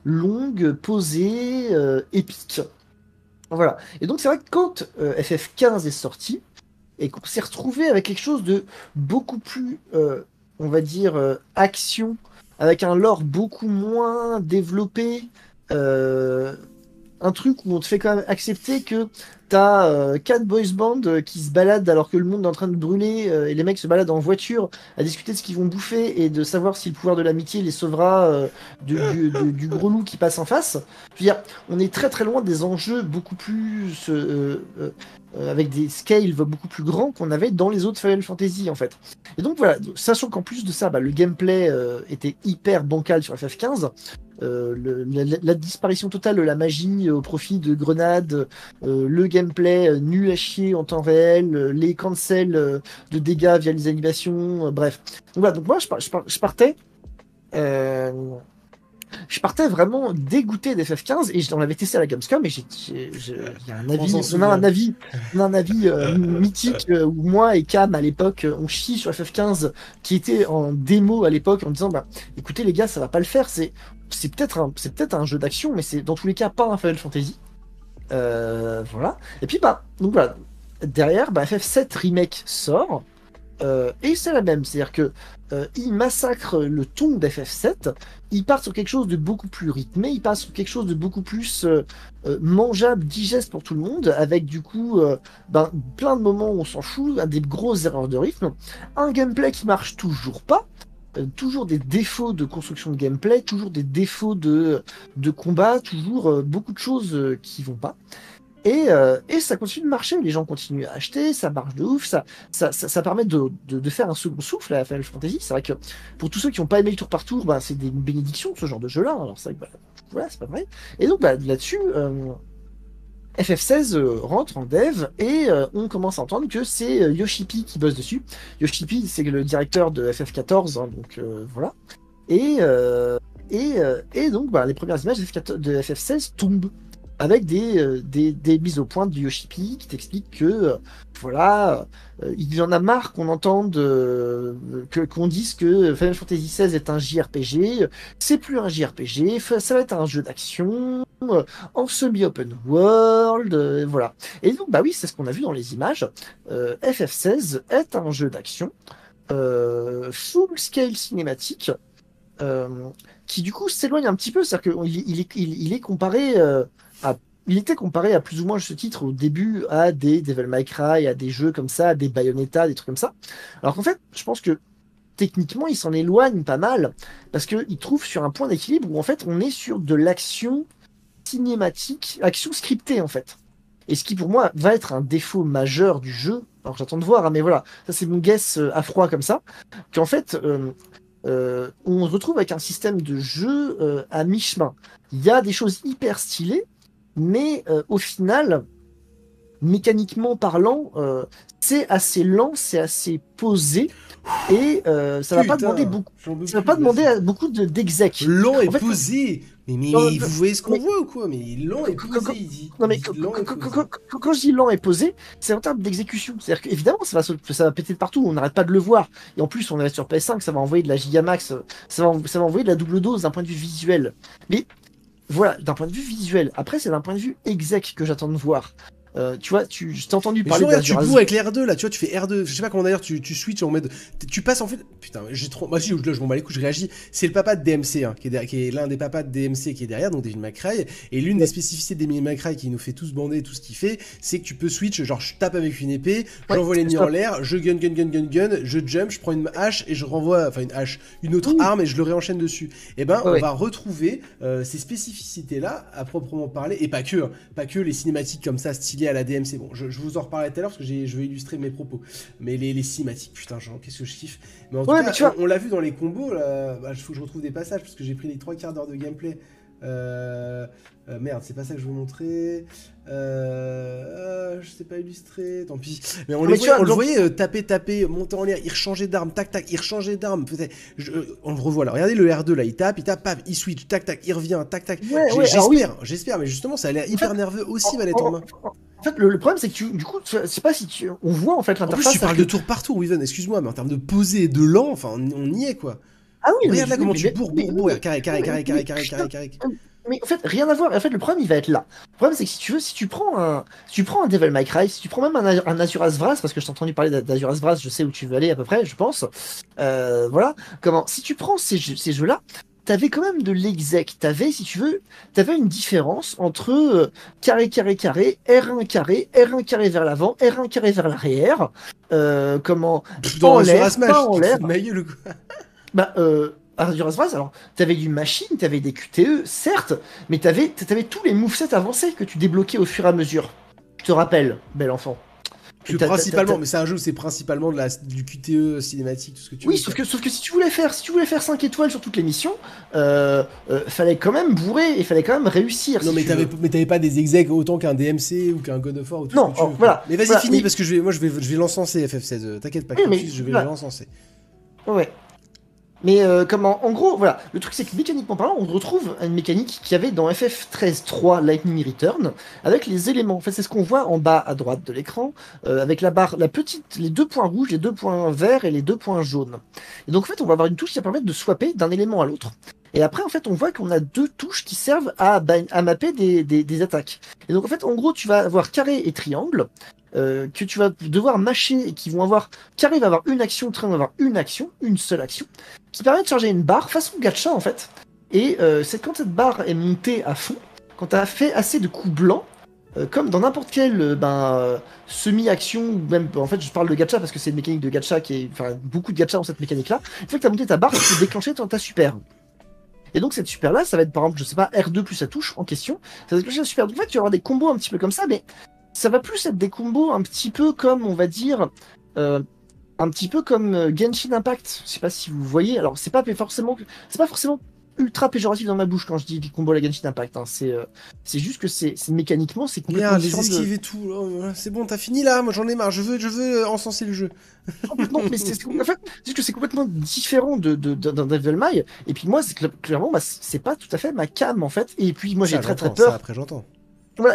longue, posée, épique. Voilà. Et donc c'est vrai que quand euh, FF15 est sorti et qu'on s'est retrouvé avec quelque chose de beaucoup plus on va dire, action, avec un lore beaucoup moins développé, euh, un truc où on te fait quand même accepter que t'as euh, quatre boys band euh, qui se baladent alors que le monde est en train de brûler euh, et les mecs se baladent en voiture à discuter de ce qu'ils vont bouffer et de savoir si le pouvoir de l'amitié les sauvera du, gros loup qui passe en face. On est très très loin des enjeux beaucoup plus avec des scales beaucoup plus grands qu'on avait dans les autres Final Fantasy en fait. Et donc voilà, sachant qu'en plus de ça, bah, le gameplay était hyper bancal sur FF15. Euh, le- la, la disparition totale de la magie au profit de grenades, euh, le gameplay euh, nul à chier en temps réel, les cancels de dégâts via les animations, bref. Donc voilà, donc moi je, par- je, par- je partais. je partais vraiment dégoûté d'FF15 et on l'avait testé à la Gamescom et j'ai, y a un avis, on a un avis, on a un avis euh, mythique où moi et Cam à l'époque on chie sur FF15 qui était en démo à l'époque en disant bah écoutez les gars ça va pas le faire c'est c'est peut-être un c'est peut-être un jeu d'action mais c'est dans tous les cas pas un Final Fantasy. Euh, voilà. Et puis bah donc voilà. Derrière bah, FF7 remake sort. Euh, et c'est la même. C'est à dire que euh, il massacre le ton d'FF7 il part sur quelque chose de beaucoup plus rythmé. Il part sur quelque chose de beaucoup plus euh, mangeable digeste pour tout le monde. Avec du coup ben, plein de moments où on s'en fout. Des grosses erreurs de rythme. Un gameplay qui marche toujours pas euh, toujours des défauts de construction de gameplay, toujours des défauts de, de combat, toujours euh, beaucoup de choses euh, qui vont pas. Et, et ça continue de marcher, les gens continuent à acheter, ça marche de ouf, ça, ça, ça, permet de, de, faire un second souffle à Final Fantasy. C'est vrai que pour tous ceux qui n'ont pas aimé le tour par tour, bah, c'est des bénédictions ce genre de jeu-là. Alors c'est bah, voilà, c'est pas vrai. Et donc bah, là-dessus, FF16 euh, rentre en dev et euh, on commence à entendre que c'est euh, qui bosse dessus. Yoshipi, c'est le directeur de FF14, hein, donc euh, voilà. Et, et, et donc, bah, les premières images de, FF14 de FF16 tombent avec des, euh, des, des mises au point de Yoshipi qui t'explique que, euh, voilà, euh, il en a marre qu'on entende, qu'on dise que Final Fantasy XVI est un JRPG. C'est plus un JRPG, ça va être un jeu d'action, en semi-open world, voilà. Et donc, bah oui, c'est ce qu'on a vu dans les images. Euh, FF16 est un jeu d'action full scale cinématique qui du coup s'éloigne un petit peu, c'est-à-dire qu'il il il, est comparé il était comparé à plus ou moins ce titre au début à des Devil May Cry, à des jeux comme ça, à des Bayonetta, des trucs comme ça. Alors qu'en fait, je pense que techniquement, il s'en éloigne pas mal parce qu'il trouve sur un point d'équilibre où en fait, on est sur de l'action cinématique, action scriptée en fait. Et ce qui pour moi va être un défaut majeur du jeu. Alors j'attends de voir, hein, mais voilà, ça c'est mon guess euh, à froid comme ça, qu'en fait euh, euh, on se retrouve avec un système de jeu à mi-chemin. Il y a des choses hyper stylées, mais euh, au final, mécaniquement parlant, euh, c'est assez lent, c'est assez posé, et euh, ça va pas demander beaucoup. Ça va pas demander à beaucoup de d'exec. Lent et En fait, posé. Mais, mais, vous voyez ce qu'on voit ou quoi? Mais lent et posé, quand- il. Non mais quand, je dis lent et posé, c'est en termes d'exécution. C'est-à-dire qu'évidemment, ça va, ça va péter de partout, on n'arrête pas de le voir. Et en plus, on est sur PS5, ça va envoyer de la Gigamax, ça va, ça va envoyer de la double dose d'un point de vue visuel. Mais voilà, d'un point de vue visuel. Après, c'est d'un point de vue exec que j'attends de voir. Euh, tu vois, tu, t'ai entendu Mais parler regarde, tu bourres avec les R2 là, tu vois, tu fais R2, je sais pas comment d'ailleurs tu, tu switches en mode. Tu passes en fait. Putain, j'ai trop. Moi, si, là, je m'en bats les couilles, je réagis. C'est le papa de DMC, hein, qui est, derrière- qui est l'un des papas de DMC qui est derrière, donc Devil McRae. Et l'une des spécificités de Devil McRae qui nous fait tous bander, tout ce qu'il fait, c'est que tu peux switch, genre je tape avec une épée, Ouais, j'envoie l'ennemi en l'air, je gun, gun, gun, gun, gun, je jump, je prends une hache et je renvoie, enfin une hache, une autre arme et je le réenchaîne dessus. Et ben, Ouais, on va retrouver euh, ces spécificités-là, à proprement parler, et pas que, hein, pas que les cinématiques comme ça, stylées à la DMC. Bon, je, je vous en reparlerai tout à l'heure parce que je vais illustrer mes propos. Mais les, les cinématiques, putain, genre, qu'est-ce que je kiffe. Mais en tout cas, mais tu vois- on, on l'a vu dans les combos, là, bah, faut que je retrouve des passages parce que j'ai pris les trois quarts d'heure de gameplay. Euh, euh, merde, c'est pas ça que je veux montrer. Euh, je sais pas illustrer, tant pis. Mais on, Mais les tu voyait, vois, on le voyait taper, taper, monter en l'air, il rechangeait d'arme, tac, tac, il rechangeait d'arme. On le revoit là. Regardez le R2 là, il tape, il tape, paf, il switch, tac, tac, il revient, tac, tac. Ouais, ouais, oui. j'espère, j'espère, mais justement, ça a l'air hyper nerveux aussi, manette en en- main. En fait, le, le problème, c'est que tu, du coup, c'est pas si tu, on voit en fait En plus, l'interface. tu parles de tour par tour, Weaven, excuse-moi, mais en termes de posé et de lent, enfin, on, on y est quoi. Ah oui, Regarde là comment tu bourres, bourres, bourres, carré, carré, carré, carré, carré, carré, carré. Mais en fait, rien à voir. En fait, le problème, il va être là. Le problème, c'est que si tu veux, si tu prends un, si tu prends un Devil May Cry, si tu prends même un, un Azuras Vras, parce que je t'ai entendu parler d'Azuras Vras, je sais où tu veux aller à peu près, je pense. Euh, voilà. Comment Si tu prends ces, jeux- ces jeux-là, t'avais quand même de l'exec. T'avais, si tu veux, t'avais une différence entre euh, carré, carré, carré, R1 carré, R1 carré vers l'avant, R1 carré vers l'arrière. Euh, comment Pas en Dans l'air, pas en l'air. quoi Bah, euh, Vras, alors, t'avais du machine, t'avais des QTE, certes, mais t'avais, t'avais tous les movesets avancés que tu débloquais au fur et à mesure. Je te rappelle, bel enfant. Que principalement, mais c'est un jeu où c'est principalement de la, du QTE cinématique, tout ce que tu Oui, veux. sauf que, sauf que si tu voulais faire, si tu voulais faire 5 étoiles sur toutes les missions, euh, euh, fallait quand même bourrer et fallait quand même réussir. Non, si mais t'avais, mais t'avais pas des execs autant qu'un DMC ou qu'un God of War ou tout Non, ce que tu oh, veux. voilà, Mais vas-y, voilà, finis mais- parce que je vais, moi je vais, je vais l'encenser FF16. euh, T'inquiète pas, Oui, mais Campus, je vais voilà. l'encenser. Ouais. Mais euh, comment En gros, voilà. Le truc, c'est que mécaniquement parlant, on retrouve une mécanique qu'il y avait dans FF13.3 Lightning Return avec les éléments. En fait, c'est ce qu'on voit en bas à droite de l'écran euh, avec la barre, la petite, les deux points rouges, les deux points verts et les deux points jaunes. Et donc, en fait, on va avoir une touche qui va permettre de swapper d'un élément à l'autre. Et après, en fait, on voit qu'on a deux touches qui servent à, à mapper des, des, attaques. Et donc, en fait, en gros, tu vas avoir carré et triangle. euh, que tu vas devoir mâcher et qui vont avoir carré va avoir une action, va avoir une action, une seule action qui permet de charger une barre façon gacha en fait. Et euh, quand cette barre est montée à fond, quand tu as fait assez de coups blancs, euh, comme dans n'importe quelle euh, ben, semi-action, ou même en fait je parle de gacha parce que c'est une mécanique de gacha qui est. Enfin, beaucoup de gacha dans cette mécanique-là. Une fois que tu as monté ta barre, tu peux déclencher ta super. Et donc cette super là, ça va être par exemple, je sais pas, R2 plus sa touche en question. Ça va déclencher la super. Donc en fait, tu vas avoir des combos un petit peu comme ça, mais ça va plus être des combos un petit peu comme, on va dire, euh, un petit peu comme euh, Genshin Impact. Je sais pas si vous voyez. Alors c'est pas forcément, c'est pas forcément ultra péjoratif dans ma bouche quand je dis les combos à la Genshin Impact. hein. C'est, euh, c'est juste que c'est, c'est mécaniquement, c'est complètement Regarde, les de- et tout. oh, c'est bon, t'as fini là Moi j'en ai marre. Je veux, je veux euh, encenser le jeu. [laughs] complètement, mais c'est, en fait, c'est juste que c'est complètement différent de, de, de- d'un Devil May. Et puis moi, clairement, bah, c'est pas tout à fait ma cam en fait. Et puis moi, j'ai très très ça, peur. après j'entends.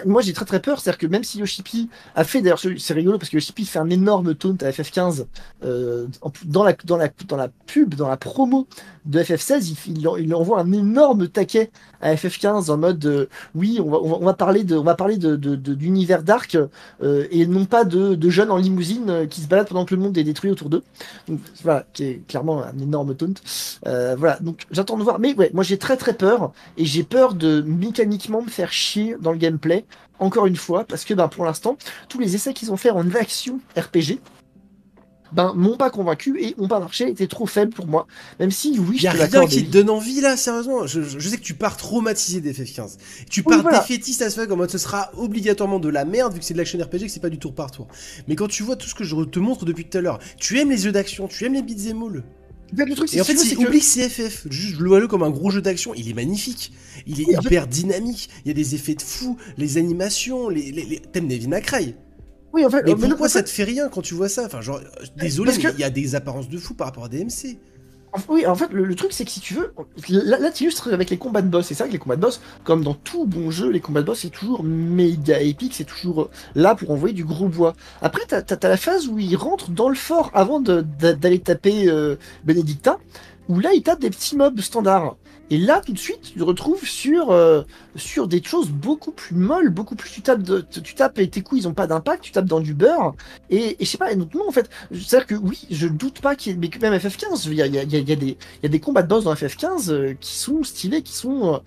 Moi j'ai très très peur, c'est-à-dire que même si Yoshipi a fait, d'ailleurs c'est rigolo parce que Yoshipi fait un énorme taunt à FF15 euh, dans, la, dans, la, dans la pub, dans la promo de FF16, il, il, en- il envoie un énorme taquet à FF15 en mode euh, oui, on va, on va, parler de, on va parler de, d'univers dark euh, et non pas de, de jeunes en limousine qui se baladent pendant que le monde est détruit autour d'eux. Voilà, qui est clairement un énorme taunt. Voilà, donc j'attends de voir, mais ouais, moi j'ai très très peur et j'ai peur de mécaniquement me faire chier dans le gameplay encore une fois, parce que ben, pour l'instant, tous les essais qu'ils ont fait en action RPG, ben, m'ont pas convaincu et ont pas marché, étaient trop faibles pour moi. Même si, oui, Y je a rien qui te donne envie là, sérieusement. Je, je- je sais que tu pars traumatisé des FF15. Tu Oui, pars voilà. défaitiste à ce fuck en mode ce sera obligatoirement de la merde vu que c'est de l'action RPG que c'est pas du tour par tour. Mais quand tu vois tout ce que je te montre depuis tout à l'heure, tu aimes les jeux d'action, tu aimes les beats and all. Le truc, c'est Et en si fait, c'est que- oublie que c'est FF. Juste, le comme un gros jeu d'action. Il est magnifique. Il est Oui, en hyper dynamique. Il y a des effets de fou, les animations, les, les, les... t'aimes Cry. Oui, en fait, Mais pourquoi en fait, ça te fait rien quand tu vois ça? Enfin, genre, désolé, il y a des apparences de fou par rapport à DMC. Oui, en fait, le, truc, c'est que si tu veux, là, là tu avec les combats de boss. C'est vrai que les combats de boss, comme dans tout bon jeu, les combats de boss, c'est toujours méga épique, c'est toujours euh, là pour envoyer du gros bois. Après, t'as as, la phase où il rentre dans le fort avant d'aller taper euh, Benedicta, où là, il tape des petits mobs standards. Et là, tout de suite, tu te retrouves sur, euh, sur des choses beaucoup plus molles, beaucoup plus. Tu tapes, de- tu tapes et tes coups, ils ont pas d'impact, tu tapes dans du beurre. Et, et je sais pas, et donc, non, en fait, c'est-à-dire que oui, je doute pas qu'il y ait. Mais que même FF15, il y a, il y a- il y a- il y a des, combats de boss dans FF15 euh, qui sont stylés, qui sont. euh,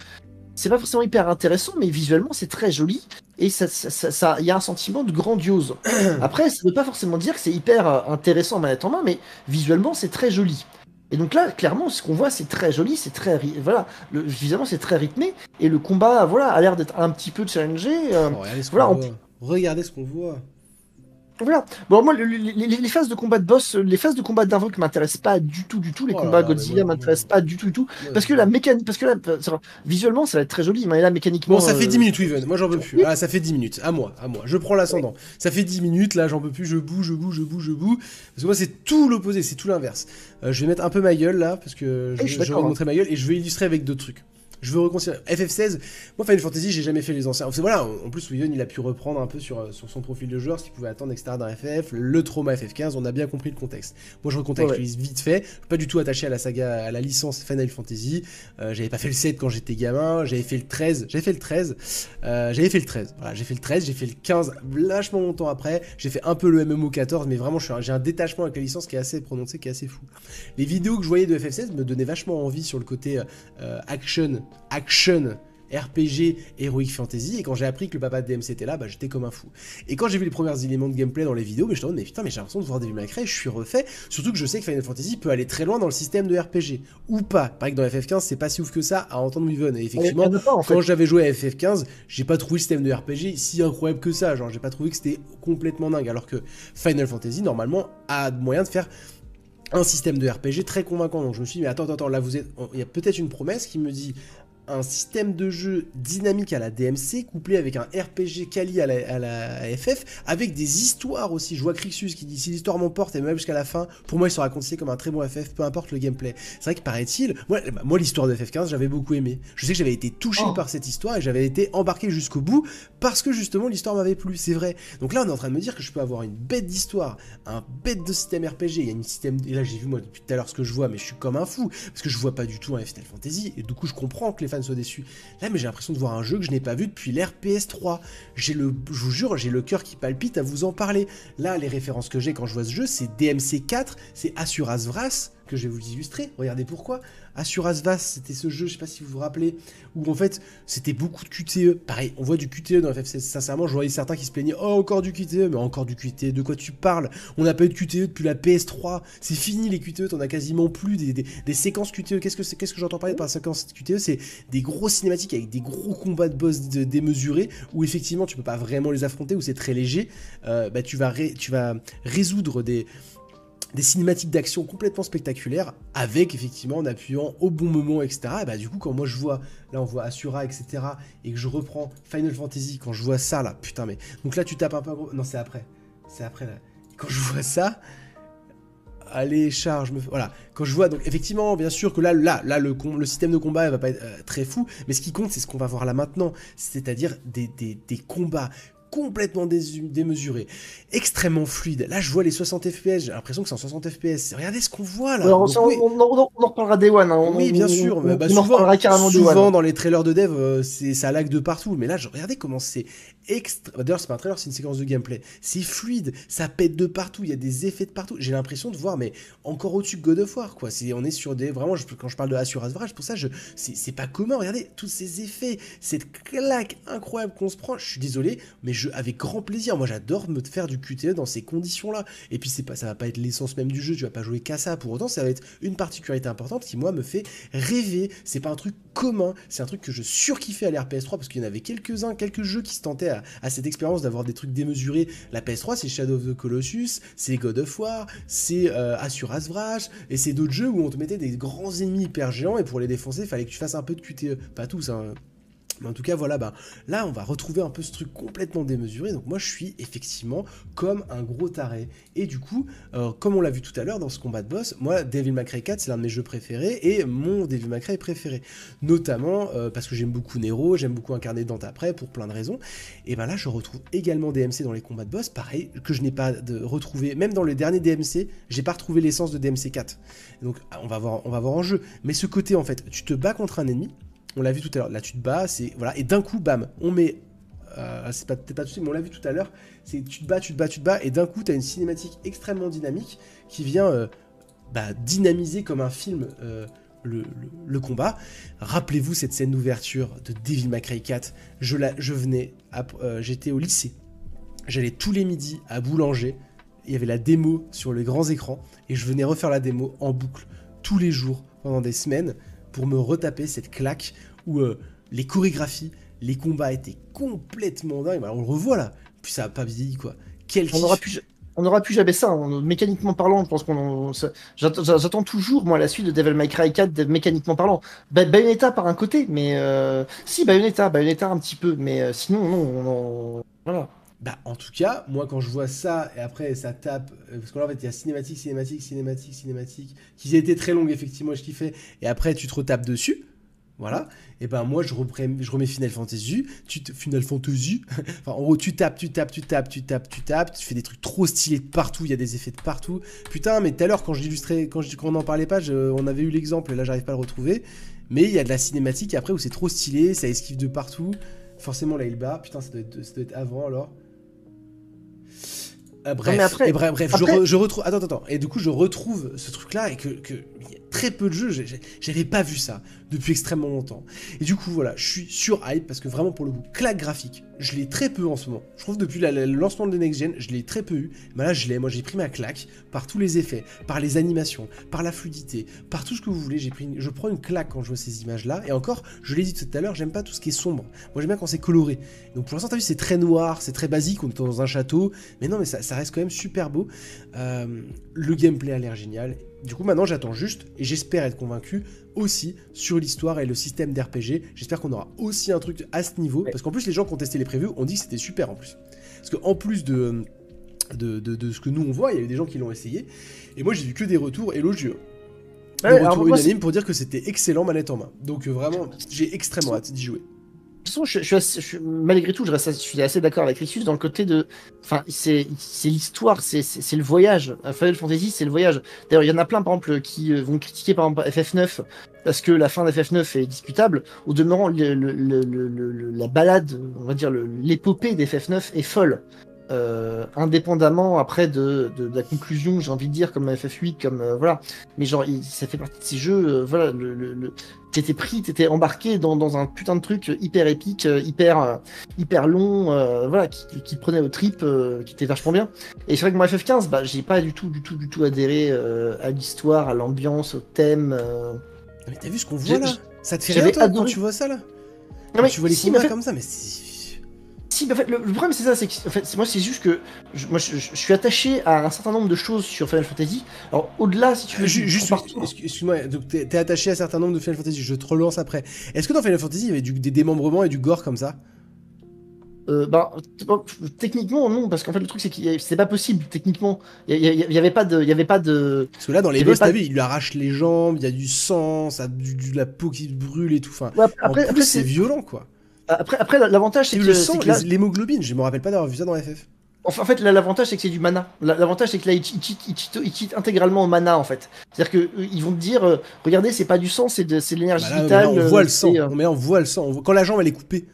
c'est pas forcément hyper intéressant, mais visuellement c'est très joli et ça, ça, ça- ça- il y a un sentiment de grandiose. [clears throat] Après, ça veut pas forcément dire que c'est hyper intéressant manette en main, mais visuellement c'est très joli. Et donc là, clairement, ce qu'on voit, c'est très joli, c'est très, voilà, le, visuellement c'est très rythmé et le combat, voilà, a l'air d'être un petit peu challengé. euh, regardez ce qu'on voilà, on- voit. Regardez ce qu'on voit. Voilà. Bon, moi, le- le- les, les- les phases de combat de boss, euh, les phases de combat d'invoque m'intéressent pas du tout, du tout. Les Oh combats là, Godzilla moi, m'intéressent moi- pas du tout, du tout. Parce que la mécanique, parce que là, euh, visuellement, ça va être très joli, mais là, mécaniquement. Bon, ça fait euh, 10 minutes, Weaven. Moi, j'en peux plus. Ah, ça fait 10 minutes. À moi, à moi. Je prends l'ascendant. Ça fait 10 minutes, là, j'en peux plus. Je bouge, je bouge, je bouge, je bouge. Parce que moi, c'est tout l'opposé, c'est tout l'inverse. Euh, je vais mettre un peu ma gueule, là, parce que je, je vais d'accord, montrer ma gueule et je vais illustrer avec d'autres trucs. Je veux reconsidérer. FF16, moi Final Fantasy, j'ai jamais fait les anciens. voilà, en plus, William, il a pu reprendre un peu sur, euh, sur son profil de joueur ce qu'il pouvait attendre, etc. d'un FF, le trauma FF15, on a bien compris le contexte. Moi, je recontextualise vite fait, pas du tout attaché à la saga, à la licence Final Fantasy. Euh, j'avais pas fait le 7 quand j'étais gamin, j'avais fait le 13, j'avais fait le 13, euh, j'avais fait le 13, voilà, j'ai fait le 13, j'ai fait le 15 vachement longtemps après, j'ai fait un peu le MMO 14, mais vraiment, j'ai un détachement avec la licence qui est assez prononcé, qui est assez fou. Les vidéos que je voyais de FF16 me donnaient vachement envie sur le côté euh, action, action RPG Heroic Fantasy et quand j'ai appris que le papa de DMC était là, bah, j'étais comme un fou. Et quand j'ai vu les premiers éléments de gameplay dans les vidéos, mais je me mais putain, mais j'ai l'impression de voir Devil May Cry, je suis refait, surtout que je sais que Final Fantasy peut aller très loin dans le système de RPG ou pas. Pareil que dans FF15, c'est pas si ouf que ça à entendre Weaven. Et effectivement, quand j'avais joué à FF15, j'ai pas trouvé le système de RPG si incroyable que ça, genre j'ai pas trouvé que c'était complètement dingue alors que Final Fantasy normalement a moyen de faire un système de RPG très convaincant. Donc je me suis dit, mais attends, attends, là vous êtes. Il y a peut-être une promesse qui me dit un système de jeu dynamique à la DMC, couplé avec un RPG quali à la, FF, avec des histoires aussi. Je vois Crixus qui dit si l'histoire m'emporte et même jusqu'à la fin, pour moi il sera considéré comme un très bon FF, peu importe le gameplay. C'est vrai que paraît-il, moi, bah, moi l'histoire de FF15 j'avais beaucoup aimé. Je sais que j'avais été touché oh. par cette histoire et j'avais été embarqué jusqu'au bout parce que justement l'histoire m'avait plu, c'est vrai. Donc là on est en train de me dire que je peux avoir une bête d'histoire, un bête de système RPG, il y a une système... Et là j'ai vu moi depuis tout à l'heure ce que je vois, mais je suis comme un fou, parce que je vois pas du tout un Final Fantasy, et du coup je comprends que les fans soient déçus. Là, mais j'ai l'impression de voir un jeu que je n'ai pas vu depuis l'ère PS3. J'ai le, je vous jure, j'ai le cœur qui palpite à vous en parler. Là, les références que j'ai quand je vois ce jeu, c'est DMC4, c'est Asuras Vras, que je vais vous illustrer. Regardez pourquoi. Assuras Vas, c'était ce jeu, je sais pas si vous vous rappelez, où en fait c'était beaucoup de QTE. Pareil, on voit du QTE dans FF16. Sincèrement, je voyais certains qui se plaignaient Oh, encore du QTE, mais encore du QTE, de quoi tu parles? On n'a pas eu de QTE depuis la PS3, c'est fini les QTE, t'en as quasiment plus des, séquences QTE. Qu'est-ce que, j'entends parler par séquence QTE C'est des gros cinématiques avec des gros combats de boss démesurés, où effectivement tu peux pas vraiment les affronter, où c'est très léger. Euh, bah, tu vas résoudre des des cinématiques d'action complètement spectaculaires, avec effectivement en appuyant au bon moment, etc. Et bah du coup, quand moi je vois, là on voit Asura, etc., et que je reprends Final Fantasy, quand je vois ça, là, putain, mais. Donc là, tu tapes un peu. Non, c'est après. C'est après, là. Quand je vois ça. Allez, charge, me... voilà. Quand je vois, donc effectivement, bien sûr que là, là, là, le, système de combat, va pas être euh, très fou, mais ce qui compte, c'est ce qu'on va voir là maintenant, c'est-à-dire des combats complètement démesuré, extrêmement fluide. Là, je vois les 60 FPS, j'ai l'impression que c'est en 60 FPS. Regardez ce qu'on voit là. on, en reparlera Day One. Hein. Oui, bien sûr. bah, souvent, souvent dans les trailers de dev, euh, c'est ça lag de partout. Mais là, regardez comment c'est extra. D'ailleurs, c'est pas un trailer, c'est une séquence de gameplay. C'est fluide, ça pète de partout, il y a des effets de partout. J'ai l'impression de voir, mais encore au-dessus de God of War, quoi. C'est, on est sur des. Vraiment, quand je parle de Assurance Vrage, pour ça, je, c'est, pas commun. Regardez tous ces effets, cette claque incroyable qu'on se prend. Je suis désolé, mais je avec grand plaisir. Moi, j'adore me faire du QTE dans ces conditions-là. Et puis, c'est pas, ça va pas être l'essence même du jeu. Tu vas pas jouer qu'à ça. Pour autant, ça va être une particularité importante qui, moi, me fait rêver. C'est pas un truc commun. C'est un truc que je surkiffais à l'ère PS3 parce qu'il y en avait quelques-uns, quelques jeux qui se tentaient à, cette expérience d'avoir des trucs démesurés. La PS3, c'est Shadow of the Colossus, c'est God of War, c'est euh, Assuras Vrash, et c'est d'autres jeux où on te mettait des grands ennemis hyper géants et pour les défoncer, il fallait que tu fasses un peu de QTE. Pas tous, hein en tout cas, voilà, bah, là, on va retrouver un peu ce truc complètement démesuré. Donc moi, je suis effectivement comme un gros taré. Et du coup, euh, comme on l'a vu tout à l'heure dans ce combat de boss, moi, Devil May Cry 4, c'est l'un de mes jeux préférés et mon Devil May Cry préféré. Notamment euh, parce que j'aime beaucoup Nero, j'aime beaucoup incarner Dante après, pour plein de raisons. Et ben là, je retrouve également DMC dans les combats de boss, pareil, que je n'ai pas retrouvé, même dans le dernier DMC, j'ai pas retrouvé l'essence de DMC 4. Donc on va voir, on va voir en jeu. Mais ce côté, en fait, tu te bats contre un ennemi, on l'a vu tout à l'heure. Là, tu te bats, c'est voilà, et d'un coup, bam, on met. Euh, c'est pas peut-être pas tout mais on l'a vu tout à l'heure. C'est tu te bats, tu te bats, tu te bats, et d'un coup, tu as une cinématique extrêmement dynamique qui vient euh, bah, dynamiser comme un film. Euh, le, combat. Rappelez-vous cette scène d'ouverture de Devil May Cry 4. Je, la, je venais, j'étais au lycée. J'allais tous les midis à Boulanger. Il y avait la démo sur les grands écrans et je venais refaire la démo en boucle tous les jours pendant des semaines pour me retaper cette claque où euh, les chorégraphies, les combats étaient complètement dingues. on le revoit là, puis ça a pas vieilli quoi. Quel on aura pu on n'aura plus jamais ça. Hein. Mécaniquement parlant, je pense qu'on. J'attends toujours, moi, la suite de Devil May Cry 4, mécaniquement parlant. Bayonetta par un côté, mais. Euh... Si, Bayonetta, Bayonetta un petit peu, mais euh, sinon, non. Voilà. Bah, en tout cas, moi, quand je vois ça, et après, ça tape, euh, parce que là, en fait, il y a cinématique, cinématique, cinématique, cinématique, qui étaient très longues, effectivement, je kiffais, et après, tu te retapes dessus. voilà. Et ben moi je, je remets Final Fantasy, tu Final Fantasy, [laughs] enfin en gros tu tapes, tu tapes, tu tapes, tu tapes, tu tapes, tu fais des trucs trop stylés de partout, il y a des effets de partout. Putain, mais tout à l'heure quand je- quand on n'en parlait pas, on avait eu l'exemple, et là j'arrive pas à le retrouver. Mais il y a de la cinématique après où c'est trop stylé, ça esquive de partout. Forcément là il bat, putain ça doit être avant alors. Euh, bref, mais après- et bref, bref, je, re- je retrouve. Attends, attends, attends. Et du coup, je retrouve ce truc-là et que, que très peu de jeux, j'avais pas vu ça depuis extrêmement longtemps. Et du coup, voilà, je suis sur hype parce que vraiment pour le coup, claque graphique, je l'ai très peu en ce moment. Je trouve depuis le lancement de Next Gen, je l'ai très peu eu. Mais là, je l'ai. Moi, j'ai pris ma claque par tous les effets, par les animations, par la fluidité, par tout ce que vous voulez. Pris, je prends une claque quand je vois ces images-là. Et encore, je l'ai dit tout à l'heure, j'aime pas tout ce qui est sombre. Moi, j'aime bien quand c'est coloré. Donc pour l'instant, t'as vu, c'est très noir, c'est très basique. On est dans un château, mais non, mais ça, ça reste quand même super beau. Euh, le gameplay a l'air génial. Du coup, maintenant, j'attends juste et j'espère être convaincu aussi sur l'histoire et le système d'RPG. J'espère qu'on aura aussi un truc à ce niveau. Parce qu'en plus, les gens qui ont testé les prévus ont dit que c'était super en plus. Parce qu'en plus de, de, de- de ce que nous on voit, il y a eu des gens qui l'ont essayé. Et moi, j'ai vu que des retours élogieux. Des Ouais, retours unanimes pour dire que c'était excellent manette en main. Donc, euh, vraiment, j'ai extrêmement hâte d'y jouer. De toute façon, je, je je malgré tout, je, reste, je suis assez d'accord avec Rixus dans le côté de. Enfin, c'est l'histoire, c'est- le voyage. Euh, Final Fantasy, c'est le voyage. D'ailleurs, il y en a plein, par exemple, qui euh, vont critiquer, par exemple, FF9 parce que la fin d'FF9 est discutable. Au demeurant, le- le- le- la balade, on va dire, l'épopée d'FF9 est folle. Euh, indépendamment après de, de- de la conclusion, j'ai envie de dire, comme FF8, comme euh, voilà. Mais genre, il- ça fait partie de ces jeux, euh, voilà, le, le, le- t'étais pris, t'étais embarqué dans, dans un putain de truc hyper épique, hyper, hyper long, voilà, qui, qui te prenait au trip, euh, qui était vachement bien. Et c'est vrai que moi FF15, bah, j'ai pas du tout, du tout, du tout adhéré à l'histoire, à l'ambiance, au thème. Mais t'as vu ce qu'on voit là? Ça te fait rire toi, quand adoré. tu vois ça là? Non, Quand mais tu vois les si, combats fait- comme ça, mais c'est. Si, en fait, le, le problème c'est ça, c'est que en fait, moi c'est juste que je, moi, je, je suis attaché à un certain nombre de choses sur Final Fantasy. Alors au-delà, si tu veux, Ju- du Juste, excuse-moi, donc t'es attaché à un certain nombre de Final Fantasy, je te relance après. Est-ce que dans Final Fantasy il y avait du- des démembrements et du gore comme ça? Euh, bah, bon, techniquement non, parce qu'en fait le truc c'est que c'est pas possible techniquement. Il y, avait pas de, il y avait pas de. Parce que là dans les boss, t'as vu, il lui arrache les jambes, il y a du sang, ça, du, de la peau qui brûle et tout. Enfin, Ouais, après, c'est- violent quoi. Après, après l'avantage c'est que, le sang, l'hémoglobine, je me rappelle pas d'avoir vu ça dans FF. Enfin, en fait, là, l'avantage, c'est que c'est du mana. La- L'avantage, c'est que là, ils ils cheat- intégralement au mana, en fait. C'est-à-dire que euh, vont te dire, euh, regardez, c'est pas du sang, c'est de, l'énergie Bah vitale. là, on euh, voit le sang. euh, on voit le sang. On voit- Quand la jambe elle est coupée.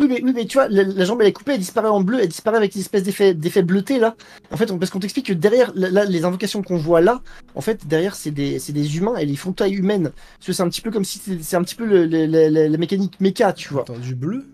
Oui, mais, oui, mais tu vois, la, jambe, elle est coupée, elle disparaît en bleu, elle disparaît avec une espèce d'effet, d'effet bleuté, là. En fait, on- parce qu'on t'explique que derrière, là, les invocations qu'on voit là, en fait, derrière, c'est des, c'est des humains et ils font taille humaine. Parce que c'est un petit peu comme si c'est, c'est un petit peu le- le- le- la mécanique méca, tu vois. Attends, du bleu?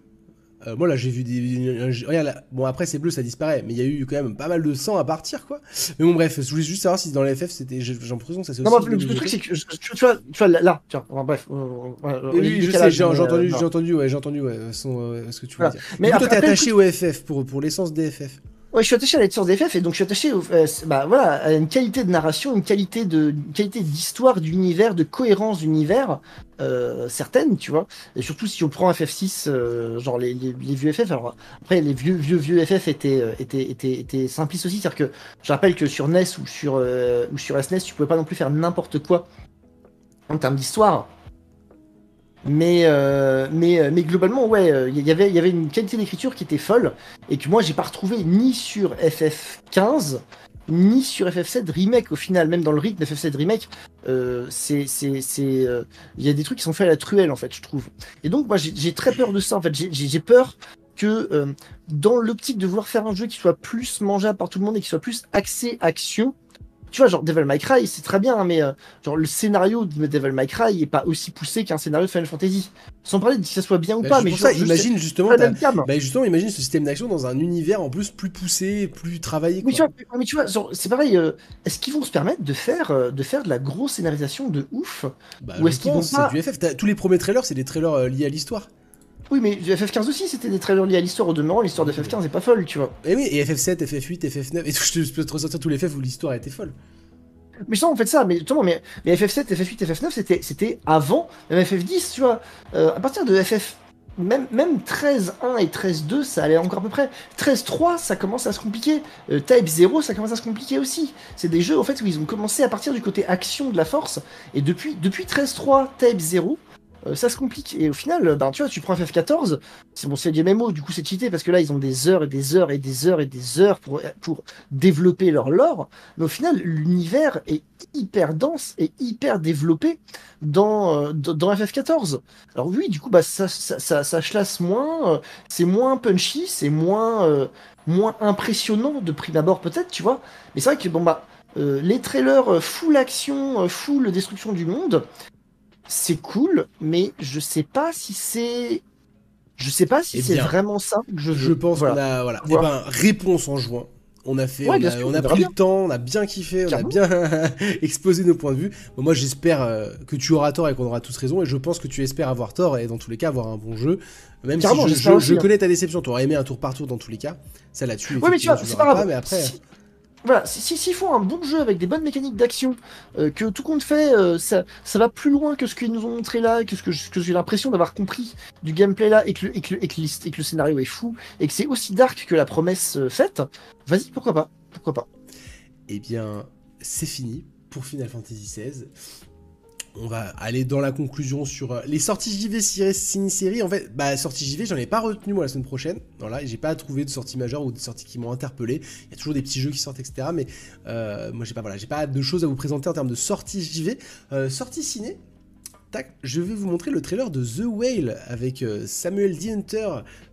Euh, moi là j'ai vu des. un- Regarde là. Bon après c'est bleu ça disparaît, mais il y a eu quand même pas mal de sang à partir quoi. Mais bon bref, je voulais juste savoir si dans les FF c'était. J'ai l'impression que ça c'est Non, aussi. moi, le, le truc, c'est que, je- tu, vois, tu vois, là, tu vois, enfin, bref. euh, voilà, Oui, je sais, j'ai euh, entendu, j'ai entendu, ouais, j'ai entendu, ouais, son, euh, ce que tu voulais Voilà. dire. Mais Mais toi, t'es après, attaché au FF pour, pour l'essence des FF. Ouais, je suis attaché à la lecture des FF et donc je suis attaché euh, bah, voilà, à une qualité de narration, une qualité de une qualité d'histoire d'univers, de cohérence d'univers euh, certaine, tu vois. Et surtout si on prend FF6, euh, genre les, les, les vieux FF. Alors après les vieux vieux vieux FF étaient euh, étaient étaient, étaient simplistes aussi, c'est-à-dire que je rappelle que sur NES ou sur euh, ou sur SNES, tu pouvais pas non plus faire n'importe quoi en termes d'histoire. Mais, euh, mais, euh, mais globalement, ouais, euh, il y avait, il y avait une qualité d'écriture qui était folle et que moi j'ai pas retrouvé ni sur FF15 ni sur FF7 remake au final, même dans le rythme FF7 remake, euh, c'est, c'est, euh, il y a des trucs qui sont faits à la truelle en fait, je trouve. Et donc moi j'ai, très peur de ça en fait. J'ai peur que euh, dans l'optique de vouloir faire un jeu qui soit plus mangeable par tout le monde et qui soit plus axé action, tu vois, genre Devil May Cry, c'est très bien, hein, mais euh, genre le scénario de Devil May Cry est pas aussi poussé qu'un scénario de Final Fantasy. Sans parler de si ça soit bien ou Bah, pas, mais ça, je imagine justement. Bah justement, imagine ce système d'action dans un univers en plus plus poussé, plus travaillé. Oui, quoi. tu vois, mais tu vois, c'est pareil. euh, est-ce qu'ils vont se permettre de faire, euh, de faire de la grosse scénarisation de ouf? Bah, Ou est-ce qu'ils vont pas- du FF. Tous les premiers trailers, c'est des trailers liés à l'histoire. Oui, mais du FF15 aussi, c'était des trailers liés à l'histoire au demeurant. L'histoire de FF15 est pas folle, tu vois. Et oui, et FF7, FF8, FF9, et tout, [laughs] je peux te ressortir tous les FF où l'histoire été folle. Mais justement, on fait ça, mais justement, mais, mais FF7, FF8, FF9, c'était, c'était avant, même FF10, tu vois. Euh, à partir de FF. Même, même 13.1 et 13.2, ça allait encore à peu près. 13.3, ça commence à se compliquer. Euh, Type 0, ça commence à se compliquer aussi. C'est des jeux, en fait, où ils ont commencé à partir du côté action de la force. Et depuis, depuis 13.3, Type 0, euh, ça se complique. Et au final, ben, tu vois, tu prends FF14, c'est bon, c'est du MMO, du coup c'est cheaté parce que là, ils ont des heures et des heures et des heures et des heures pour, pour développer leur lore. Mais au final, l'univers est hyper dense et hyper développé dans, euh, dans, FF14. Alors oui, du coup, bah, ça, ça, ça, ça chlasse moins, euh, c'est moins punchy, c'est moins, moins impressionnant de prime abord peut-être, tu vois. Mais c'est vrai que bon bah les trailers full action, full destruction du monde, c'est cool, mais je sais pas si c'est. Je sais pas si eh c'est vraiment ça que je Je pense qu'on a. Voilà. Eh ben, réponse en juin. On a fait, on a, pris le temps, on a bien kiffé, on a bien [laughs] exposé nos points de vue. moi, j'espère euh, que tu auras tort et qu'on aura tous raison. Et je pense que tu espères avoir tort et dans tous les cas avoir un bon jeu. Même si je, hein. connais ta déception, tu aurais aimé un tour par tour dans tous les cas. Ça là-dessus. Oui, mais tu vois, c'est pas grave. mais après voilà, s'ils si, font un bon jeu avec des bonnes mécaniques d'action, euh, que tout compte fait, euh, ça, ça va plus loin que ce qu'ils nous ont montré là, que ce que, j'ai l'impression d'avoir compris du gameplay là, et que, et, que, et, que, le scénario est fou, et que c'est aussi dark que la promesse euh, faite, vas-y, pourquoi pas Pourquoi pas. Eh bien, c'est fini pour Final Fantasy XVI on va aller dans la conclusion sur euh, les sorties JV ciné-série. En fait, bah, sorties JV, j'en ai pas retenu moi la semaine prochaine. Voilà, j'ai pas trouvé de sorties majeures ou de sorties qui m'ont interpellé. Il y a toujours des petits jeux qui sortent, etc. Mais euh, moi, j'ai pas, voilà, j'ai pas de choses à vous présenter en termes de sorties JV. Euh, sorties ciné, je vais vous montrer le trailer de The Whale avec euh, Samuel D. Hunter,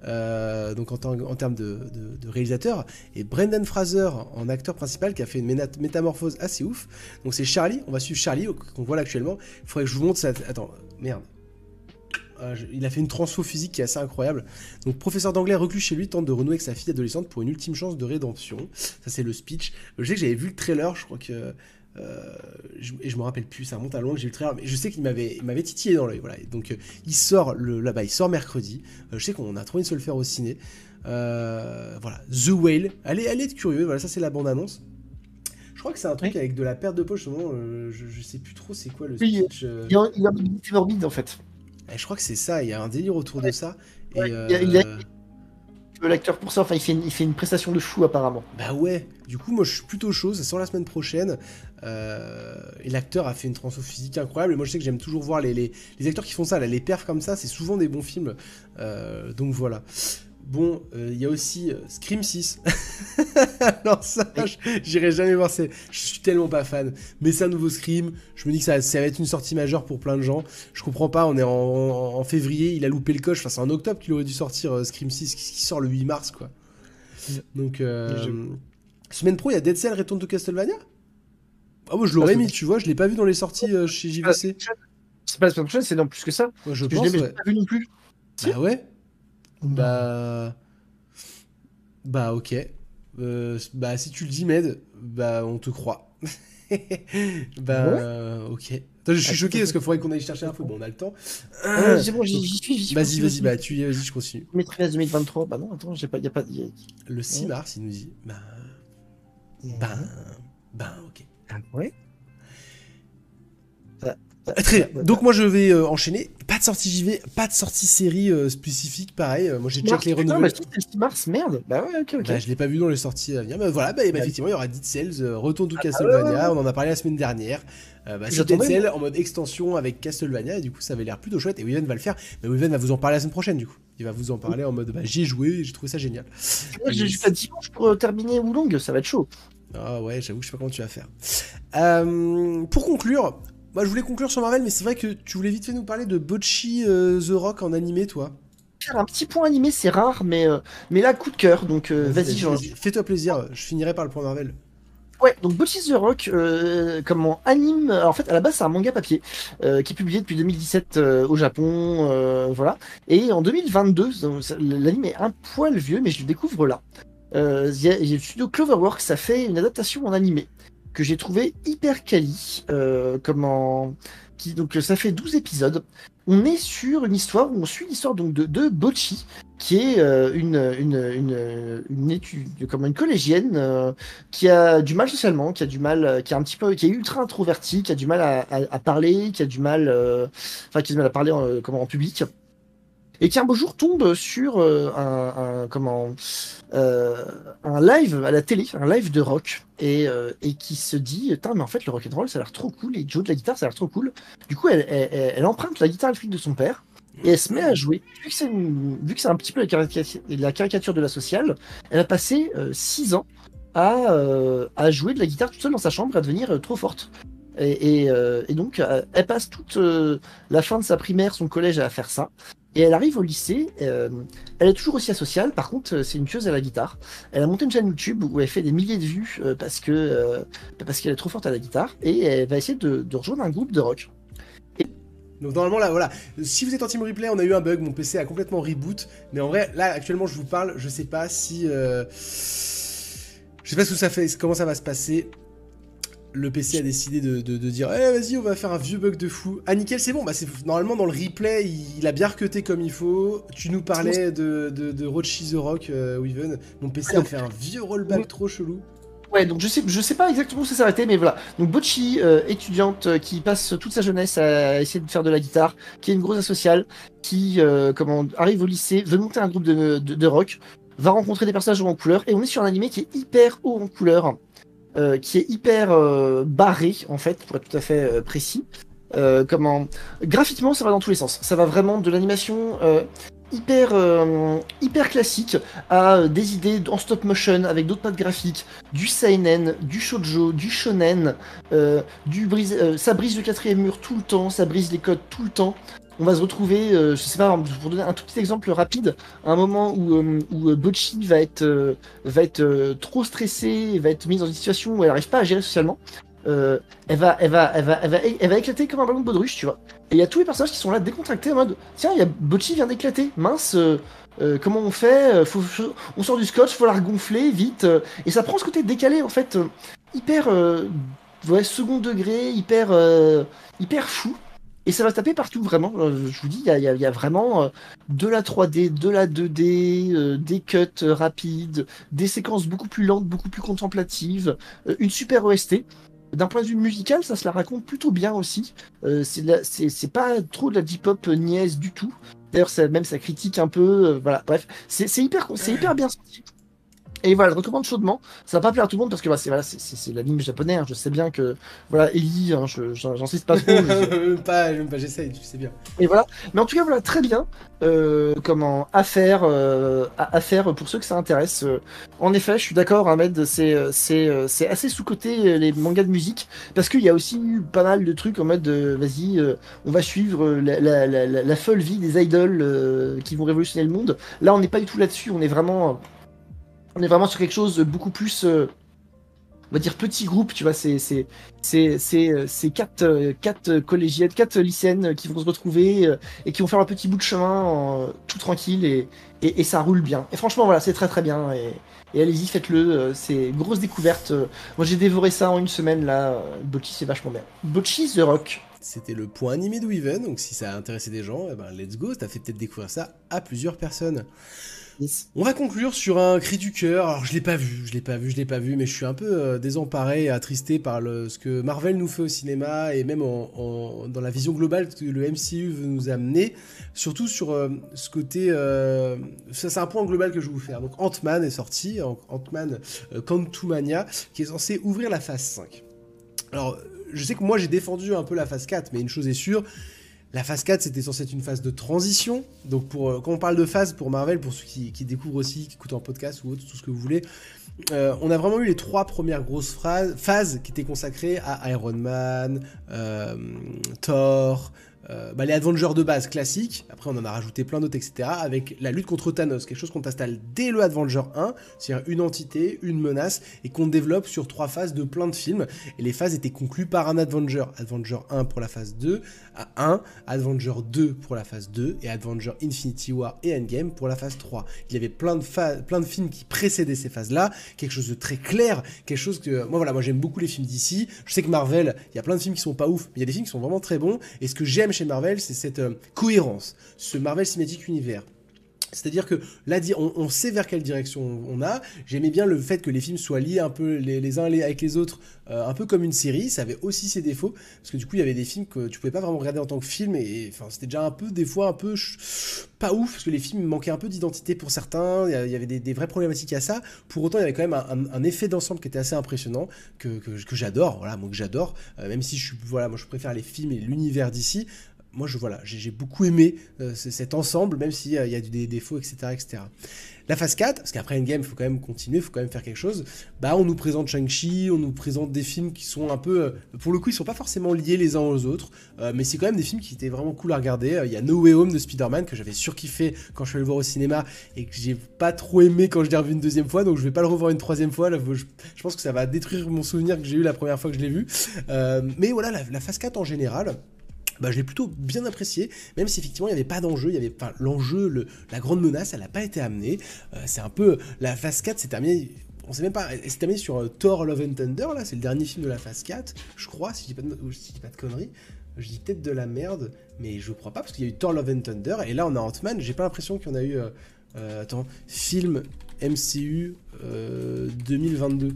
euh, donc en, termes de, réalisateur, et Brendan Fraser en acteur principal qui a fait une métamorphose assez ouf. Donc c'est Charlie, on va suivre Charlie, qu'on voit là actuellement. Il faudrait que je vous montre ça. Attends, merde. Ah, il a fait une transfo physique qui est assez incroyable. Donc, professeur d'anglais reclus chez lui tente de renouer avec sa fille adolescente pour une ultime chance de rédemption. Ça, c'est le speech. Je sais que j'avais vu le trailer, je crois que euh, et je me rappelle plus, ça remonte à loin que j'ai eu le trailer, mais je sais qu'il m'avait, m'avait titillé dans l'œil. Voilà. Donc euh, il sort le, là-bas, il sort mercredi. Euh, je sais qu'on a trop envie de se le faire au ciné. voilà, The Whale. Allez, allez être curieux. Voilà, ça c'est la bande annonce. Je crois que c'est un truc avec de la perte de poche. je, je, sais plus trop c'est quoi le speech. il y a, il y a morbide en fait. Et je crois que c'est ça. Il y a un délire autour de ça. Et, il y a, l'acteur pour ça. Enfin, il fait, une, prestation de fou apparemment. Bah ouais. Du coup, moi, je suis plutôt chaud. Ça sort la semaine prochaine. Euh, et l'acteur a fait une transfo physique incroyable. Et moi, je sais que j'aime toujours voir les, les, acteurs qui font ça, les perfs comme ça. C'est souvent des bons films. Euh, donc voilà. Bon, euh, il y a aussi Scream 6. [laughs] Alors ça, j'irai jamais voir. Je suis tellement pas fan. Mais c'est un nouveau Scream. Je me dis que ça, ça, va être une sortie majeure pour plein de gens. Je comprends pas. On est en, février. Il a loupé le coche. Enfin, c'est en octobre qu'il aurait dû sortir Scream 6, qui, sort le 8 mars, quoi. Donc, semaine pro, il y a Dead Cell Return to Castlevania ah, moi je l'aurais mis, tu vois, je l'ai pas vu dans les sorties euh, chez JVC. C'est pas la semaine prochaine, c'est dans plus que ça. je pense. Je l'ai pas vu non plus. Bah ouais. Bah. Bah ok. Euh, bah si tu le dis, Med, bah on te croit. [laughs] bah ok. Attends, je suis ah, choqué parce qu'il faudrait qu'on aille chercher un peu. Bon, on a le temps. c'est bon, j'y suis. Vas-y, vas-y, bah tu vas-y, je continue. Maîtrise 2023, bah non, attends, j'ai pas, y a pas. Le 6 mars, il nous dit. Bah. Bah. Bah, ok. Ah ouais Très bien. [laughs] Donc moi je vais euh, enchaîner. Pas de sortie JV, pas de sortie série euh, spécifique, pareil. Euh, moi j'ai check les renouvellements. le 6 mars, merde. Bah ouais, ok, ok. Bah, je l'ai pas vu dans les sorties à venir. Mais voilà, bah, bah effectivement, il y aura Dead Cells, Retour du ah, Castlevania. On en a parlé la semaine dernière. bah, c'est Dead Cells en mode extension avec Castlevania. Et du coup, ça avait l'air plutôt chouette. Et Weven va le faire. Mais Weven va vous en parler la semaine prochaine, du coup. Il va vous en parler en mode bah, j'ai joué j'ai trouvé ça génial. J'ai juste à dimanche pour terminer Wulong, ça va être chaud. Ah ouais, j'avoue, je sais pas comment tu vas faire. Euh, pour conclure, moi je voulais conclure sur Marvel, mais c'est vrai que tu voulais vite fait nous parler de Bocchi euh, The Rock en animé, toi. Un petit point animé, c'est rare, mais, euh, mais là, coup de cœur, donc vas-y, Fais-toi plaisir, je finirai par le point Marvel. Ouais, donc Bocchi The Rock, comment anime. en fait, à la base, c'est un manga papier qui est publié depuis 2017 au Japon, voilà. Et en 2022, l'anime est un poil vieux, mais je le découvre là euh, y a, le studio Cloverworks, ça fait une adaptation en animé que j'ai trouvé hyper quali. Euh, comment qui, donc ça fait 12 épisodes. On est sur une histoire où on suit l'histoire donc de, de qui est euh, une, une, une, une, étude, comme une collégienne euh, qui a du mal socialement, qui a du mal, qui est un petit peu, qui est ultra introverti, qui a du mal à, à, parler, qui a du mal, enfin qui a du mal à parler en, comment, en public et qui un beau jour tombe sur euh, un, comment euh, un live à la télé, un live de rock, et, euh, qui se dit, mais en fait le rock and roll ça a l'air trop cool, et Joe de la guitare ça a l'air trop cool. Du coup, elle, emprunte la guitare électrique de son père. Et elle se met à jouer. Vu que c'est, un petit peu la caricature, de la sociale, elle a passé 6 ans à, jouer de la guitare toute seule dans sa chambre, à devenir trop forte. Et, et, donc, elle passe toute la fin de sa primaire, son collège à faire ça. Et elle arrive au lycée, euh, elle est toujours aussi asociale, par contre c'est une tueuse à la guitare. Elle a monté une chaîne YouTube où elle fait des milliers de vues euh, euh, parce qu'elle est trop forte à la guitare et elle va essayer de, rejoindre un groupe de rock. Donc normalement là voilà, si vous êtes en team replay, on a eu un bug, mon PC a complètement reboot, mais en vrai là actuellement je vous parle, je sais pas si je sais pas comment ça va se passer le PC a décidé de, dire Eh vas-y on va faire un vieux bug de fou. Ah nickel c'est bon, bah normalement dans le replay il, a bien recuté comme il faut. Tu nous parlais de, de, de the Rock euh, Weaven. Mon PC a fait un vieux rollback trop chelou. Ouais, donc je sais, je sais pas exactement où ça s'est arrêté, mais voilà. Donc Bochi, euh, étudiante euh, qui passe toute sa jeunesse à essayer de faire de la guitare, qui est une grosse asociale, qui arrive au lycée, veut monter un groupe de, de, rock, va rencontrer des personnages en couleur, et on est sur un animé qui est hyper haut en couleur. Euh, qui est hyper euh, barré en fait, pour être tout à fait euh, précis. comment graphiquement, ça va dans tous les sens. Ça va vraiment de l'animation hyper hyper classique à des idées en stop motion avec d'autres pattes graphiques, du seinen, du shoujo, du shonen, du brise, ça brise le quatrième mur tout le temps, ça brise les codes tout le temps on va se retrouver, euh, je sais pas, pour donner un tout petit exemple rapide, un moment où, euh, où euh, Bochi va être, être trop stressée, va être mise dans une situation où elle n'arrive pas à gérer socialement. elle, va, elle, va, elle, va, elle, va, elle va éclater comme un ballon de baudruche, tu vois. Et il y a tous les personnages qui sont là décontractés en mode Tiens, y a Bochi vient d'éclater, mince, comment on fait On sort du scotch, faut la regonfler vite. et ça prend ce côté décalé en fait, hyper second degré, hyper, hyper fou. Et ça va taper partout, vraiment. Euh, je vous dis, il y, a, vraiment euh, de la 3D, de la 2D, euh, des cuts rapides, des séquences beaucoup plus lentes, beaucoup plus contemplatives, une super OST. D'un point de vue musical, ça se la raconte plutôt bien aussi. c'est pas trop de la deep hop niaise du tout. D'ailleurs, même ça critique un peu. voilà, bref, c'est hyper, hyper bien sorti. Et voilà, je recommande chaudement. Ça va pas plaire à tout le monde parce que bah, c'est voilà, c'est l'anime japonais. Hein. Je sais bien que voilà, Ellie, hein, j'insiste pas trop. [laughs] pas, pas j'essaye, tu sais bien. Et voilà. Mais en tout cas, voilà, très bien. Euh, comment à faire, euh, à, faire pour ceux que ça intéresse. Euh, en effet, je suis d'accord, Ahmed. C'est assez sous côté les mangas de musique parce qu'il y a aussi eu pas mal de trucs en mode vas-y, on va suivre la, la, la, la, folle vie des idoles qui vont révolutionner le monde. Là, on n'est pas du tout là-dessus. On est vraiment on est vraiment sur quelque chose de beaucoup plus, euh, on va dire petit groupe, tu vois, c'est c'est quatre euh, quatre collégiennes, quatre lycéennes qui vont se retrouver euh, et qui vont faire un petit bout de chemin tout tranquille et, et, ça roule bien. Et franchement voilà, c'est très très bien et, allez-y, faites-le, c'est grosse découverte. Moi j'ai dévoré ça en une semaine là, Bocchi c'est vachement bien. Bocchi The Rock. C'était le point animé de Weaven, donc si ça a intéressé des gens, eh ben let's go, t'as fait peut-être découvrir ça à plusieurs personnes. On va conclure sur un cri du cœur. Alors je l'ai pas vu, je l'ai pas vu, je l'ai pas vu, mais je suis un peu euh, désemparé attristé par ce que Marvel nous fait au cinéma et même dans la vision globale que le MCU veut nous amener. Surtout sur euh, ce côté, euh, c'est un point global que je vais vous faire. Donc Ant-Man est sorti, Ant-Man Quantumania, qui est censé ouvrir la phase 5. Alors je sais que moi j'ai défendu un peu la phase 4, mais une chose est sûre, la phase 4, c'était censé être une phase de transition. Donc, pour, euh, quand on parle de phase pour Marvel, pour ceux qui, découvrent aussi, qui écoutent en podcast ou autre, tout ce que vous voulez, euh, on a vraiment eu les trois premières grosses phases qui étaient consacrées à Iron Man, euh, Thor, euh, bah, les Avengers de base classiques, après on en a rajouté plein d'autres, etc., avec la lutte contre Thanos, quelque chose qu'on installe dès le Avenger 1, c'est-à-dire une entité, une menace, et qu'on développe sur trois phases de plein de films, et les phases étaient conclues par un Avenger, Avenger 1 pour la phase 2, à 1, Avenger 2 pour la phase 2, et Avenger Infinity War et Endgame pour la phase 3. Il y avait plein de, plein de films qui précédaient ces phases-là, quelque chose de très clair, quelque chose que... Moi voilà, moi j'aime beaucoup les films d'ici, je sais que Marvel, il y a plein de films qui sont pas ouf, mais il y a des films qui sont vraiment très bons, et ce que j'aime chez Marvel, c'est cette euh, cohérence, ce Marvel Cinematic Univers. C'est-à-dire que là, on, sait vers quelle direction on a. J'aimais bien le fait que les films soient liés un peu les, uns avec les autres, euh, un peu comme une série. Ça avait aussi ses défauts, parce que du coup, il y avait des films que tu pouvais pas vraiment regarder en tant que film, et c'était déjà un peu, des fois, un peu pas ouf, parce que les films manquaient un peu d'identité pour certains. Il y avait des, vraies problématiques à ça. Pour autant, il y avait quand même un, effet d'ensemble qui était assez impressionnant, que, j'adore. Voilà, moi j'adore, euh, même si je je préfère les films et l'univers d'ici moi, je, voilà, j'ai beaucoup aimé euh, cet ensemble, même s'il y a des défauts, etc., etc. La phase 4, parce qu'après Endgame, il faut quand même continuer, il faut quand même faire quelque chose, bah on nous présente Shang-Chi, on nous présente des films qui sont un peu... Euh, pour le coup, ils sont pas forcément liés les uns aux autres, euh, mais c'est quand même des films qui étaient vraiment cool à regarder. Il y a No Way Home de Spider-Man, que j'avais surkiffé quand je suis allé le voir au cinéma, et que j'ai pas trop aimé quand je l'ai revu une deuxième fois, donc je vais pas le revoir une troisième fois. Là, je, pense que ça va détruire mon souvenir que j'ai eu la première fois que je l'ai vu. mais voilà, la, la phase 4 en général, bah, je l'ai plutôt bien apprécié, même si effectivement il n'y avait pas d'enjeu, il y avait, l'enjeu, la grande menace, elle n'a pas été amenée. Euh, c'est un peu, la phase 4 s'est terminée, on sait même pas, elle s'est terminée sur euh, Thor Love and Thunder, là, c'est le dernier film de la phase 4, je crois, si je dis pas de, dis pas de conneries. Je dis peut-être de la merde, mais je crois pas, parce qu'il y a eu Thor Love and Thunder, et là on a Ant-Man, j'ai pas l'impression qu'il y en a eu, euh, attends, film MCU 2022.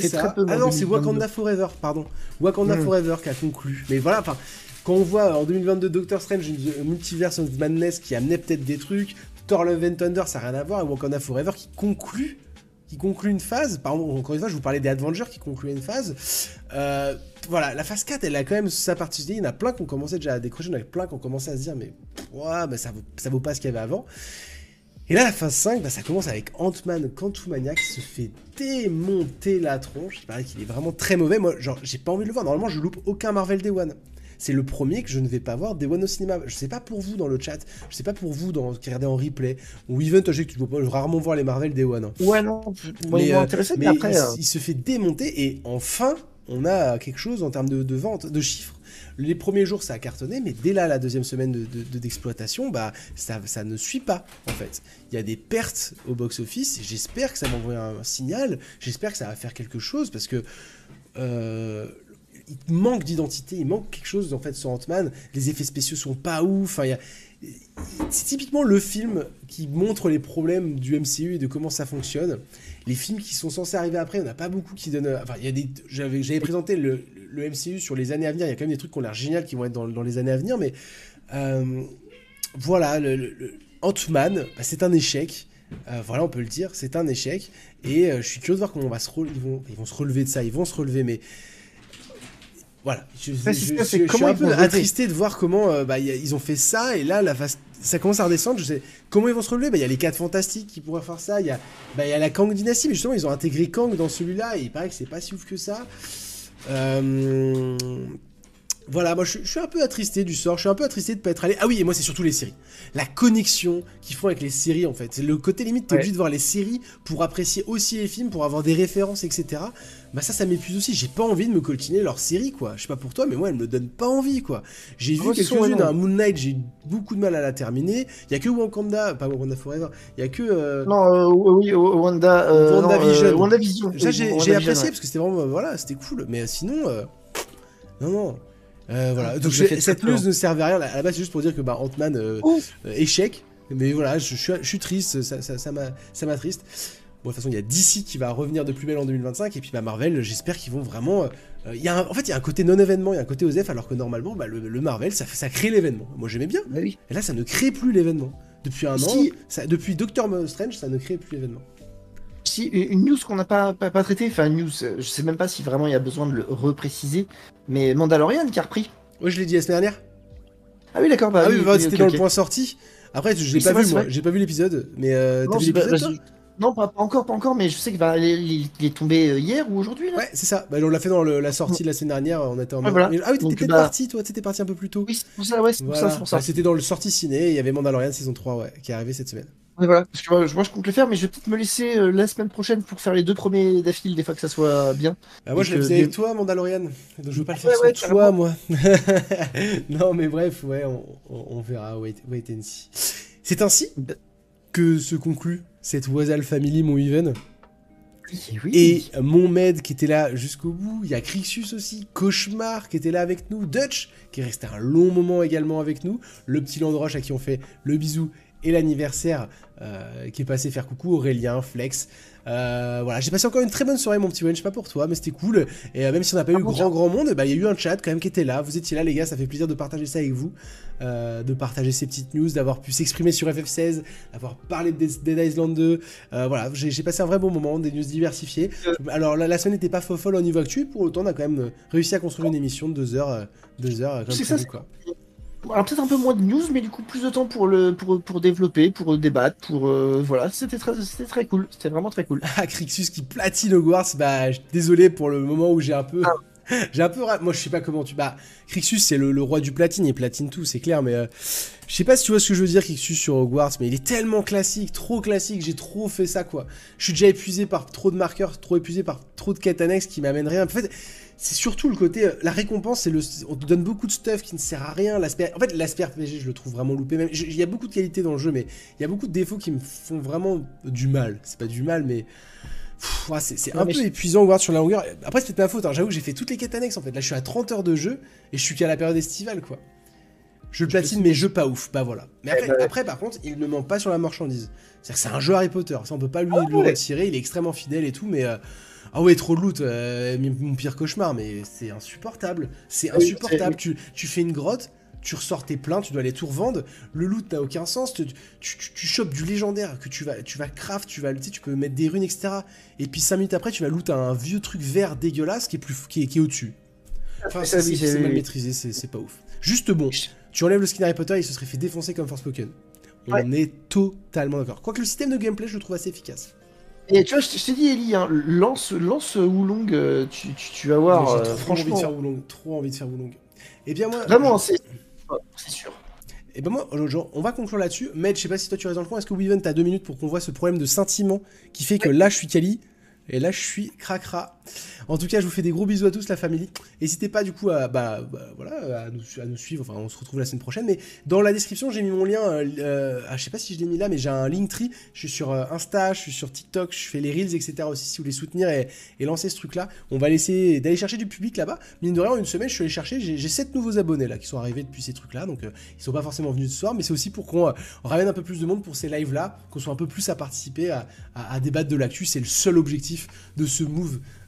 C'est ça. ah non, c'est Wakanda Forever, pardon. Wakanda hmm. Forever qui a conclu. Mais voilà, enfin, quand on voit en 2022 Doctor Strange, une Multiverse of Madness qui amenait peut-être des trucs, Thor Love and Thunder, ça n'a rien à voir, et Wakanda Forever qui conclut qui conclut une phase. Pardon, encore une fois, je vous parlais des Avengers qui concluent une phase. Euh, voilà, la phase 4, elle a quand même sa particularité. Il y en a plein qui ont commencé déjà à décrocher, il y en a plein qui ont commencé à se dire, mais, mais ça, vaut, ça vaut pas ce qu'il y avait avant. Et là, la phase 5, bah, ça commence avec Ant-Man Quantumania qui se fait démonter la tronche. Il paraît qu'il est vraiment très mauvais. Moi, genre, j'ai pas envie de le voir. Normalement, je loupe aucun Marvel Day One. C'est le premier que je ne vais pas voir Day One au cinéma. Je sais pas pour vous dans le chat, je sais pas pour vous dans, qui regardez en replay, ou even, toi, je sais que tu dois rarement voir les Marvel Day One. Hein. Ouais, non, moi, mais, euh, mais, après. Euh, il, se fait démonter et enfin, on a quelque chose en termes de, de vente, de chiffres les premiers jours, ça a cartonné, mais dès là, la deuxième semaine d'exploitation, de, bah, ça, ça ne suit pas, en fait. Il y a des pertes au box-office, j'espère que ça m'envoie un signal, j'espère que ça va faire quelque chose, parce que... Euh, il manque d'identité, il manque quelque chose en fait sur Ant-Man. Les effets spéciaux sont pas ouf. C'est typiquement le film qui montre les problèmes du MCU et de comment ça fonctionne. Les films qui sont censés arriver après, on n'a pas beaucoup qui donnent. Enfin, il a des. J'avais présenté le, le MCU sur les années à venir. Il y a quand même des trucs qui ont l'air génial qui vont être dans, les années à venir, mais euh, voilà, le, Ant-Man, bah, c'est un échec. Euh, voilà, on peut le dire, c'est un échec. Et euh, je suis curieux de voir comment on va se ils, vont, ils vont se relever de ça, ils vont se relever, mais voilà, je, suis un peu attristé de voir comment bah, ils ont fait ça et là la ça commence à redescendre. Je sais comment ils vont se relever? Bah, il y a les 4 fantastiques qui pourraient faire ça. Il y a, bah, y a la Kang Dynasty, mais justement ils ont intégré Kang dans celui-là et il paraît que c'est pas si ouf que ça. Euh, voilà, moi je, suis un peu attristé du sort, je suis un peu attristé de pas être allé. Ah oui, et moi c'est surtout les séries. La connexion qu'ils font avec les séries en fait. C'est le côté limite, t'es obligé de voir les séries pour apprécier aussi les films, pour avoir des références, etc. Bah ça, ça m'épuise aussi. J'ai pas envie de me coltiner leurs séries quoi. Je sais pas pour toi, mais moi elle me donne pas envie quoi. J'ai vu quelques-unes, un Moon Knight, j'ai beaucoup de mal à la terminer. Il y a que Wakanda, pas Wakanda Forever, il y a que. Euh, non, euh, oui, Wanda. Euh, Wanda Vision. Ça j'ai apprécié parce que c'était vraiment, voilà, c'était cool. Mais sinon, non, non. Euh, voilà. Donc cette news ne servait à rien. À la base, c'est juste pour dire que bah, Ant-Man euh, euh, échec. Mais voilà, je, suis triste, ça, ça, ça m'attriste. Bon, de toute façon, il y a DC qui va revenir de plus belle en 2025, et puis bah, Marvel, j'espère qu'ils vont vraiment. il y a en fait, il y a un côté non-événement, il y a un côté OSEF, alors que normalement, bah, le, Marvel, ça, ça crée l'événement. Moi, j'aimais bien. Bah oui. Et là, ça ne crée plus l'événement. Depuis un an, ça, depuis Doctor Strange, ça ne crée plus l'événement. Si, une news qu'on n'a pas, pas, pas traitée, enfin, news, je sais même pas si vraiment il y a besoin de le repréciser, mais Mandalorian qui a repris. Oui, je l'ai dit la semaine dernière. Ah oui, d'accord. Bah, ah oui, bah, c'était dans le point sorti. Après, je l'ai pas, vu, moi. J'ai pas vu l'épisode, mais euh, t'as vu l'épisode Non, pas, encore, pas encore, mais je sais qu'il va, il, est tombé euh, hier ou aujourd'hui. Ouais, c'est ça. Bah, on l'a fait dans la sortie de la semaine dernière. On était en. Ah, ah oui, t'étais bah- parti, toi. T'étais parti un peu plus tôt. Oui, c'est pour ça. Ouais, c'est pour ça. Pour ça. c'était dans le sortie ciné. Il y avait Mandalorian saison 3, ouais, qui est arrivé cette semaine voilà, parce que moi, je compte le faire, mais je vais peut-être me laisser euh, la semaine prochaine pour faire les deux premiers d'affilée, des fois que ça soit bien. Bah moi, je le faisais avec toi, Mandalorian. Donc je veux pas le faire sans toi, moi. [laughs] non, mais bref, ouais, on, verra. Wait, wait and see. C'est ainsi que se conclut cette Wazal Family, mon Even. Et mon med qui était là jusqu'au bout. Il y a Crixus aussi. Cauchemar qui était là avec nous. Dutch qui est resté un long moment également avec nous. Le petit Landroche à qui on fait le bisou et l'anniversaire euh, qui est passé faire coucou. Aurélien, Flex. Euh, voilà, j'ai passé encore une très bonne soirée, mon petit Wen. Je sais pas pour toi, mais c'était cool. Et euh, même si on n'a pas eu grand, grand monde, bah, il y a eu un chat quand même qui était là. Vous étiez là, les gars. Ça fait plaisir de partager ça avec vous. De partager ces petites news, d'avoir pu s'exprimer sur FF16, d'avoir parlé de Dead Island 2. voilà, j'ai passé un vrai bon moment, des news diversifiées. Alors, la, la semaine n'était pas folle au niveau actuel. Pour autant, on a quand même réussi à construire une émission de 2 heures, deux heures comme ça, quoi. Alors peut-être un peu moins de news, mais du coup plus de temps pour le pour, développer, pour débattre, pour euh, voilà, c'était très cool, c'était vraiment très cool. Ah Crixus qui platine Hogwarts, bah désolé pour le moment où j'ai un peu [laughs] j'ai un peu moi je sais pas comment tu bah Crixus c'est le, roi du platine, il platine tout, c'est clair mais euh, je sais pas si tu vois ce que je veux dire Crixus sur Hogwarts, mais il est tellement classique, trop classique, j'ai trop fait ça quoi. Je suis déjà épuisé par trop de marqueurs, trop épuisé par trop de quêtes qui m'amènent rien. En fait, c'est surtout le côté euh, la récompense c'est le on te donne beaucoup de stuff qui ne sert à rien. L'aspect en fait l'aspect RPG je le trouve vraiment loupé. Même il y a beaucoup de qualités dans le jeu mais il y a beaucoup de défauts qui me font vraiment du mal. C'est pas du mal mais c'est un peu épuisant voir sur la longueur. Après c'est peut-être ma faute hein. j'avoue que j'ai fait toutes les quêtes annexes en fait. Là je suis à 30 heures de jeu et je suis qu'à la période estivale quoi. Je le platine mais jeux pas ouf. Bah voilà. Mais après, bah après par contre il ne ment pas sur la marchandise. C'est que c'est un jeu Harry Potter. Ça on peut pas lui ah le retirer. Il est extrêmement fidèle et tout mais euh, ah ouais, trop de loot, euh, mon pire cauchemar, mais c'est insupportable. C'est insupportable. tu, fais une grotte, tu ressors tes pleins, tu dois aller tout revendre. Le loot n'a aucun sens. Tu, tu, chopes du légendaire que tu vas, tu vas craft, tu vas, tu, tu peux mettre des runes, etc. Et puis 5 minutes après, tu vas loot un vieux truc vert dégueulasse qui est, plus, qui est, au-dessus. Enfin, c'est mal maîtrisé, c'est pas ouf. Juste bon, tu enlèves le skin Harry Potter, il se serait fait défoncer comme Forspoken. On est totalement d'accord. Quoique le système de gameplay, je le trouve assez efficace. Et tu vois, je t'ai dit, Ellie, hein, lance, lance Wulong, euh, tu, tu, vas voir. J'ai trop franchement... envie de faire Wulong, trop envie de faire Wulong. Et eh bien moi. Vraiment, c'est sûr. Et eh ben moi, on va conclure là-dessus. Mais je sais pas si toi tu restes dans le coin. Est-ce que Weaven, t'as deux minutes pour qu'on voit ce problème de sentiment qui fait que là je suis Kali et là, je suis cracra. En tout cas, je vous fais des gros bisous à tous, la famille. N'hésitez pas, du coup, à, bah, bah voilà, à, nous, suivre. Enfin, on se retrouve la semaine prochaine. Mais dans la description, j'ai mis mon lien. Euh, euh ah, je sais pas si je l'ai mis là, mais j'ai un Linktree. Je suis sur euh, Insta, je suis sur TikTok, je fais les Reels, etc. aussi, si vous voulez soutenir et, lancer ce truc-là. On va laisser d'aller chercher du public là-bas. Mine de rien, en une semaine, je suis allé chercher. J'ai 7 nouveaux abonnés là qui sont arrivés depuis ces trucs-là. Donc, euh, ils sont pas forcément venus ce soir, mais c'est aussi pour qu'on ramène un peu plus de monde pour ces lives-là, qu'on soit un peu plus à participer, à, à débattre de l'actu. C'est le seul objectif de ce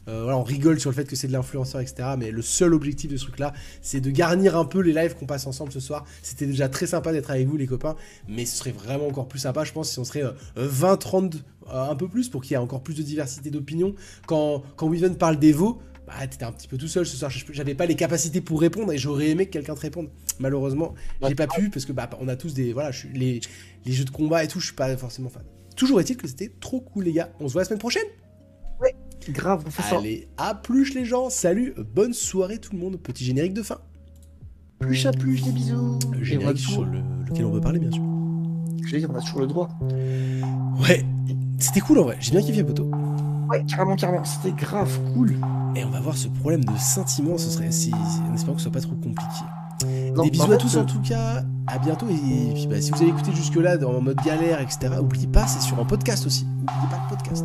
euh, voilà, on rigole sur le fait que c'est de l'influenceur, etc. Mais le seul objectif de ce truc-là, c'est de garnir un peu les lives qu'on passe ensemble ce soir. C'était déjà très sympa d'être avec vous, les copains. Mais ce serait vraiment encore plus sympa, je pense, si on serait 20, euh, 30, euh, un peu plus, pour qu'il y ait encore plus de diversité d'opinions. Quand, quand Weaven parle d'Evo, bah, t'étais un petit peu tout seul ce soir. J'avais pas les capacités pour répondre et j'aurais aimé que quelqu'un te réponde. Malheureusement, j'ai pas pu parce que bah, on a tous des. Voilà, les, les jeux de combat et tout, je suis pas forcément fan. Toujours est-il que c'était trop cool, les gars. On se voit la semaine prochaine! Grave, on fait ça. Allez, à plus les gens. Salut, bonne soirée tout le monde. Petit générique de fin. Plus à plus, des bisous. Le générique sur lequel on veut parler, bien sûr. Je dire, on a toujours le droit. Ouais, c'était cool en vrai. J'ai bien kiffé, poteau. Ouais, carrément, carrément. C'était grave cool. Et on va voir ce problème de sentiment. Ce serait, si, en espérant que ce soit pas trop compliqué. des bisous à tous en tout cas. À bientôt. Et, puis, bah, si vous avez écouté jusque-là dans mode galère, etc., n'oubliez pas, c'est sur un podcast aussi. N'oubliez pas le podcast.